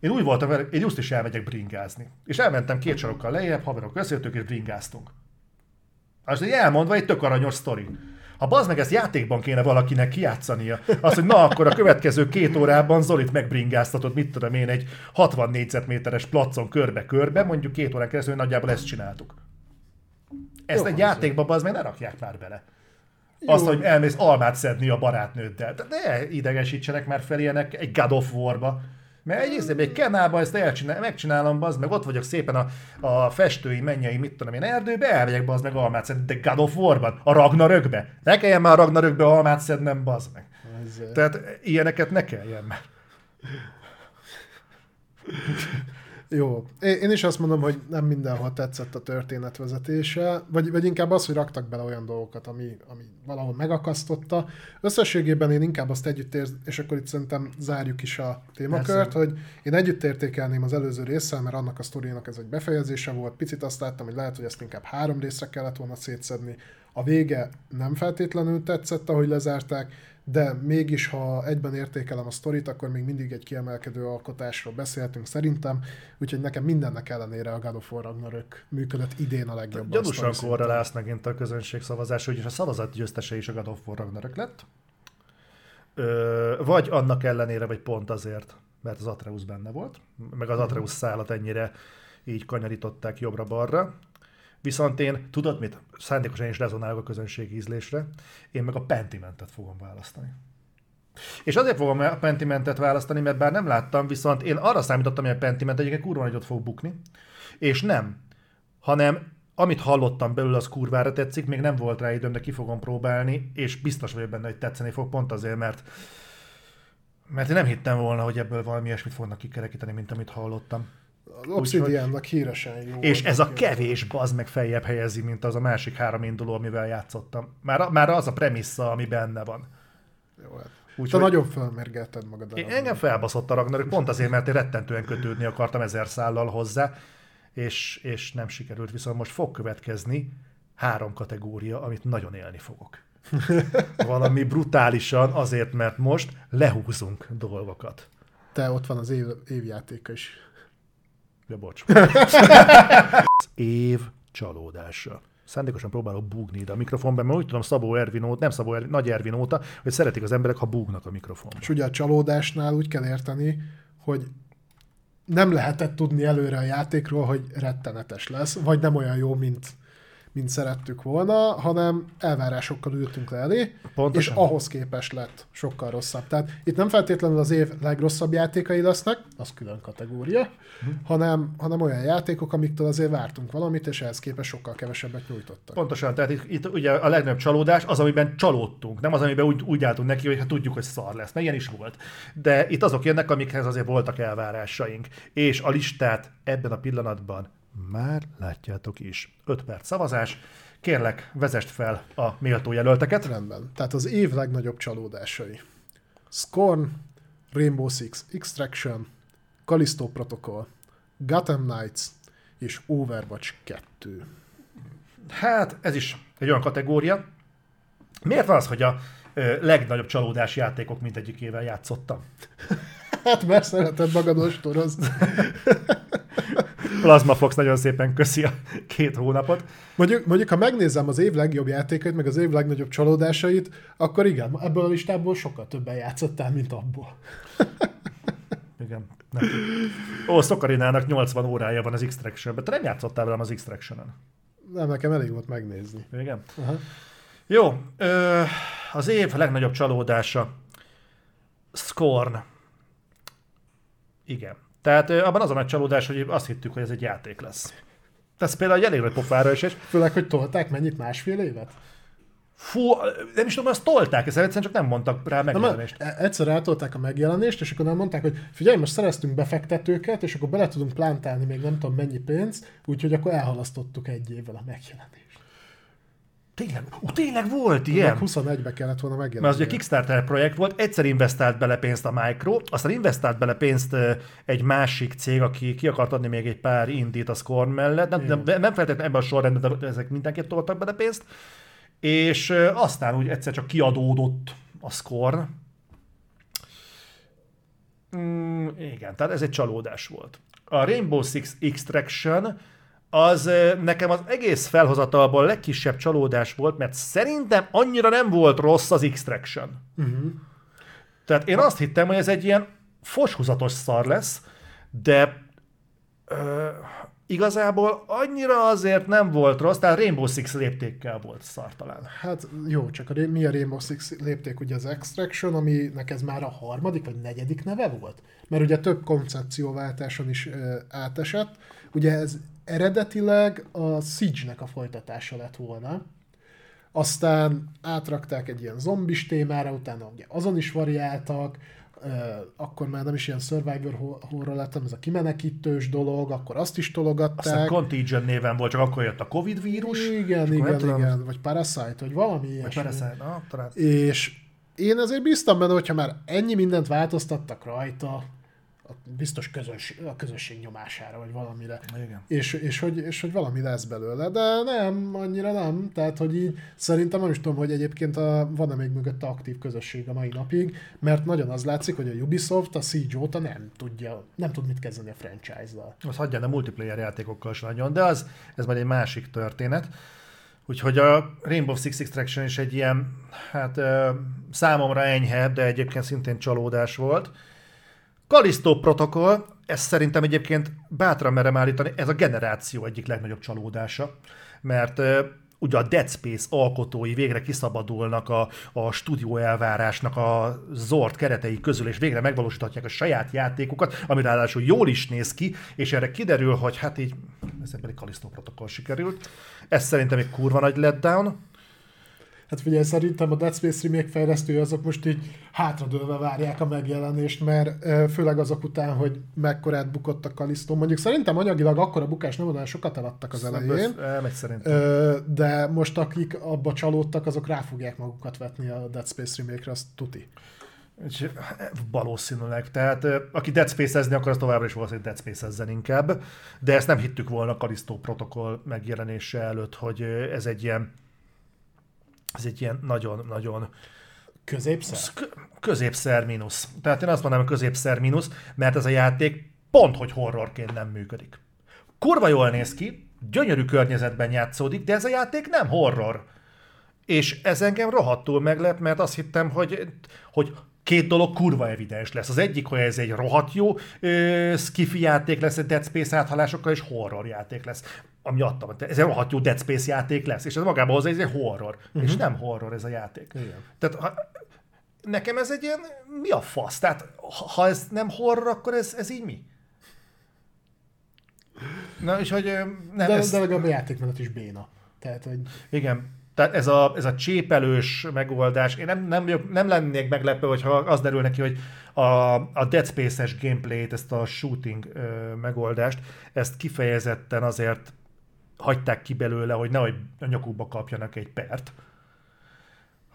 Én úgy voltam vele, én just is elmegyek bringázni. És elmentem két sarokkal lejjebb, haverok összejöttünk és bringáztunk. Az egy elmondva egy tök aranyos sztori. Ha bazd meg ezt játékban kéne valakinek kijátszania, az, hogy na akkor a következő két órában Zolit megbringáztatod, mit tudom én, egy 60 négyzetméteres placon körbe-körbe, mondjuk két órán keresztül, hogy nagyjából ezt csináltuk. Ezt Jó, egy játékban bazd meg ne rakják már bele. Azt, hogy elmész almát szedni a barátnőddel. De ne idegesítsenek már fel ilyenek egy God of War-ba. Mert egy észre, egy kenába ezt elcsinál, megcsinálom, az meg ott vagyok szépen a, a festői, mennyei, mit tudom én, erdőbe, elmegyek bazd meg almát szedni, de God of War-ban, a Ragnarökbe. Ne kelljen már a Ragnarökbe almát szednem, bazd meg. Ezzel. Tehát ilyeneket ne kelljen már. *laughs* Jó. Én is azt mondom, hogy nem mindenhol tetszett a történetvezetése, vagy, vagy inkább az, hogy raktak bele olyan dolgokat, ami, ami valahol megakasztotta. Összességében én inkább azt együtt ér, és akkor itt szerintem zárjuk is a témakört, Persze. hogy én együtt értékelném az előző résszel, mert annak a sztorinak ez egy befejezése volt. Picit azt láttam, hogy lehet, hogy ezt inkább három részre kellett volna szétszedni. A vége nem feltétlenül tetszett, ahogy lezárták, de mégis, ha egyben értékelem a sztorit, akkor még mindig egy kiemelkedő alkotásról beszéltünk szerintem, úgyhogy nekem mindennek ellenére a God of War Ragnarök működött idén a legjobban. Gyanúsan korrelálsz megint a közönség szavazás, hogy a szavazat győztese is a God of War Ragnarök lett. Ö, vagy annak ellenére, vagy pont azért, mert az Atreus benne volt, meg az Atreus szállat ennyire így kanyarították jobbra-balra. Viszont én, tudod mit? Szándékosan is rezonálok a közönség ízlésre. Én meg a Pentimentet fogom választani. És azért fogom a Pentimentet választani, mert bár nem láttam, viszont én arra számítottam, hogy a Pentiment egyébként kurva nagyot fog bukni. És nem. Hanem amit hallottam belőle, az kurvára tetszik, még nem volt rá időm, de ki fogom próbálni, és biztos vagyok benne, hogy tetszeni fog, pont azért, mert mert én nem hittem volna, hogy ebből valami ilyesmit fognak kikerekíteni, mint amit hallottam. Az Obsidiannak híresen jó. És ez a kevés bazd meg feljebb helyezi, mint az a másik három induló, amivel játszottam. Már, már az a premissza, ami benne van. Jó, hát. Úgy, Te hogy... nagyon felmérgelted magad. Én, engem felbaszott a Ragnarök, pont azért, mert én rettentően kötődni akartam ezer szállal hozzá, és, és nem sikerült, viszont most fog következni három kategória, amit nagyon élni fogok. *laughs* Valami brutálisan, azért, mert most lehúzunk dolgokat. Te ott van az év, évjátéka is. Ja, bocs. *laughs* év csalódása. Szándékosan próbálok búgni ide a mikrofonban, mert úgy tudom Szabó Ervinót, nem Szabó Ervin, Nagy Ervin óta, hogy szeretik az emberek, ha búgnak a mikrofonban. És ugye a csalódásnál úgy kell érteni, hogy nem lehetett tudni előre a játékról, hogy rettenetes lesz, vagy nem olyan jó, mint mint szerettük volna, hanem elvárásokkal ültünk le elé, Pontosan. és ahhoz képest lett sokkal rosszabb. Tehát itt nem feltétlenül az év legrosszabb játékai lesznek, az külön kategória, uh-huh. hanem, hanem olyan játékok, amiktől azért vártunk valamit, és ehhez képest sokkal kevesebbet nyújtottak. Pontosan, tehát itt, itt ugye a legnagyobb csalódás az, amiben csalódtunk, nem az, amiben úgy, úgy álltunk neki, hogy hát tudjuk, hogy szar lesz, mert ilyen is volt. De itt azok jönnek, amikhez azért voltak elvárásaink. És a listát ebben a pillanatban már látjátok is. 5 perc szavazás. Kérlek, vezest fel a méltó jelölteket. Rendben. Tehát az év legnagyobb csalódásai. Scorn, Rainbow Six Extraction, Callisto Protocol, Gotham Knights és Overwatch 2. Hát, ez is egy olyan kategória. Miért van az, hogy a ö, legnagyobb csalódás játékok mindegyikével játszottam? *laughs* Hát mert szereted magad ostorozni. *laughs* Plasma Fox nagyon szépen köszi a két hónapot. Mondjuk, mondjuk, ha megnézem az év legjobb játékait, meg az év legnagyobb csalódásait, akkor igen, ebből a listából sokkal többen játszottál, mint abból. *laughs* Igen. Nem. Ó, Szokarinának 80 órája van az Extraction-ben. Te nem játszottál velem az Extraction-en? Nem, nekem elég volt megnézni. Igen. Aha. Jó, ö, az év legnagyobb csalódása. Scorn. Igen. Tehát abban az a nagy csalódás, hogy azt hittük, hogy ez egy játék lesz. Ez például egy elég nagy pofára is, Főleg, hogy tolták mennyit? Másfél évet? fú, nem is tudom, azt tolták, ezt egyszerűen csak nem mondtak rá Na, megjelenést. e- egyszer eltolták a megjelenést, és akkor nem mondták, hogy figyelj, most szereztünk befektetőket, és akkor bele tudunk plántálni még nem tudom mennyi pénzt, úgyhogy akkor elhalasztottuk egy évvel a megjelenést. Tényleg, ó, tényleg volt ilyen? 21-be kellett volna megjelenni. Mert az ugye Kickstarter projekt volt, egyszer investált bele pénzt a Micro, aztán investált bele pénzt egy másik cég, aki ki akart adni még egy pár indít a Scorn mellett, nem, nem, nem feltétlenül ebben a sorrendben, de ezek mindenképp toltak bele pénzt, és aztán úgy egyszer csak kiadódott a Scorn. Mm, igen, tehát ez egy csalódás volt. A Rainbow Six Extraction az nekem az egész felhozatalból legkisebb csalódás volt, mert szerintem annyira nem volt rossz az Extraction. Uh-huh. Tehát én azt hittem, hogy ez egy ilyen foshúzatos szar lesz, de ö, igazából annyira azért nem volt rossz, tehát Rainbow Six léptékkel volt szar talán. Hát jó, csak a, mi a Rainbow Six lépték ugye az Extraction, aminek ez már a harmadik vagy negyedik neve volt? Mert ugye több koncepcióváltáson is ö, átesett. Ugye ez eredetileg a Siege-nek a folytatása lett volna. Aztán átrakták egy ilyen zombis témára, utána ugye azon is variáltak, akkor már nem is ilyen Survivor ho- horror lett, hanem ez a kimenekítős dolog, akkor azt is tologatták. Aztán Contagion néven volt, csak akkor jött a Covid vírus. Igen, igen, tudom, igen, vagy Parasite, vagy valami Vagy ilyesmi. Parasite, na, talán. És én azért bíztam benne, hogyha már ennyi mindent változtattak rajta, biztos közös, a közösség nyomására, vagy valamire. Igen. És, és, hogy, és hogy valami lesz belőle, de nem, annyira nem. Tehát, hogy így szerintem nem is tudom, hogy egyébként a, van-e még mögött aktív közösség a mai napig, mert nagyon az látszik, hogy a Ubisoft a Siege óta nem tudja, nem tud mit kezdeni a franchise-dal. Az hagyján a multiplayer játékokkal sem nagyon, de az, ez majd egy másik történet. Úgyhogy a Rainbow Six Extraction is egy ilyen, hát ö, számomra enyhebb, de egyébként szintén csalódás volt. Callisto Protocol, ez szerintem egyébként bátran merem állítani, ez a generáció egyik legnagyobb csalódása, mert ugye a Dead Space alkotói végre kiszabadulnak a, a stúdió elvárásnak a zord keretei közül, és végre megvalósíthatják a saját játékukat, ami ráadásul jól is néz ki, és erre kiderül, hogy hát így, ez egy Callisto Protocol sikerült. Ez szerintem egy kurva nagy letdown. Hát figyelj, szerintem a Dead Space remake fejlesztői azok most így hátradőlve várják a megjelenést, mert főleg azok után, hogy mekkorát bukott a Kalisztó. Mondjuk szerintem anyagilag akkora bukás nem olyan sokat eladtak az elején, Elmegy szerintem. de most akik abba csalódtak, azok rá fogják magukat vetni a Dead Space remake-re, azt tuti. És valószínűleg. Tehát ö, aki Dead Space-ezni akar, az továbbra is valószínűleg Dead Space-ezzen inkább. De ezt nem hittük volna a Callisto protokoll megjelenése előtt, hogy ez egy ilyen ez egy ilyen nagyon-nagyon Középszer? kö- középszer mínusz. Tehát én azt mondanám, hogy középszer mínusz, mert ez a játék pont, hogy horrorként nem működik. Kurva jól néz ki, gyönyörű környezetben játszódik, de ez a játék nem horror. És ez engem rohadtul meglep, mert azt hittem, hogy, hogy két dolog kurva evidens lesz. Az egyik, hogy ez egy rohadt jó ö, skifi játék lesz, egy Dead Space áthalásokkal, és horror játék lesz. Ami adtam, ez egy rohadt jó Dead Space játék lesz, és ez magában hozzá ez egy horror. Uh-huh. És nem horror ez a játék. Igen. Tehát ha, nekem ez egy ilyen, mi a fasz? Tehát ha ez nem horror, akkor ez, ez így mi? Na, és hogy nem, De, ez, de legalább a játékmenet is béna. Tehát, hogy igen, tehát ez a, ez a csépelős megoldás, én nem, nem, nem lennék meglepő, hogyha az derül neki, hogy a, a Dead Space-es gameplayt, ezt a shooting ö, megoldást, ezt kifejezetten azért hagyták ki belőle, hogy nehogy a nyakukba kapjanak egy pert,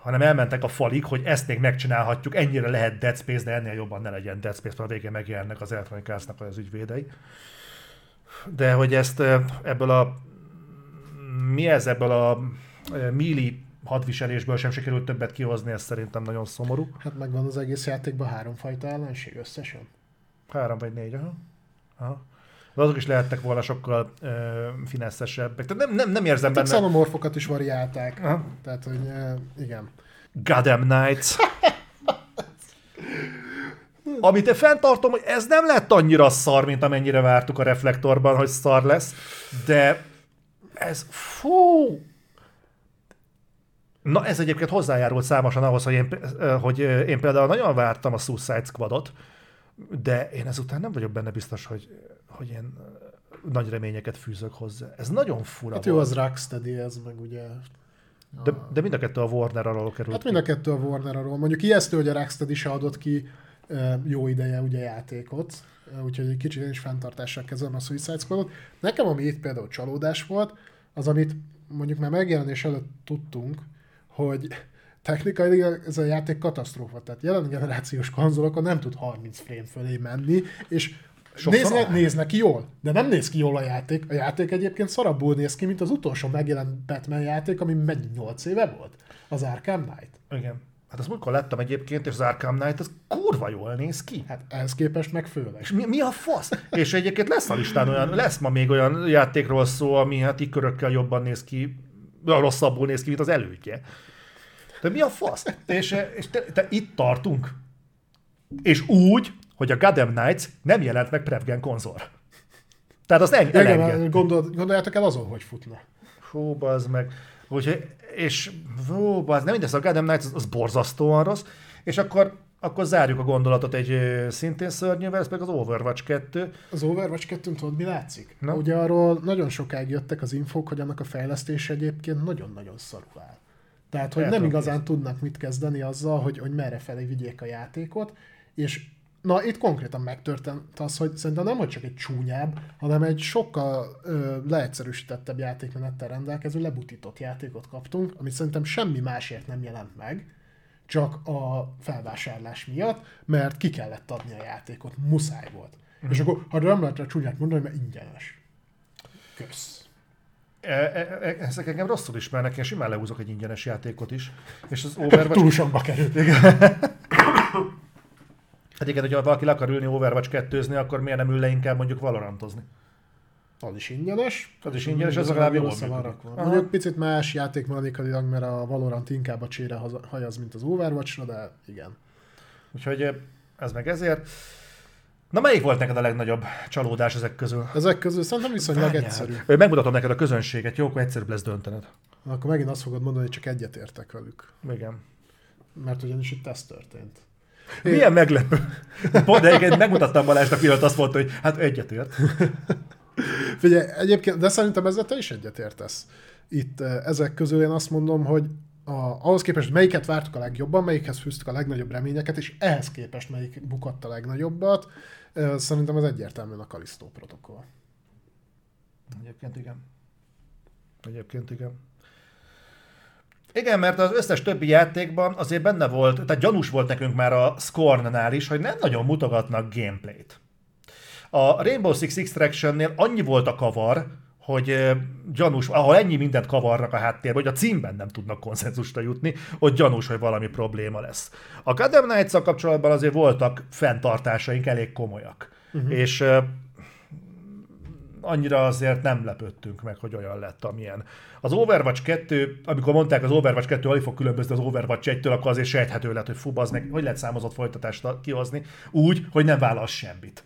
hanem elmentek a falig, hogy ezt még megcsinálhatjuk, ennyire lehet Dead Space, de ennél jobban ne legyen Dead Space, mert a végén megjelennek az Electronic Arts-nak az ügyvédei. De hogy ezt ebből a mi ez ebből a Mili hadviselésből sem sikerült többet kihozni, ez szerintem nagyon szomorú. Hát megvan az egész játékban háromfajta ellenség összesen. Három vagy négy, aha. aha. De azok is lehettek volna sokkal ö, finesszesebbek. Tehát nem, nem, nem érzem Hát a benne... xenomorfokat is variálták. Aha. Tehát, hogy eh, igen. Goddamn Knights. *laughs* Amit én fenntartom, hogy ez nem lett annyira szar, mint amennyire vártuk a reflektorban, hogy szar lesz, de ez fú, Na ez egyébként hozzájárult számosan ahhoz, hogy én, hogy én például nagyon vártam a Suicide Squadot, de én ezután nem vagyok benne biztos, hogy, hogy én nagy reményeket fűzök hozzá. Ez nagyon fura Hát jó, volt. az Rocksteady, ez meg ugye... De, de mind a kettő a Warner alól került Hát mind a kettő a Warner arról. Mondjuk ijesztő, hogy a Rocksteady se adott ki eh, jó ideje ugye játékot, eh, úgyhogy egy kicsit én is fenntartással kezelem a Suicide Squadot. Nekem, ami itt például csalódás volt, az, amit mondjuk már megjelenés előtt tudtunk, hogy technikailag ez a játék katasztrófa. Tehát jelen generációs konzolokon nem tud 30 frame fölé menni, és néz neki jól, de nem néz ki jól a játék. A játék egyébként szarabbul néz ki, mint az utolsó megjelent Batman játék, ami mennyi 8 éve volt? Az Arkham Knight. Igen. Hát azt múltkor láttam egyébként, és az Arkham Knight az kurva jól néz ki. Hát ehhez képest meg főleg. És mi, mi a fasz? És egyébként lesz a listán olyan, lesz ma még olyan játékról szó, ami hát így körökkel jobban néz ki, rosszabbul néz ki, mint az elődje. De mi a fasz? És, és te, te itt tartunk. És úgy, hogy a Gotham Knights nem jelent meg Prevgen konzol. Tehát azt en- Igen, elenged. gondol, gondoljátok el azon, hogy futna. Hú, bazd meg. Úgyhogy, és hú, bazd, nem mindez, a Gotham Knights az, az borzasztóan rossz, és akkor, akkor zárjuk a gondolatot egy szintén szörnyűvel, ez pedig az Overwatch 2. Az Overwatch 2 tudod, mi látszik? Na? Ugye arról nagyon sokáig jöttek az infók, hogy annak a fejlesztése egyébként nagyon-nagyon szarul áll. Tehát, hogy nem igazán tudnak mit kezdeni azzal, hogy, hogy merre felé vigyék a játékot, és na itt konkrétan megtörtént az, hogy szerintem nem, hogy csak egy csúnyább, hanem egy sokkal ö, leegyszerűsítettebb játékmenettel rendelkező, lebutított játékot kaptunk, amit szerintem semmi másért nem jelent meg, csak a felvásárlás miatt, mert ki kellett adni a játékot, muszáj volt. Mm. És akkor, ha nem lehet rá csúnyát mondani, mert ingyenes. Kösz. E, e, e, ezek engem rosszul ismernek, én simán leúzok egy ingyenes játékot is. És az Overwatch... Túl sokba került. Hát igen, hogyha valaki le akar ülni Overwatch 2 akkor miért nem ül le inkább mondjuk Valorantozni? Az is ingyenes. Az is ingyenes, ez legalább jól van rakva. Aha. Mondjuk picit más játékmechanikailag, mert a Valorant inkább a csére hajaz, mint az Overwatch-ra, de igen. Úgyhogy ez meg ezért. Na melyik volt neked a legnagyobb csalódás ezek közül? Ezek közül szerintem viszonylag Várjál. egyszerű. Megmutatom neked a közönséget, jó, akkor egyszerűbb lesz döntened. Akkor megint azt fogod mondani, hogy csak egyet értek velük. Igen. Mert ugyanis itt ez történt. Milyen meglepő. Pont, de egyébként megmutattam Balázsnak, mielőtt azt mondta, hogy hát egyetért. Figyelj, egyébként, de szerintem ezzel te is egyetértesz. Itt eh, ezek közül én azt mondom, hogy a, ahhoz képest melyiket vártuk a legjobban, melyikhez fűztük a legnagyobb reményeket, és ehhez képest melyik bukott a legnagyobbat, eh, szerintem az egyértelműen a Kalisztó protokoll. Egyébként igen. Egyébként igen. Igen, mert az összes többi játékban azért benne volt, tehát gyanús volt nekünk már a Scorn-nál is, hogy nem nagyon mutogatnak gameplayt. A Rainbow Six Extraction-nél annyi volt a kavar, hogy gyanús, ahol ennyi mindent kavarnak a háttérben, hogy a címben nem tudnak konszenzusra jutni, hogy gyanús, hogy valami probléma lesz. A Gotham knights kapcsolatban azért voltak fenntartásaink elég komolyak. Uh-huh. És annyira azért nem lepődtünk meg, hogy olyan lett, amilyen. Az Overwatch 2, amikor mondták, az Overwatch 2 alig fog különbözni az Overwatch 1-től, akkor azért sejthető lett, hogy fú, az meg, hogy lehet számozott folytatást kihozni, úgy, hogy nem válasz semmit.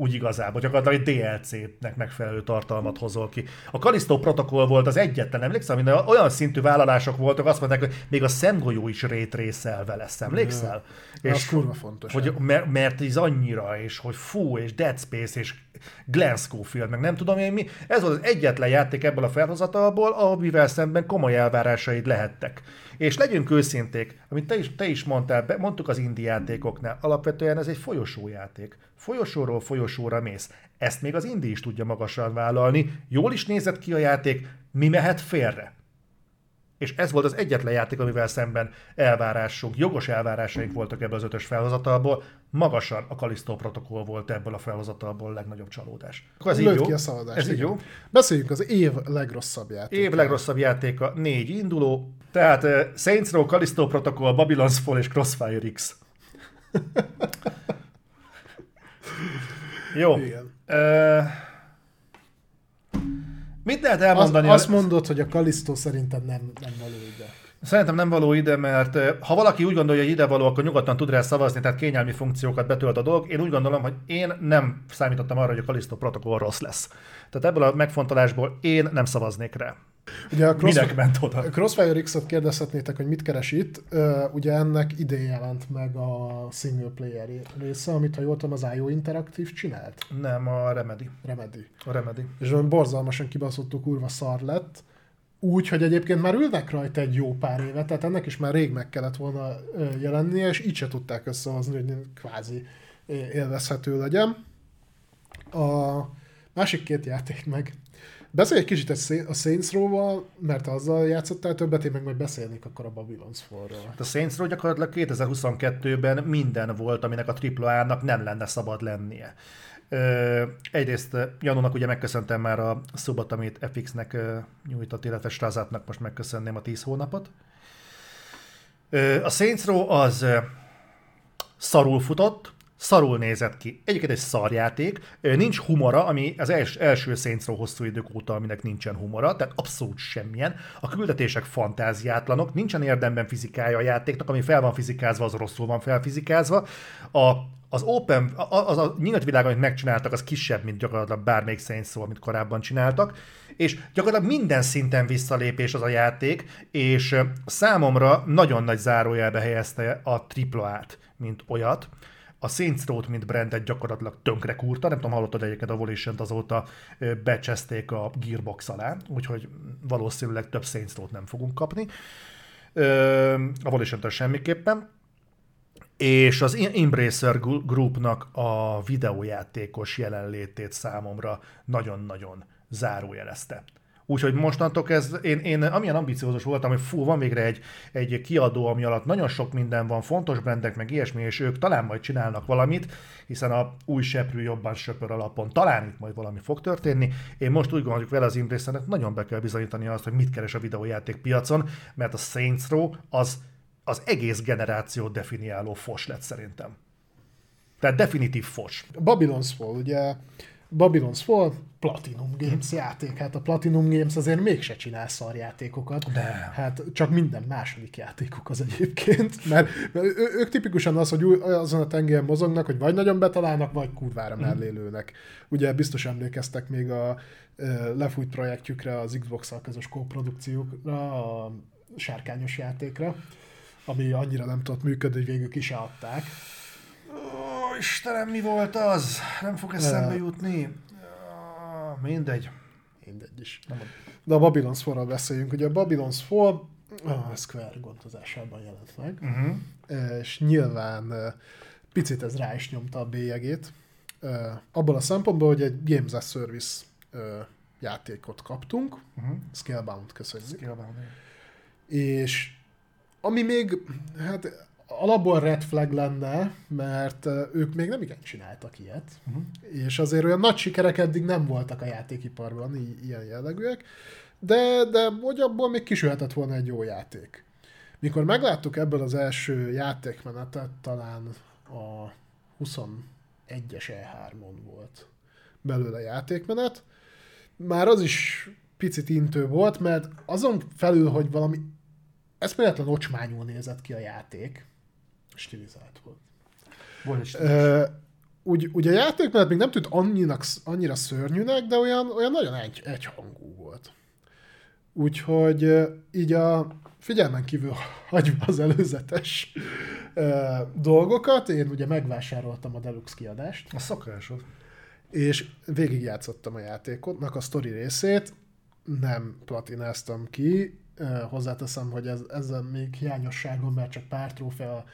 Úgy igazából, gyakorlatilag egy DLC-nek megfelelő tartalmat hozol ki. A Callisto protokoll volt az egyetlen, emlékszel, minden olyan szintű vállalások voltak, azt mondták, hogy még a szemgolyó is rétrészelve lesz, emlékszel? Ja. Az kurva fontos. Hogy, mert, mert ez annyira, és hogy fú, és Dead Space, és Glenn Schofield, meg nem tudom én mi. Ez volt az egyetlen játék ebből a felhozatalból, amivel szemben komoly elvárásaid lehettek. És legyünk őszinték, amit te is, te is mondtál, be, mondtuk az indie játékoknál, alapvetően ez egy folyosójáték. Folyosóról folyosóra mész. Ezt még az indie is tudja magasan vállalni. Jól is nézett ki a játék, mi mehet félre? És ez volt az egyetlen játék, amivel szemben elvárásunk, jogos elvárásaink voltak ebből az ötös felhozatalból, magasan a Kalisztó protokoll volt ebből a felhozatalból a legnagyobb csalódás. Akkor ez így jó? Ki a szavazást, ez így jó? Beszéljünk az év legrosszabb játéka. Év legrosszabb játéka, négy induló, tehát uh, Saints Row, Kalisztó protokoll, Babylon's Fall és Crossfire X. *laughs* jó. Igen. Uh, Mit lehet elmondani? Azt, azt mondod, hogy a Kalisztó szerintem nem, nem való ide. Szerintem nem való ide, mert ha valaki úgy gondolja, hogy ide való, akkor nyugodtan tud rá szavazni, tehát kényelmi funkciókat betölt a dolog. Én úgy gondolom, hogy én nem számítottam arra, hogy a Kalisztó protokoll rossz lesz. Tehát ebből a megfontolásból én nem szavaznék rá. Ugye a Cross... Minek ment oda? Crossfire X-ot kérdezhetnétek, hogy mit keres itt. ugye ennek idén jelent meg a single player része, amit ha jól tudom, az IO Interactive csinált. Nem, a Remedy. Remedy. A Remedy. És borzalmasan kibaszottuk, kurva szar lett. Úgy, hogy egyébként már ülnek rajta egy jó pár éve, tehát ennek is már rég meg kellett volna jelennie, és így se tudták összehozni, hogy kvázi élvezhető legyen. A másik két játék meg Beszélj egy kicsit a Saints Row-val, mert azzal játszottál többet, én meg majd beszélnék akkor a Babylon's Fall-ról. Hát a Saints Row gyakorlatilag 2022-ben minden volt, aminek a AAA-nak nem lenne szabad lennie. Ö, egyrészt Janónak ugye megköszöntem már a szobot, amit FX-nek nyújtott, illetve Strázátnak most megköszönném a 10 hónapot. Ö, a Saints Row az szarul futott, szarul nézett ki. Egyébként egy szarjáték, nincs humora, ami az els, első Saints Row hosszú idők óta, aminek nincsen humora, tehát abszolút semmilyen. A küldetések fantáziátlanok, nincsen érdemben fizikája a játéknak, ami fel van fizikázva, az rosszul van felfizikázva. A, az open, az a nyílt világ, amit megcsináltak, az kisebb, mint gyakorlatilag bármelyik Saints amit korábban csináltak, és gyakorlatilag minden szinten visszalépés az a játék, és számomra nagyon nagy zárójelbe helyezte a AAA-t, mint olyat a Saints Row-t, mint brandet gyakorlatilag tönkre kurta, nem tudom, hallottad egyébként a volition azóta becseszték a Gearbox alá, úgyhogy valószínűleg több Saints Row-t nem fogunk kapni. A volition semmiképpen. És az Embracer Groupnak a videójátékos jelenlétét számomra nagyon-nagyon zárójelezte. Úgyhogy mostantól ez, én, én amilyen ambiciózus voltam, hogy fú, van végre egy, egy kiadó, ami alatt nagyon sok minden van, fontos brendek, meg ilyesmi, és ők talán majd csinálnak valamit, hiszen a új seprű jobban söpör alapon talán itt majd valami fog történni. Én most úgy gondoljuk vele az Impresszenek nagyon be kell bizonyítani azt, hogy mit keres a videójáték piacon, mert a Saints Row az, az egész generáció definiáló fos lett szerintem. Tehát definitív fos. Babylon's Fall, ugye Babylon's Fall, Platinum Games játék. Hát a Platinum Games azért mégse csinál szarjátékokat. De. Hát csak minden második játékuk az egyébként. Mert, ők tipikusan az, hogy azon a tengeren mozognak, hogy vagy nagyon betalálnak, vagy kurvára mm. mellé lőnek. Ugye biztos emlékeztek még a lefújt projektjükre, az Xbox-szal közös kóprodukciókra, a sárkányos játékra, ami annyira nem tudott működni, hogy végül ki se adták. Istenem, mi volt az? Nem fog eszembe jutni. Mindegy. Mindegy is. Nem De a Babylon's Fall-ral beszéljünk. Ugye a Babylon's Fall a Square gondozásában jelent meg, uh-huh. és nyilván picit ez rá is nyomta a bélyegét. Abból a szempontból, hogy egy Games as Service játékot kaptunk, uh-huh. Scalebound köszönjük. Scalebound. És ami még, hát alapból red flag lenne, mert ők még nem igen csináltak ilyet, uh-huh. és azért olyan nagy sikerek eddig nem voltak a játékiparban i- ilyen jellegűek, de, de hogy abból még kisülhetett volna egy jó játék. Mikor megláttuk ebből az első játékmenetet, talán a 21-es E3-on volt belőle játékmenet, már az is picit intő volt, mert azon felül, hogy valami eszméletlen ocsmányul nézett ki a játék, stilizált volt. Volt uh, úgy, úgy a játékmenet még nem tűnt annyinak, annyira szörnyűnek, de olyan, olyan nagyon egy, egyhangú volt. Úgyhogy így a figyelmen kívül hagyva az előzetes uh, dolgokat, én ugye megvásároltam a Deluxe kiadást. A szokásod. És végigjátszottam a játékotnak a sztori részét, nem platináztam ki, uh, hozzáteszem, hogy ez, ezzel még hiányosságom, mert csak pár trófea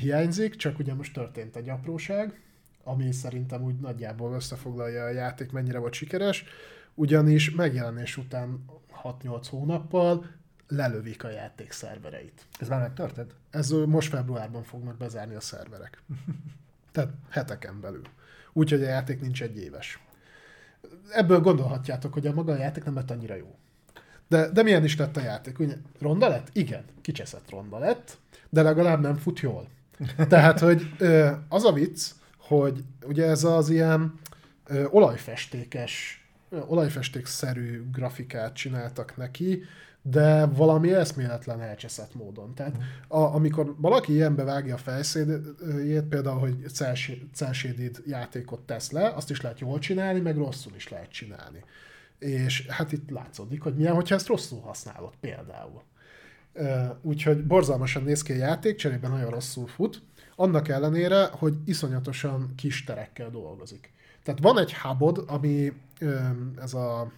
hiányzik, csak ugye most történt egy apróság, ami szerintem úgy nagyjából összefoglalja a játék, mennyire volt sikeres, ugyanis megjelenés után 6-8 hónappal lelövik a játék szervereit. Ez már megtörtént? Ez most februárban fognak bezárni a szerverek. *laughs* Tehát heteken belül. Úgyhogy a játék nincs egy éves. Ebből gondolhatjátok, hogy a maga a játék nem lett annyira jó. De, de milyen is lett a játék? Ugye, ronda lett? Igen, kicseszett ronda lett, de legalább nem fut jól. Tehát, hogy az a vicc, hogy ugye ez az ilyen olajfestékes, olajfestékszerű grafikát csináltak neki, de valami eszméletlen elcseszett módon. Tehát a, amikor valaki ilyenbe vágja a fejszédjét, például, hogy cel-shaded játékot tesz le, azt is lehet jól csinálni, meg rosszul is lehet csinálni. És hát itt látszódik, hogy milyen, hogyha ezt rosszul használod például. Úgyhogy borzalmasan néz ki a játék, cserében nagyon rosszul fut, annak ellenére, hogy iszonyatosan kis terekkel dolgozik. Tehát van egy hubod, ami ez a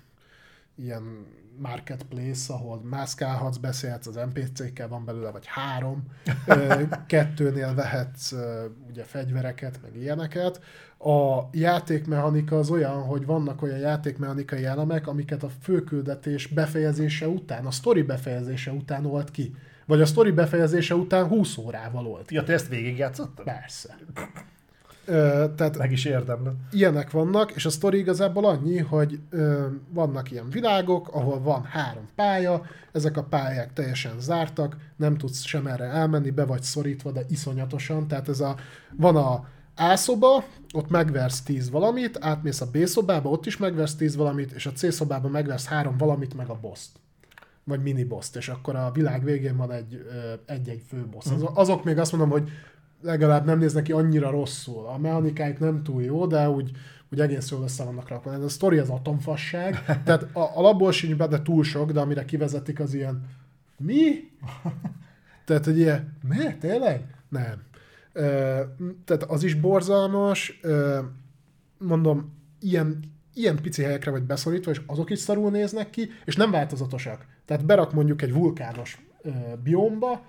ilyen marketplace, ahol mászkálhatsz, beszélhetsz az NPC-kkel, van belőle vagy három, *laughs* kettőnél vehetsz ugye fegyvereket, meg ilyeneket. A játékmechanika az olyan, hogy vannak olyan játékmechanikai elemek, amiket a főküldetés befejezése után, a story befejezése után old ki. Vagy a story befejezése után 20 órával ki. Ja, te ezt végigjátszottad? Persze. Ö, tehát Meg is érdemlem. ilyenek vannak, és a sztori igazából annyi, hogy ö, vannak ilyen világok, ahol van három pálya, ezek a pályák teljesen zártak, nem tudsz sem erre elmenni, be vagy szorítva, de iszonyatosan, tehát ez a, van a A szoba, ott megversz 10 valamit, átmész a B szobába, ott is megversz 10 valamit, és a C szobában megversz három valamit, meg a boss vagy mini boss és akkor a világ végén van egy, egy-egy fő boss. Az, azok még azt mondom, hogy legalább nem néznek ki annyira rosszul. A mechanikáik nem túl jó, de úgy, úgy egész jól össze vannak rakva. Ez a sztori az atomfasság, *laughs* tehát a, alapból sincs be, de túl sok, de amire kivezetik az ilyen mi? *laughs* Tehát, hogy ilyen, mi? Tényleg? Nem. Tehát az is borzalmas, mondom, ilyen, ilyen pici helyekre vagy beszorítva, és azok is szarul néznek ki, és nem változatosak. Tehát berak mondjuk egy vulkános biomba,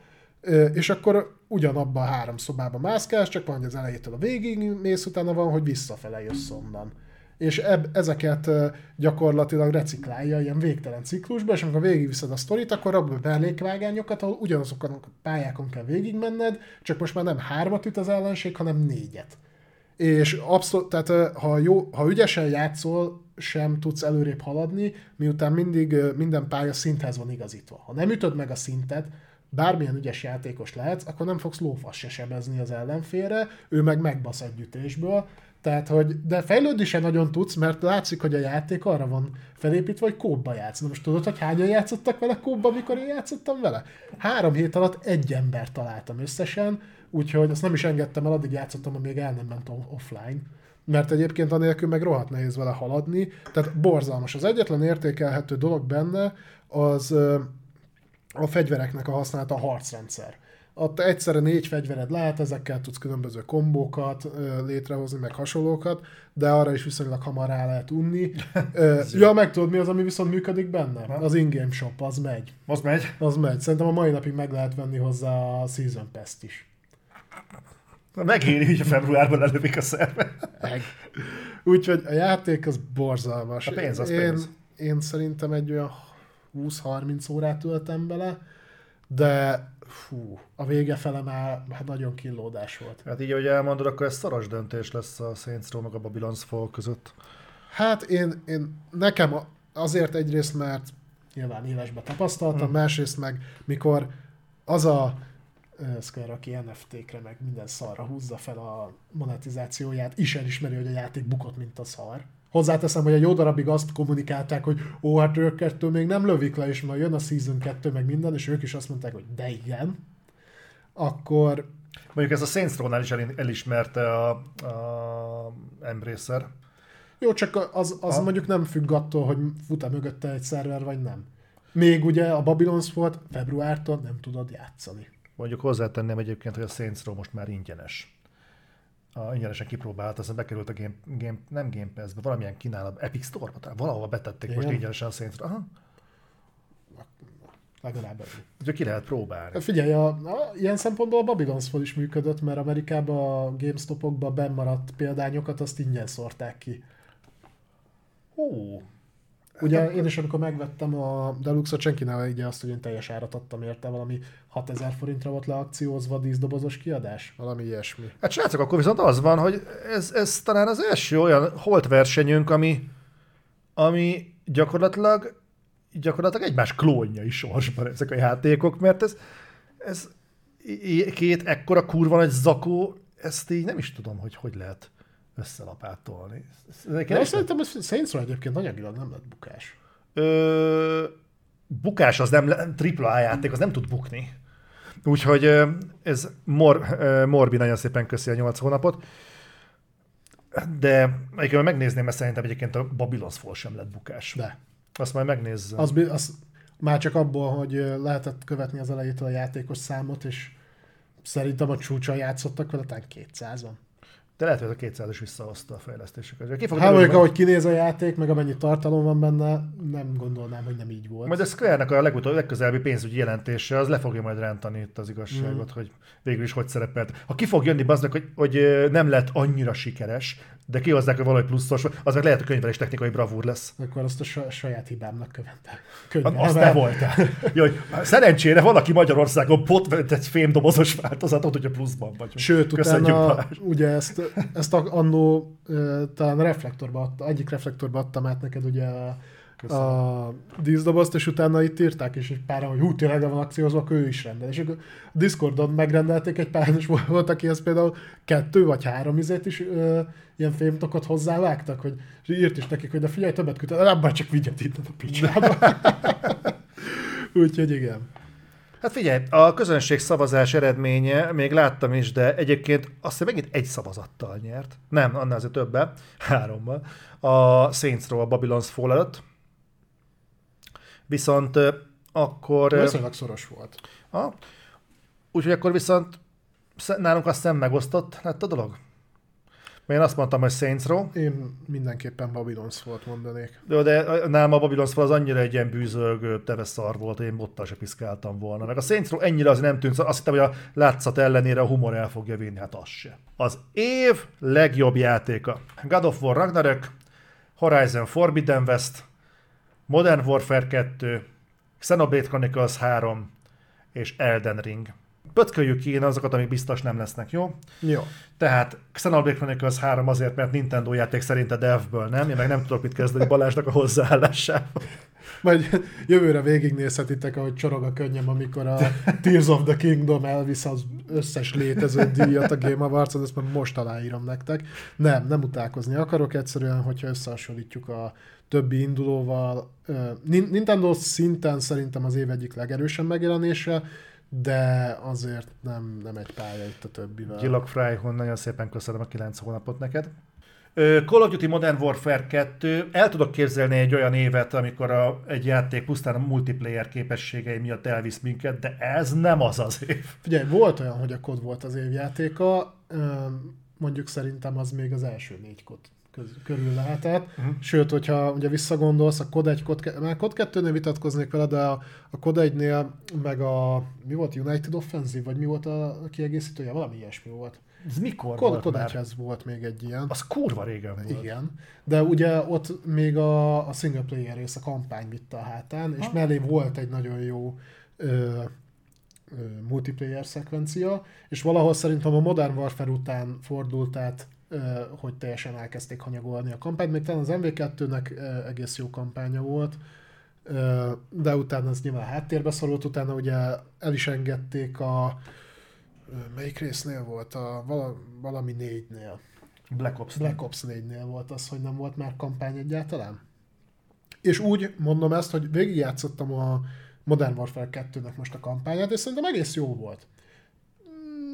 és akkor ugyanabban a három szobában mászkálsz, csak van, hogy az elejétől a végig mész, utána van, hogy visszafele jössz onnan. És eb, ezeket gyakorlatilag reciklálja ilyen végtelen ciklusba, és amikor végigviszed a sztorit, akkor abban mellékvágányokat, ahol ugyanazokon a pályákon kell végigmenned, csak most már nem hármat üt az ellenség, hanem négyet. És abszolút, tehát ha, jó, ha ügyesen játszol, sem tudsz előrébb haladni, miután mindig minden pálya szinthez van igazítva. Ha nem ütöd meg a szintet, bármilyen ügyes játékos lehetsz, akkor nem fogsz lófasz se sebezni az ellenfélre, ő meg megbasz egy ütésből, tehát, hogy, de fejlődni sem nagyon tudsz, mert látszik, hogy a játék arra van felépítve, hogy kódba játsz. Na most tudod, hogy hányan játszottak vele kódba, amikor én játszottam vele? Három hét alatt egy ember találtam összesen, úgyhogy azt nem is engedtem el, addig játszottam, amíg el nem ment offline. Mert egyébként anélkül meg rohadt nehéz vele haladni, tehát borzalmas. Az egyetlen értékelhető dolog benne az a fegyvereknek a használata a harcrendszer. Ott egyszerre négy fegyvered lehet, ezekkel tudsz különböző kombókat létrehozni, meg hasonlókat, de arra is viszonylag hamar rá lehet unni. *laughs* Ja, meg tudod mi az, ami viszont működik benne? Az in-game shop, az megy. Most megy. Az megy. Szerintem a mai napig meg lehet venni hozzá a Season Pass-t is. Na, Megéri, hogy a februárban elővik a szerve. Úgyhogy a játék az borzalmas. A pénz az én, pénz. én szerintem egy olyan 20-30 órát töltem bele, de fú, a vége fele már, már nagyon kínlódás volt. Hát így, ahogy elmondod, akkor ez szaros döntés lesz a Saints Row meg a Babylon's Fall között. Hát én, én nekem azért egyrészt, mert nyilván élesbe tapasztaltam, másrészt meg mikor az a Square, aki NFT-kre meg minden szarra húzza fel a monetizációját, is elismeri, hogy a játék bukott, mint a szar. Hozzáteszem, hogy egy jó darabig azt kommunikálták, hogy ó, hát ők kettő még nem lövik le, és majd jön a Season 2, meg minden, és ők is azt mondták, hogy de igen. Akkor Mondjuk ez a Saints Row-nál is el, elismerte a, a Embracer. Jó, csak az, az Ha. mondjuk nem függ attól, hogy fut-e mögötte egy szerver, vagy nem. Még ugye a Babylon's volt februártól nem tudod játszani. Mondjuk hozzátenném egyébként, hogy a Saints Row most már ingyenes. A, ingyenesen kipróbált, aztán bekerült a Game, Game nem Game Pass-be, valamilyen kínálat, Epic Store-ba, talán valahova betették most Igen? ingyenesen a Saints. Aha, Legalább ennyi. úgyhogy ki lehet próbálni. Hát Figyelj, a, a, ilyen szempontból a Babylon's Fall is működött, mert Amerikában a GameStopokban bennmaradt példányokat azt ingyen szórták ki. Hú, Ugye én is, amikor megvettem a Deluxe-ot, senki ne így azt, hogy én teljes árat adtam érte, valami 6000 forintra volt leakciózva díszdobozos kiadás, valami ilyesmi. Hát srácok, akkor viszont az van, hogy ez, ez talán az első olyan holt versenyünk, ami, ami gyakorlatilag, gyakorlatilag egymás klónjai sorsban ezek a játékok, mert ez, ez két ekkora kurva nagy zakó, ezt így nem is tudom, hogy hogy lehet összelapátolni. Ez- De szerintem ez Saints egyébként anyagilag nem lett bukás. Ö, bukás az nem, tripla A játék, az nem tud bukni. Úgyhogy ez Mor, Morbi nagyon szépen köszi a 8 hónapot. De egyébként megnézném, mert szerintem egyébként a Babylon's Fall sem lett bukás. De. Azt majd megnézzem. Az, az már csak abból, hogy lehetett követni az elejétől a játékos számot, és szerintem a csúcson játszottak vele, talán 200-an. De lehet, hogy a 200 is visszahozta a fejlesztéseket. Ki Hát mondjuk, ahogy kinéz a játék, meg amennyi tartalom van benne, nem gondolnám, hogy nem így volt. Majd a Square-nek a legutóbbi, legközelebbi pénzügyi jelentése, az le fogja majd rántani itt az igazságot, mm. hogy végül is hogy szerepelt. Ha ki fog jönni baznak, hogy, hogy nem lett annyira sikeres, de kihozzák, hogy valahogy pluszos, az meg lehet, hogy könyvelés technikai bravúr lesz. Akkor azt a sa- saját hibámnak követte. Azt te voltál. Jó, hogy szerencsére valaki Magyarországon pot vett egy fémdobozos változatot, hogyha pluszban vagyunk. Sőt, Köszönjük, utána Balázs. ugye ezt, ezt a, annó talán reflektorba adta, egyik reflektorba adtam át neked ugye a, a díszdobozt, és utána itt írták is egy páran, hogy hú, tényleg le van akciózva, akkor ő is rendel. És akkor a Discordon megrendelték egy páran, és volt, aki ezt például kettő vagy három izét is ö, ilyen fémtokot hozzávágtak, hogy és írt is nekik, hogy de figyelj, többet küldte, bár csak vigyet itt a picsába. *laughs* Úgyhogy igen. Hát figyelj, a közönség szavazás eredménye, még láttam is, de egyébként azt hiszem megint egy szavazattal nyert. Nem, annál azért többen, hárommal. A Saints Row a Babylon's Fall előtt. Viszont akkor... Viszonylag szoros volt. Ha, úgyhogy akkor viszont sz- nálunk azt nem megosztott lett a dolog. Mert én azt mondtam, hogy Saints Row, Én mindenképpen Babylon's volt mondanék. de, de nálam a Babylon's Fall az annyira egy ilyen bűzölgő teveszar volt, hogy én bottal se piszkáltam volna. Meg a Saints Row ennyire az nem tűnt, azt hittem, hogy a látszat ellenére a humor el fogja vinni, hát az se. Az év legjobb játéka. God of War Ragnarök, Horizon Forbidden West, Modern Warfare 2, Xenoblade Chronicles 3 és Elden Ring. Pötköljük ki én azokat, amik biztos nem lesznek, jó? Jó. Tehát Xenoblade Chronicles 3 azért, mert Nintendo játék szerint a devből nem, én meg nem tudok mit kezdeni Balázsnak a hozzáállásával. Majd jövőre végignézhetitek, ahogy csorog a könnyem, amikor a Tears of the Kingdom elvisz az összes létező díjat a Game Awards-on, ezt már most aláírom nektek. Nem, nem utálkozni akarok, egyszerűen, hogyha összehasonlítjuk a többi indulóval. Nintendo szinten szerintem az év egyik legerősebb megjelenése, de azért nem, nem egy pálya itt a többivel. Gilok Fryhon, nagyon szépen köszönöm a 9 hónapot neked. Call of Duty Modern Warfare 2, el tudok képzelni egy olyan évet, amikor a, egy játék pusztán a multiplayer képességei miatt elvisz minket, de ez nem az az év. Figyelj, volt olyan, hogy a kod volt az évjátéka, mondjuk szerintem az még az első négy kod köz- körül lehetett. Uh-huh. Sőt, hogyha ugye visszagondolsz, a kod 1, kod 2, már kod 2-nél vitatkoznék vele, de a, a kod 1-nél meg a, mi volt, United Offensive, vagy mi volt a kiegészítője? Valami ilyesmi volt. Ez mikor Kod, volt kod már? 1 volt még egy ilyen. Az kurva régen volt. Igen, de ugye ott még a, a single player rész, a kampány vitte a hátán, és Ha. mellé volt egy nagyon jó ö, multiplayer szekvencia, és valahol szerintem a Modern Warfare után fordult át, hogy teljesen elkezdték hanyagolni a kampányt, még talán az MV2-nek ö, egész jó kampánya volt, de utána ez nyilván háttérbe szorult, utána ugye el is engedték a melyik résznél volt? A vala, valami négynél. Black Ops. Black Ops 4-nél volt az, hogy nem volt már kampány egyáltalán. És úgy mondom ezt, hogy végigjátszottam a Modern Warfare 2-nek most a kampányát, és szerintem egész jó volt.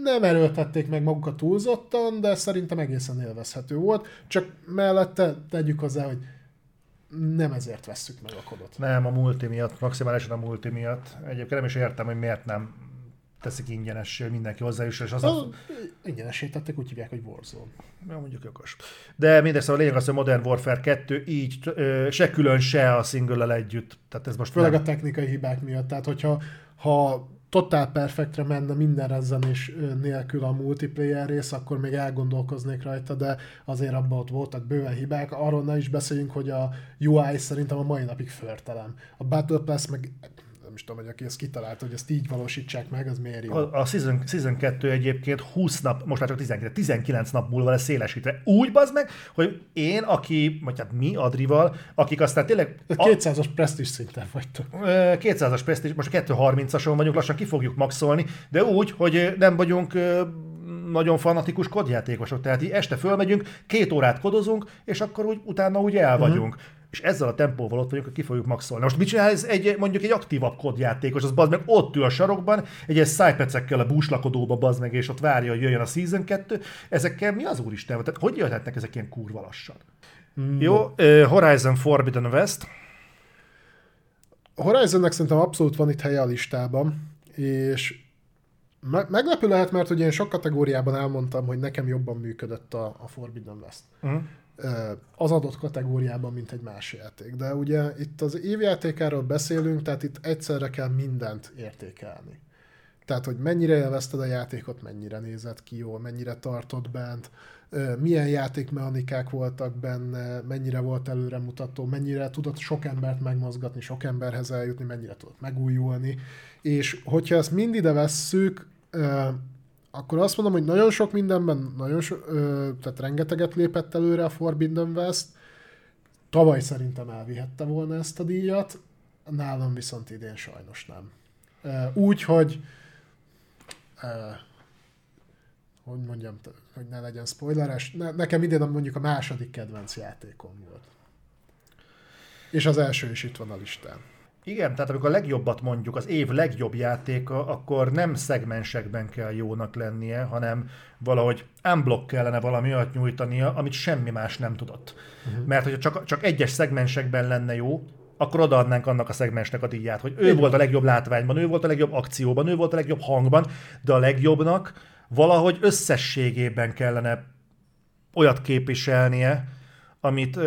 Nem erőltették meg magukat túlzottan, de szerintem egészen élvezhető volt. Csak mellette tegyük hozzá, hogy nem ezért vesszük meg a kodot. Nem, a multi miatt, maximálisan a multi miatt. Egyébként nem is értem, hogy miért nem teszik ingyenessé, hogy mindenki hozzájusson, és az a... Ingyenesítettek, úgy hívják, hogy Warzone. Ja, mondjuk jogos. De mindegy, szóval a lényeg az, hogy Modern Warfare 2 így ö, se külön, se a single együtt. Tehát ez most Főleg nem. a technikai hibák miatt. Tehát, hogyha ha totál perfektre menne minden rezzenés nélkül a multiplayer rész, akkor még elgondolkoznék rajta, de azért abban ott voltak bőven hibák. Arról ne is beszéljünk, hogy a UI szerintem a mai napig förtelem. A Battle Pass meg is tudom, hogy aki ezt kitalálta, hogy ezt így valósítsák meg, az miért jó. A, a season, season 2 egyébként 20 nap, most már csak 19, 19 nap múlva lesz szélesítve. Úgy bazd meg, hogy én, aki, vagy hát mi Adrival, akik aztán tényleg... 200-as presztis szinten vagytok. 200-as presztis, most 230-ason vagyunk, lassan ki fogjuk maxolni, de úgy, hogy nem vagyunk nagyon fanatikus kodjátékosok. Tehát így este fölmegyünk, két órát kodozunk, és akkor úgy utána úgy el mhm. vagyunk. Uh-huh és ezzel a tempóval ott vagyunk, hogy ki fogjuk maxolni. Most mit csinál ez egy, mondjuk egy aktívabb kodjátékos, az bazd meg ott ül a sarokban, egy ilyen szájpecekkel a búslakodóba bazd meg, és ott várja, hogy jöjjön a Season 2. Ezekkel mi az úristen? Tehát hogy jöhetnek ezek ilyen kurva lassan? Mm. Jó, Horizon Forbidden West. A Horizonnek szerintem abszolút van itt helye a listában, és me- meglepő lehet, mert ugye én sok kategóriában elmondtam, hogy nekem jobban működött a, a Forbidden West. Mm az adott kategóriában, mint egy más játék. De ugye itt az évjátékáról beszélünk, tehát itt egyszerre kell mindent értékelni. Tehát, hogy mennyire élvezted a játékot, mennyire nézett ki jól, mennyire tartott bent, milyen játékmechanikák voltak benne, mennyire volt előremutató, mennyire tudott sok embert megmozgatni, sok emberhez eljutni, mennyire tudott megújulni. És hogyha ezt mind ide vesszük, akkor azt mondom, hogy nagyon sok mindenben, nagyon so, tehát rengeteget lépett előre a Forbidden West. Tavaly szerintem elvihette volna ezt a díjat, nálam viszont idén sajnos nem. Úgy, hogy hogy mondjam, hogy ne legyen spoileres, ne, nekem idén mondjuk a második kedvenc játékom volt. És az első is itt van a listán. Igen, tehát amikor a legjobbat mondjuk, az év legjobb játéka, akkor nem szegmensekben kell jónak lennie, hanem valahogy unblock kellene valami olyat nyújtania, amit semmi más nem tudott. Uh-huh. Mert hogyha csak, csak egyes szegmensekben lenne jó, akkor odaadnánk annak a szegmensnek a díját, hogy ő Igen. volt a legjobb látványban, ő volt a legjobb akcióban, ő volt a legjobb hangban, de a legjobbnak valahogy összességében kellene olyat képviselnie, amit,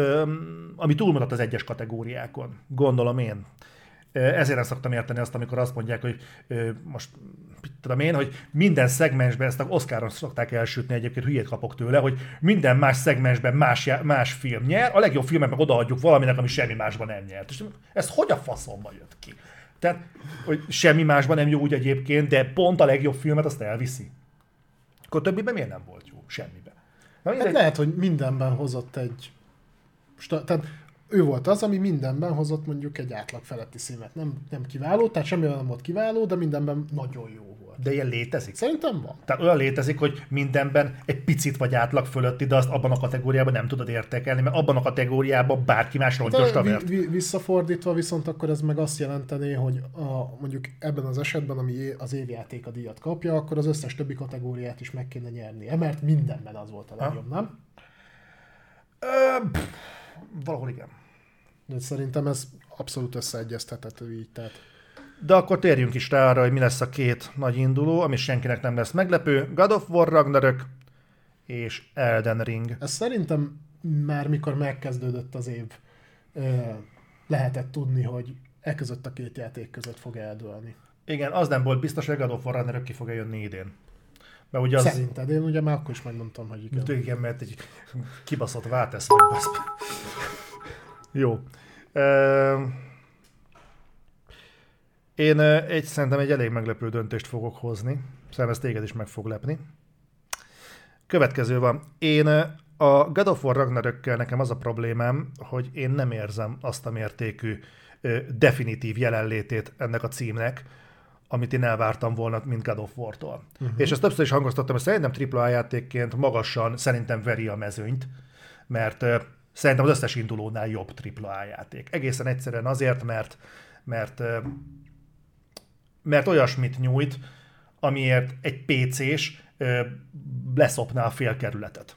ami túlmutat az egyes kategóriákon. Gondolom én. Ezért nem szoktam érteni azt, amikor azt mondják, hogy most tudom én, hogy minden szegmensben, ezt a Oscaron szokták elsütni, egyébként hülyét kapok tőle, hogy minden más szegmensben más, más film nyer, a legjobb filmet meg odaadjuk valaminek, ami semmi másban nem nyert. És ez hogy a faszomba jött ki? Tehát, hogy semmi másban nem jó úgy egyébként, de pont a legjobb filmet azt elviszi. Akkor többiben miért nem volt jó? Semmiben. Na, hát lehet, hogy mindenben hozott egy... Tehát ő volt az, ami mindenben hozott mondjuk egy átlag feletti színet. Nem, nem kiváló, tehát semmi nem volt kiváló, de mindenben nagyon jó volt. De ilyen létezik? Szerintem van. Tehát olyan létezik, hogy mindenben egy picit vagy átlag fölötti, de azt abban a kategóriában nem tudod értékelni, mert abban a kategóriában bárki más rongyos vi- vi- Visszafordítva viszont akkor ez meg azt jelenteni, hogy a, mondjuk ebben az esetben, ami az évjáték a díjat kapja, akkor az összes többi kategóriát is meg kéne nyerni. Mert mindenben az volt a legjobb, ha? nem? Ö, pff, valahol igen. De szerintem ez abszolút összeegyeztethető így. Tehát... De akkor térjünk is rá arra, hogy mi lesz a két nagy induló, ami senkinek nem lesz meglepő. God of War Ragnarök és Elden Ring. Ez szerintem már mikor megkezdődött az év, lehetett tudni, hogy e között a két játék között fog eldőlni. Igen, az nem volt biztos, hogy God of War Ragnarök ki fog jönni idén. Mert ugye az... Szerinted? Én ugye már akkor is megmondtam, hogy igen. Igen, mert egy kibaszott váltesz vagy. Jó. Én egy, szerintem egy elég meglepő döntést fogok hozni. Szerintem ez téged is meg fog lepni. Következő van. Én a God of War Ragnarökkel nekem az a problémám, hogy én nem érzem azt a mértékű definitív jelenlétét ennek a címnek, amit én elvártam volna, mint God of War-tól. Uh-huh. És ezt többször is hangoztattam, hogy szerintem AAA játékként magasan szerintem veri a mezőnyt, mert szerintem az összes indulónál jobb AAA játék. Egészen egyszerűen azért, mert, mert, mert olyasmit nyújt, amiért egy PC-s leszopná a fél kerületet.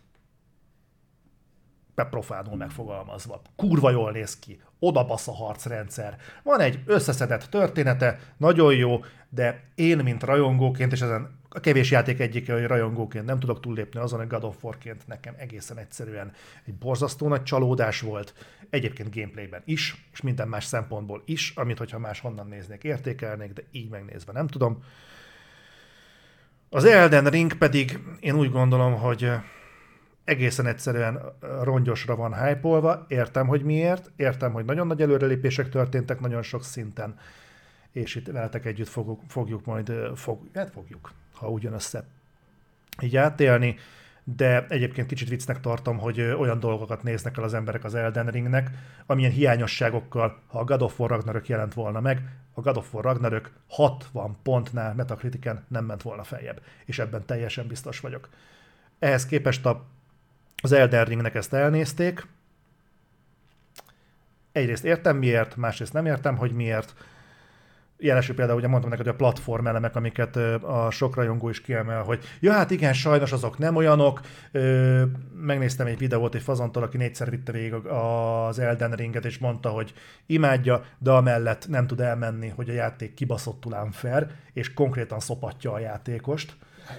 Beprofánul megfogalmazva. Kurva jól néz ki. Oda basz a harcrendszer. Van egy összeszedett története, nagyon jó, de én, mint rajongóként, és ezen a kevés játék egyike, hogy rajongóként nem tudok túllépni azon, hogy God of War-ként nekem egészen egyszerűen egy borzasztó nagy csalódás volt, egyébként gameplayben is, és minden más szempontból is, amit hogyha más honnan néznék, értékelnék, de így megnézve nem tudom. Az Elden Ring pedig én úgy gondolom, hogy egészen egyszerűen rongyosra van hype értem, hogy miért, értem, hogy nagyon nagy előrelépések történtek nagyon sok szinten, és itt veletek együtt fogjuk, fogjuk majd, fog, hát fogjuk, ha ugyan össze így átélni, de egyébként kicsit viccnek tartom, hogy olyan dolgokat néznek el az emberek az Elden Ringnek, amilyen hiányosságokkal, ha a God of War Ragnarök jelent volna meg, a God of War Ragnarök 60 pontnál Metacritiken nem ment volna feljebb, és ebben teljesen biztos vagyok. Ehhez képest a, az Elden Ringnek ezt elnézték, egyrészt értem miért, másrészt nem értem, hogy miért, jelesül például, ugye mondtam neked, hogy a platform elemek, amiket a sok rajongó is kiemel, hogy ja, hát igen, sajnos azok nem olyanok. Ö, megnéztem egy videót egy fazontól, aki négyszer vitte végig az Elden Ringet, és mondta, hogy imádja, de amellett nem tud elmenni, hogy a játék kibaszottul unfair, és konkrétan szopatja a játékost,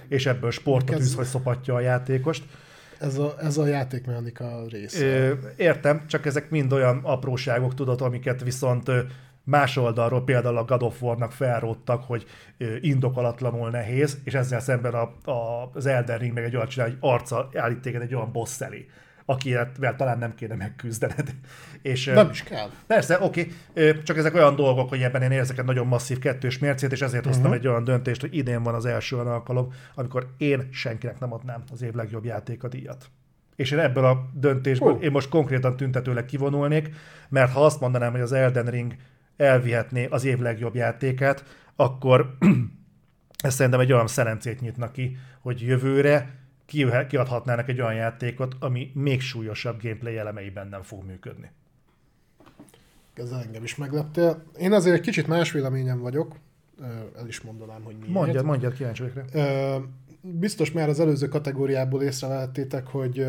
és ebből sportot űz, hogy szopatja a játékost. Ez a, ez a játékmechanika része. Értem, csak ezek mind olyan apróságok, tudod, amiket viszont Más oldalról például a God of War-nak felróttak, hogy indokolatlanul nehéz, és ezzel szemben a, a, az Elden Ring meg egy olyan csinál, hogy arca állít téged egy olyan boss elé akivel talán nem kéne megküzdened. *laughs* És, nem is kell. Persze, oké, okay, csak ezek olyan dolgok, hogy ebben én érzek egy nagyon masszív kettős mércét, és ezért hoztam uh-huh. egy olyan döntést, hogy idén van az első olyan alkalom, amikor én senkinek nem adnám az év legjobb játéka díjat. És én ebből a döntésből uh. én most konkrétan tüntetőleg kivonulnék, mert ha azt mondanám, hogy az Elden Ring elvihetné az év legjobb játékát, akkor *clears throat* ez szerintem egy olyan szerencét nyitna ki, hogy jövőre kiadhatnának egy olyan játékot, ami még súlyosabb gameplay elemeiben nem fog működni. Ez engem is meglepte. Én azért egy kicsit más véleményem vagyok, el is mondanám, hogy miért. Mondjad, mondjad, kíváncsi vagyok rá. Biztos már az előző kategóriából észrevehettétek, hogy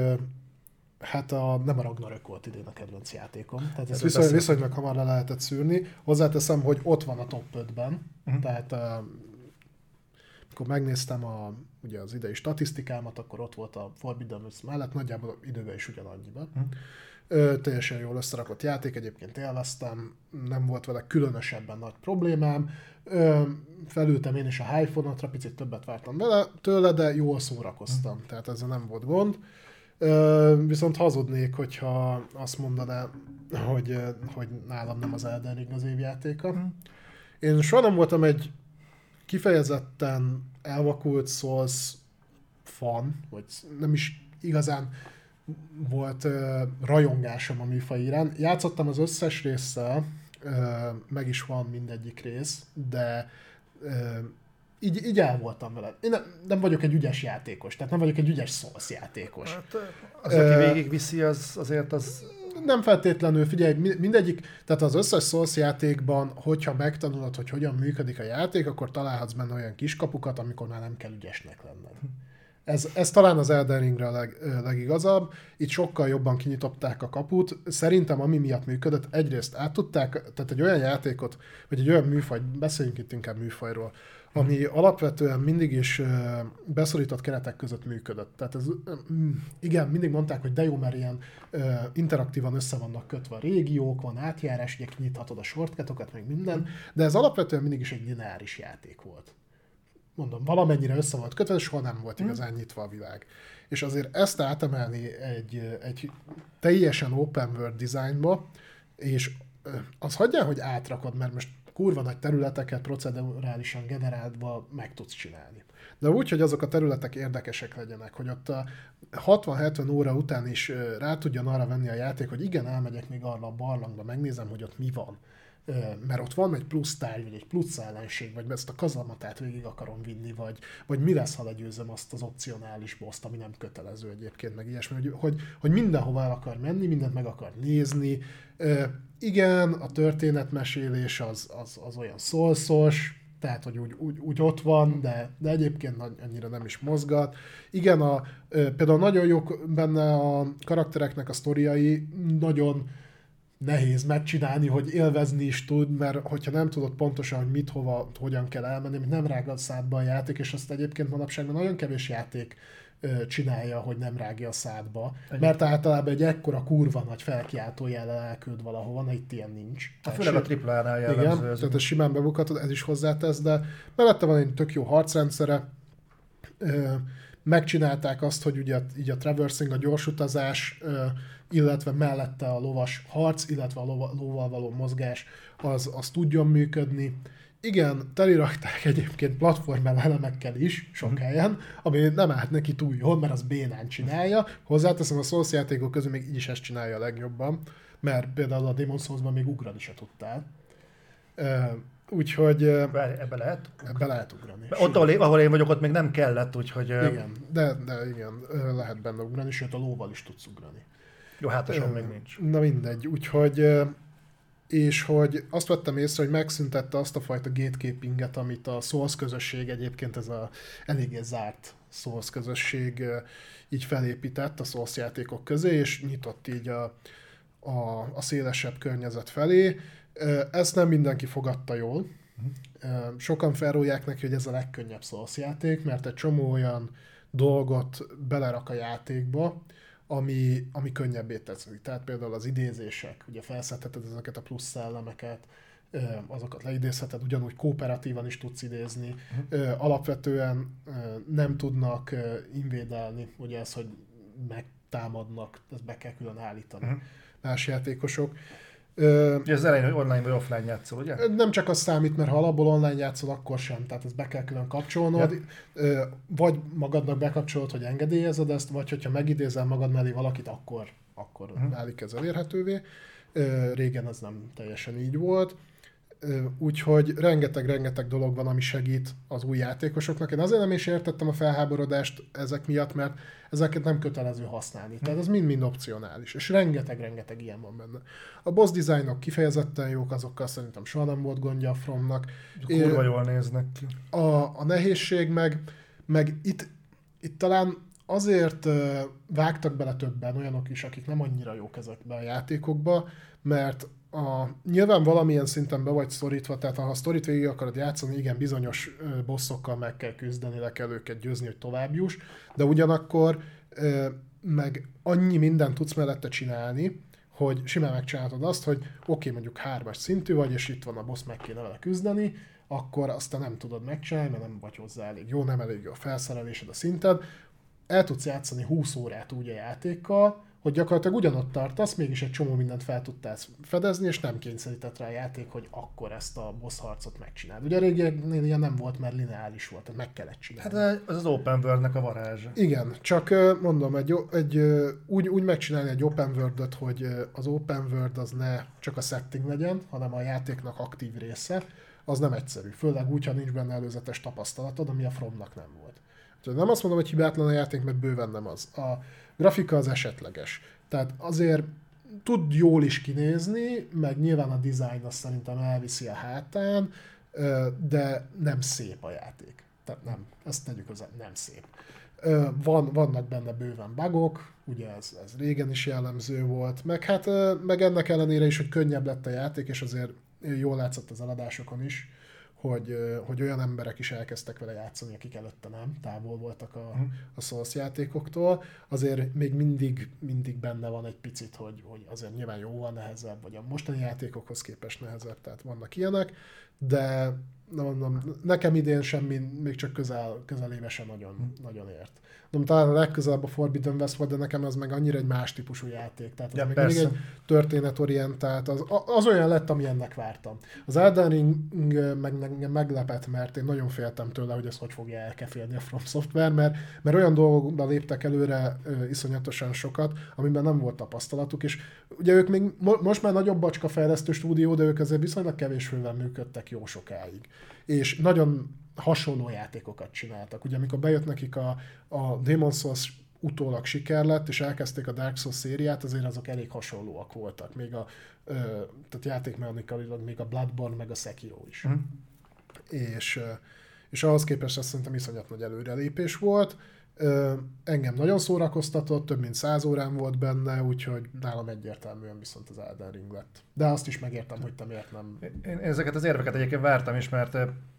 Hát a, nem a Ragnarök volt idén a kedvenc játékom. Tehát ezt viszony, viszonylag hamar le lehetett szűrni. Hozzáteszem, hogy ott van a top 5-ben. Uh-huh. Tehát uh, amikor megnéztem a, ugye az idei statisztikámat, akkor ott volt a Forbidden West mellett, nagyjából időben is ugyanannyiban. Uh-huh. Ö, teljesen jól összerakott játék, egyébként élveztem, nem volt vele különösebben nagy problémám. Ö, felültem én is a high picit többet vártam vele tőle, de jól szórakoztam, uh-huh. tehát ezzel nem volt gond. Viszont hazudnék, hogyha azt mondaná, hogy, hogy nálam nem az Elden Ring az évjátéka. Mm. Én soha nem voltam egy kifejezetten elvakult Souls fan, vagy nem is igazán volt uh, rajongásom a műfaj irán. Játszottam az összes résszel, uh, meg is van mindegyik rész, de uh, így, így el voltam vele. Én nem, nem vagyok egy ügyes játékos, tehát nem vagyok egy ügyes szósz játékos. Hát, az, aki végigviszi, az azért az... Nem feltétlenül, figyelj, mindegyik, tehát az összes Souls játékban, hogyha megtanulod, hogy hogyan működik a játék, akkor találhatsz benne olyan kiskapukat, amikor már nem kell ügyesnek lenned. Ez, ez talán az Elden Ringre a leg, legigazabb. Itt sokkal jobban kinyitották a kaput. Szerintem ami miatt működött, egyrészt át tudták, tehát egy olyan játékot, vagy egy olyan műfaj, beszéljünk itt inkább műfajról, ami alapvetően mindig is beszorított keretek között működött. Tehát ez, igen, mindig mondták, hogy de jó, mert ilyen interaktívan össze vannak kötve a régiók, van átjárás, ugye kinyithatod a shortcutokat, meg minden, de ez alapvetően mindig is egy lineáris játék volt. Mondom, valamennyire össze volt kötve, soha nem volt hm. igazán nyitva a világ. És azért ezt átemelni egy, egy teljesen open world designba, és az hagyjál, hogy átrakod, mert most kurva nagy területeket procedurálisan generálva meg tudsz csinálni. De úgy, hogy azok a területek érdekesek legyenek, hogy ott a 60-70 óra után is rá tudjon arra venni a játék, hogy igen, elmegyek még arra a barlangba, megnézem, hogy ott mi van. Mert ott van egy plusz tárgy, vagy egy plusz ellenség, vagy ezt a kazalmatát végig akarom vinni, vagy, vagy mi lesz, ha legyőzöm azt az opcionális boszt, ami nem kötelező egyébként, meg ilyesmi, hogy, hogy, hogy mindenhova el akar menni, mindent meg akar nézni, igen, a történetmesélés az, az, az olyan szolszos, tehát, hogy úgy, úgy, úgy ott van, de, de egyébként annyira nem is mozgat. Igen, a, például nagyon jók benne a karaktereknek a sztoriai, nagyon nehéz megcsinálni, hogy élvezni is tud, mert hogyha nem tudod pontosan, hogy mit, hova, hogyan kell elmenni, nem rágad szádba a játék, és azt egyébként manapság nagyon kevés játék csinálja, hogy nem rágja a szádba. Egyébként. Mert általában egy ekkora kurva nagy felkiáltó jellel elküld valahova, na itt ilyen nincs. A főleg a triplánál jellemző. Igen, ez tehát a simán bebukhatod, ez is hozzátesz, de mellette van egy tök jó harcrendszere, megcsinálták azt, hogy ugye így a traversing, a gyorsutazás, illetve mellette a lovas harc, illetve a lóval való mozgás, az, az tudjon működni. Igen, telirakták egyébként platformel elemekkel is sok mhm. helyen, ami nem állt neki túl jól, mert az bénán csinálja. Hozzáteszem, a Souls játékok közül még így is ezt csinálja a legjobban, mert például a Demon's Souls-ban még ugrani se tudtál. Úgyhogy... Ebbe lehet? Ebbe lehet ugrani. Ott, ahol én, ahol én vagyok, ott még nem kellett, úgyhogy... Igen, de, de igen, lehet benne ugrani, sőt a lóval is tudsz ugrani. Jó, hátason még nincs. Na mindegy, úgyhogy és hogy azt vettem észre, hogy megszüntette azt a fajta gatekeepinget, amit a Souls közösség egyébként ez a eléggé zárt Souls közösség így felépített a Souls játékok közé, és nyitott így a, a, a szélesebb környezet felé. Ezt nem mindenki fogadta jól. Sokan felrólják neki, hogy ez a legkönnyebb Souls játék, mert egy csomó olyan dolgot belerak a játékba, ami, ami könnyebbé teszi. Tehát például az idézések, ugye felszedheted ezeket a plusz szellemeket, azokat leidézheted, ugyanúgy kooperatívan is tudsz idézni. Uh-huh. Alapvetően nem tudnak invédelni, ugye ez, hogy megtámadnak, ezt be kell külön állítani uh-huh. más játékosok. Ö, ez elején, hogy online vagy offline játszol, ugye? Nem csak az számít, mert ha alapból online játszol, akkor sem. Tehát ezt be kell külön kapcsolnod. Ja. Vagy magadnak bekapcsolod, hogy engedélyezed ezt, vagy hogyha megidézel magad mellé valakit, akkor, akkor uh-huh. válik ez elérhetővé. Régen ez nem teljesen így volt. Úgyhogy rengeteg-rengeteg dolog van, ami segít az új játékosoknak. Én azért nem is értettem a felháborodást ezek miatt, mert ezeket nem kötelező használni. Tehát ez mind-mind opcionális, és rengeteg-rengeteg ilyen van benne. A boss designok kifejezetten jók, azokkal szerintem soha nem volt gondja a Fromnak. Kurva jól néznek ki. A, a nehézség meg, meg itt, itt talán azért vágtak bele többen olyanok is, akik nem annyira jók ezekbe a játékokba, mert a, nyilván valamilyen szinten be vagy szorítva, tehát ha a sztorit végig akarod játszani, igen, bizonyos bosszokkal meg kell küzdeni, le kell őket győzni, hogy tovább juss, de ugyanakkor meg annyi mindent tudsz mellette csinálni, hogy simán megcsinálod azt, hogy oké, okay, mondjuk hármas szintű vagy, és itt van a boss, meg kéne vele küzdeni, akkor azt te nem tudod megcsinálni, mert nem vagy hozzá elég jó, nem elég jó a felszerelésed, a szinted. El tudsz játszani 20 órát úgy a játékkal, hogy gyakorlatilag ugyanott tartasz, mégis egy csomó mindent fel tudtál fedezni, és nem kényszerített rá a játék, hogy akkor ezt a boss harcot megcsináld. Ugye a régieknél ilyen nem volt, mert lineáris volt, tehát meg kellett csinálni. Hát ez az open world a varázsa. Igen, csak mondom, egy, egy, úgy, úgy megcsinálni egy open world hogy az open world az ne csak a setting legyen, hanem a játéknak aktív része, az nem egyszerű. Főleg úgy, ha nincs benne előzetes tapasztalatod, ami a Fromnak nem volt. Tehát nem azt mondom, hogy hibátlan a játék, mert bőven nem az. A, grafika az esetleges. Tehát azért tud jól is kinézni, meg nyilván a design azt szerintem elviszi a hátán, de nem szép a játék. Tehát nem, ezt tegyük hozzá, nem szép. Van, vannak benne bőven bugok, ugye ez, ez régen is jellemző volt, meg hát meg ennek ellenére is, hogy könnyebb lett a játék, és azért jól látszott az eladásokon is, hogy, hogy olyan emberek is elkezdtek vele játszani, akik előtte nem, távol voltak a, mhm. a Souls játékoktól. Azért még mindig, mindig benne van egy picit, hogy, hogy azért nyilván jóval nehezebb, vagy a mostani játékokhoz képest nehezebb, tehát vannak ilyenek, de nem mondom, nekem idén semmi, még csak közel, közelébe sem nagyon, hm. nagyon ért. Nem, talán a legközelebb a Forbidden West volt, de nekem az meg annyira egy más típusú játék. Tehát az ja, még mindig egy történetorientált, az, az olyan lett, ami ennek vártam. Az Elden Ring meg engem meglepett, mert én nagyon féltem tőle, hogy ez hogy fogja elkefélni a From Software, mert, mert olyan dolgokba léptek előre ö, iszonyatosan sokat, amiben nem volt tapasztalatuk, és ugye ők még mo- most már nagyobb bacska fejlesztő stúdió, de ők azért viszonylag kevés fővel működtek jó sokáig. És nagyon hasonló játékokat csináltak. Ugye amikor bejött nekik a, a Demon's Souls utólag siker lett, és elkezdték a Dark Souls szériát, azért azok elég hasonlóak voltak. Még a, ö, tehát játékmechanikailag még a Bloodborne, meg a Sekiro is. Mm. És, és ahhoz képest azt szerintem iszonyat nagy előrelépés volt. Engem nagyon szórakoztatott, több mint száz órán volt benne, úgyhogy nálam egyértelműen viszont az Elden Ring lett. De azt is megértem, hogy te miért nem... Én ezeket az érveket egyébként vártam is, mert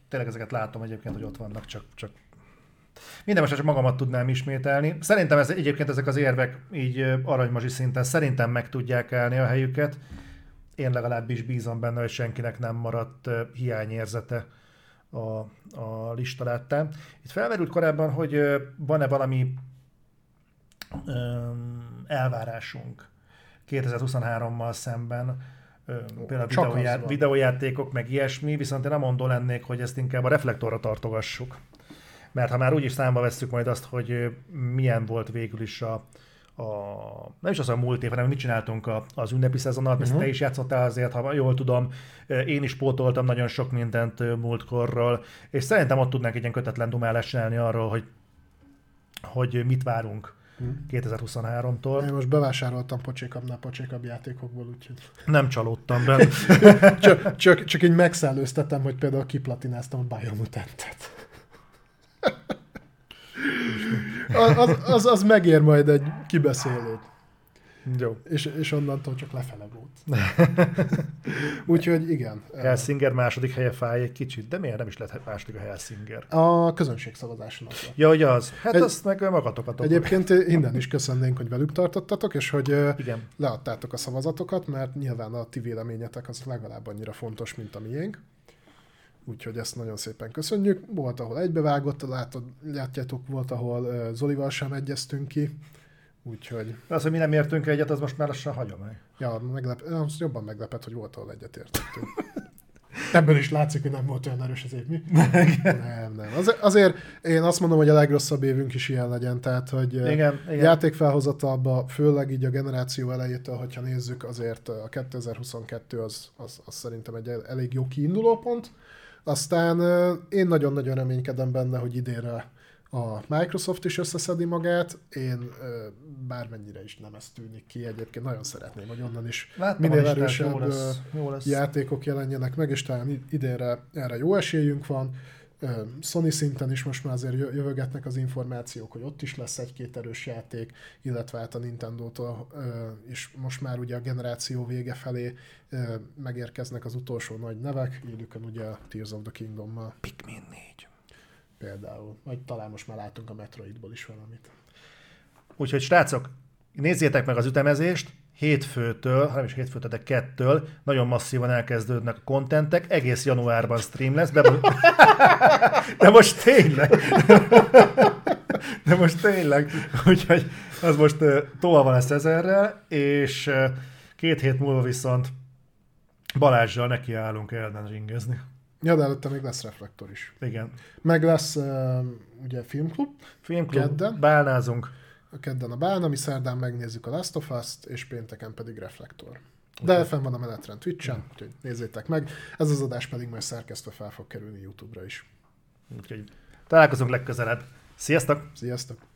tényleg ezeket látom egyébként, hogy ott vannak, csak, csak minden most csak magamat tudnám ismételni. Szerintem ez, egyébként ezek az érvek így aranymazsi szinten szerintem meg tudják állni a helyüket. Én legalábbis bízom benne, hogy senkinek nem maradt hiányérzete a, a lista láttán. Itt felmerült korábban, hogy van-e valami öm, elvárásunk 2023-mal szemben, például Csak videójá- videójátékok, meg ilyesmi, viszont én nem mondó lennék, hogy ezt inkább a reflektorra tartogassuk. Mert ha már úgyis számba vesszük majd azt, hogy milyen volt végül is a, a nem is az a múlt év, hanem mit csináltunk a, az ünnepi szezon alatt, uh-huh. te is játszottál azért, ha jól tudom, én is pótoltam nagyon sok mindent múltkorról, és szerintem ott tudnánk egy ilyen kötetlen dumálást csinálni arról, hogy, hogy mit várunk 2023-tól. Én most bevásároltam pocsékabbnál pocsékabb játékokból, úgyhogy Nem csalódtam be. *laughs* csak, csak, csak így megszellőztetem, hogy például kiplatináztam a Biomutantet. Az, az, az, megér majd egy kibeszélőt. Jó. És, és onnantól csak lefele volt. *laughs* Úgyhogy igen. Helsinger második helye fáj egy kicsit, de miért nem is lett második a Helsinger? A közönségszavazáson az lett. Ja, hogy az. Hát Egy- azt meg magatokat. Egyébként innen is köszönnénk, hogy velük tartottatok, és hogy Igen. leadtátok a szavazatokat, mert nyilván a ti véleményetek az legalább annyira fontos, mint a miénk. Úgyhogy ezt nagyon szépen köszönjük. Volt, ahol egybevágott, látod, látjátok, volt, ahol Zolival sem egyeztünk ki. Úgyhogy, Az, hogy mi nem értünk egyet, az most már lassan hagyomány. ja, meglep, az jobban meglepett, hogy volt, ahol egyetértettünk. *laughs* Ebből is látszik, hogy nem volt olyan erős az év, mi? *laughs* nem, nem. Az, azért én azt mondom, hogy a legrosszabb évünk is ilyen legyen, tehát, hogy Igen, igen. játékfelhozatalba, főleg így a generáció elejétől, hogyha nézzük, azért a 2022 az, az, az szerintem egy el- elég jó kiinduló pont. Aztán én nagyon-nagyon reménykedem benne, hogy idénre a Microsoft is összeszedi magát. Én bármennyire is nem ez tűnik ki, egyébként nagyon szeretném, hogy onnan is Láttam minél jó erősebb lesz, jó lesz. játékok jelenjenek meg, és talán id- idénre erre jó esélyünk van. Sony szinten is most már azért jö- jövögetnek az információk, hogy ott is lesz egy-két erős játék, illetve hát a Nintendo-tól is most már ugye a generáció vége felé megérkeznek az utolsó nagy nevek, élükön ugye a Tears of the Kingdom-mal Pikmin 4. például, vagy talán most már látunk a Metroidból is valamit. Úgyhogy srácok, nézzétek meg az ütemezést, hétfőtől, ha nem is hétfőtől, de kettől nagyon masszívan elkezdődnek a kontentek, egész januárban stream lesz, de, *laughs* de most tényleg. *laughs* De most tényleg. Úgyhogy az most uh, tolva lesz ezerrel, és uh, két hét múlva viszont Balázsjal nekiállunk Elden ringezni. Ja, de előtte még lesz reflektor is. Igen. Meg lesz ö, ugye filmklub, Filmklub, Kedden? bálnázunk. A kedden a Bálna, mi szerdán megnézzük a Last of Us-t, és pénteken pedig Reflektor. De fenn van a menetrend Twitch-en, úgyhogy nézzétek meg. Ez az adás pedig majd szerkesztve fel fog kerülni YouTube-ra is. Úgyhogy találkozunk legközelebb. Sziasztok! Sziasztok!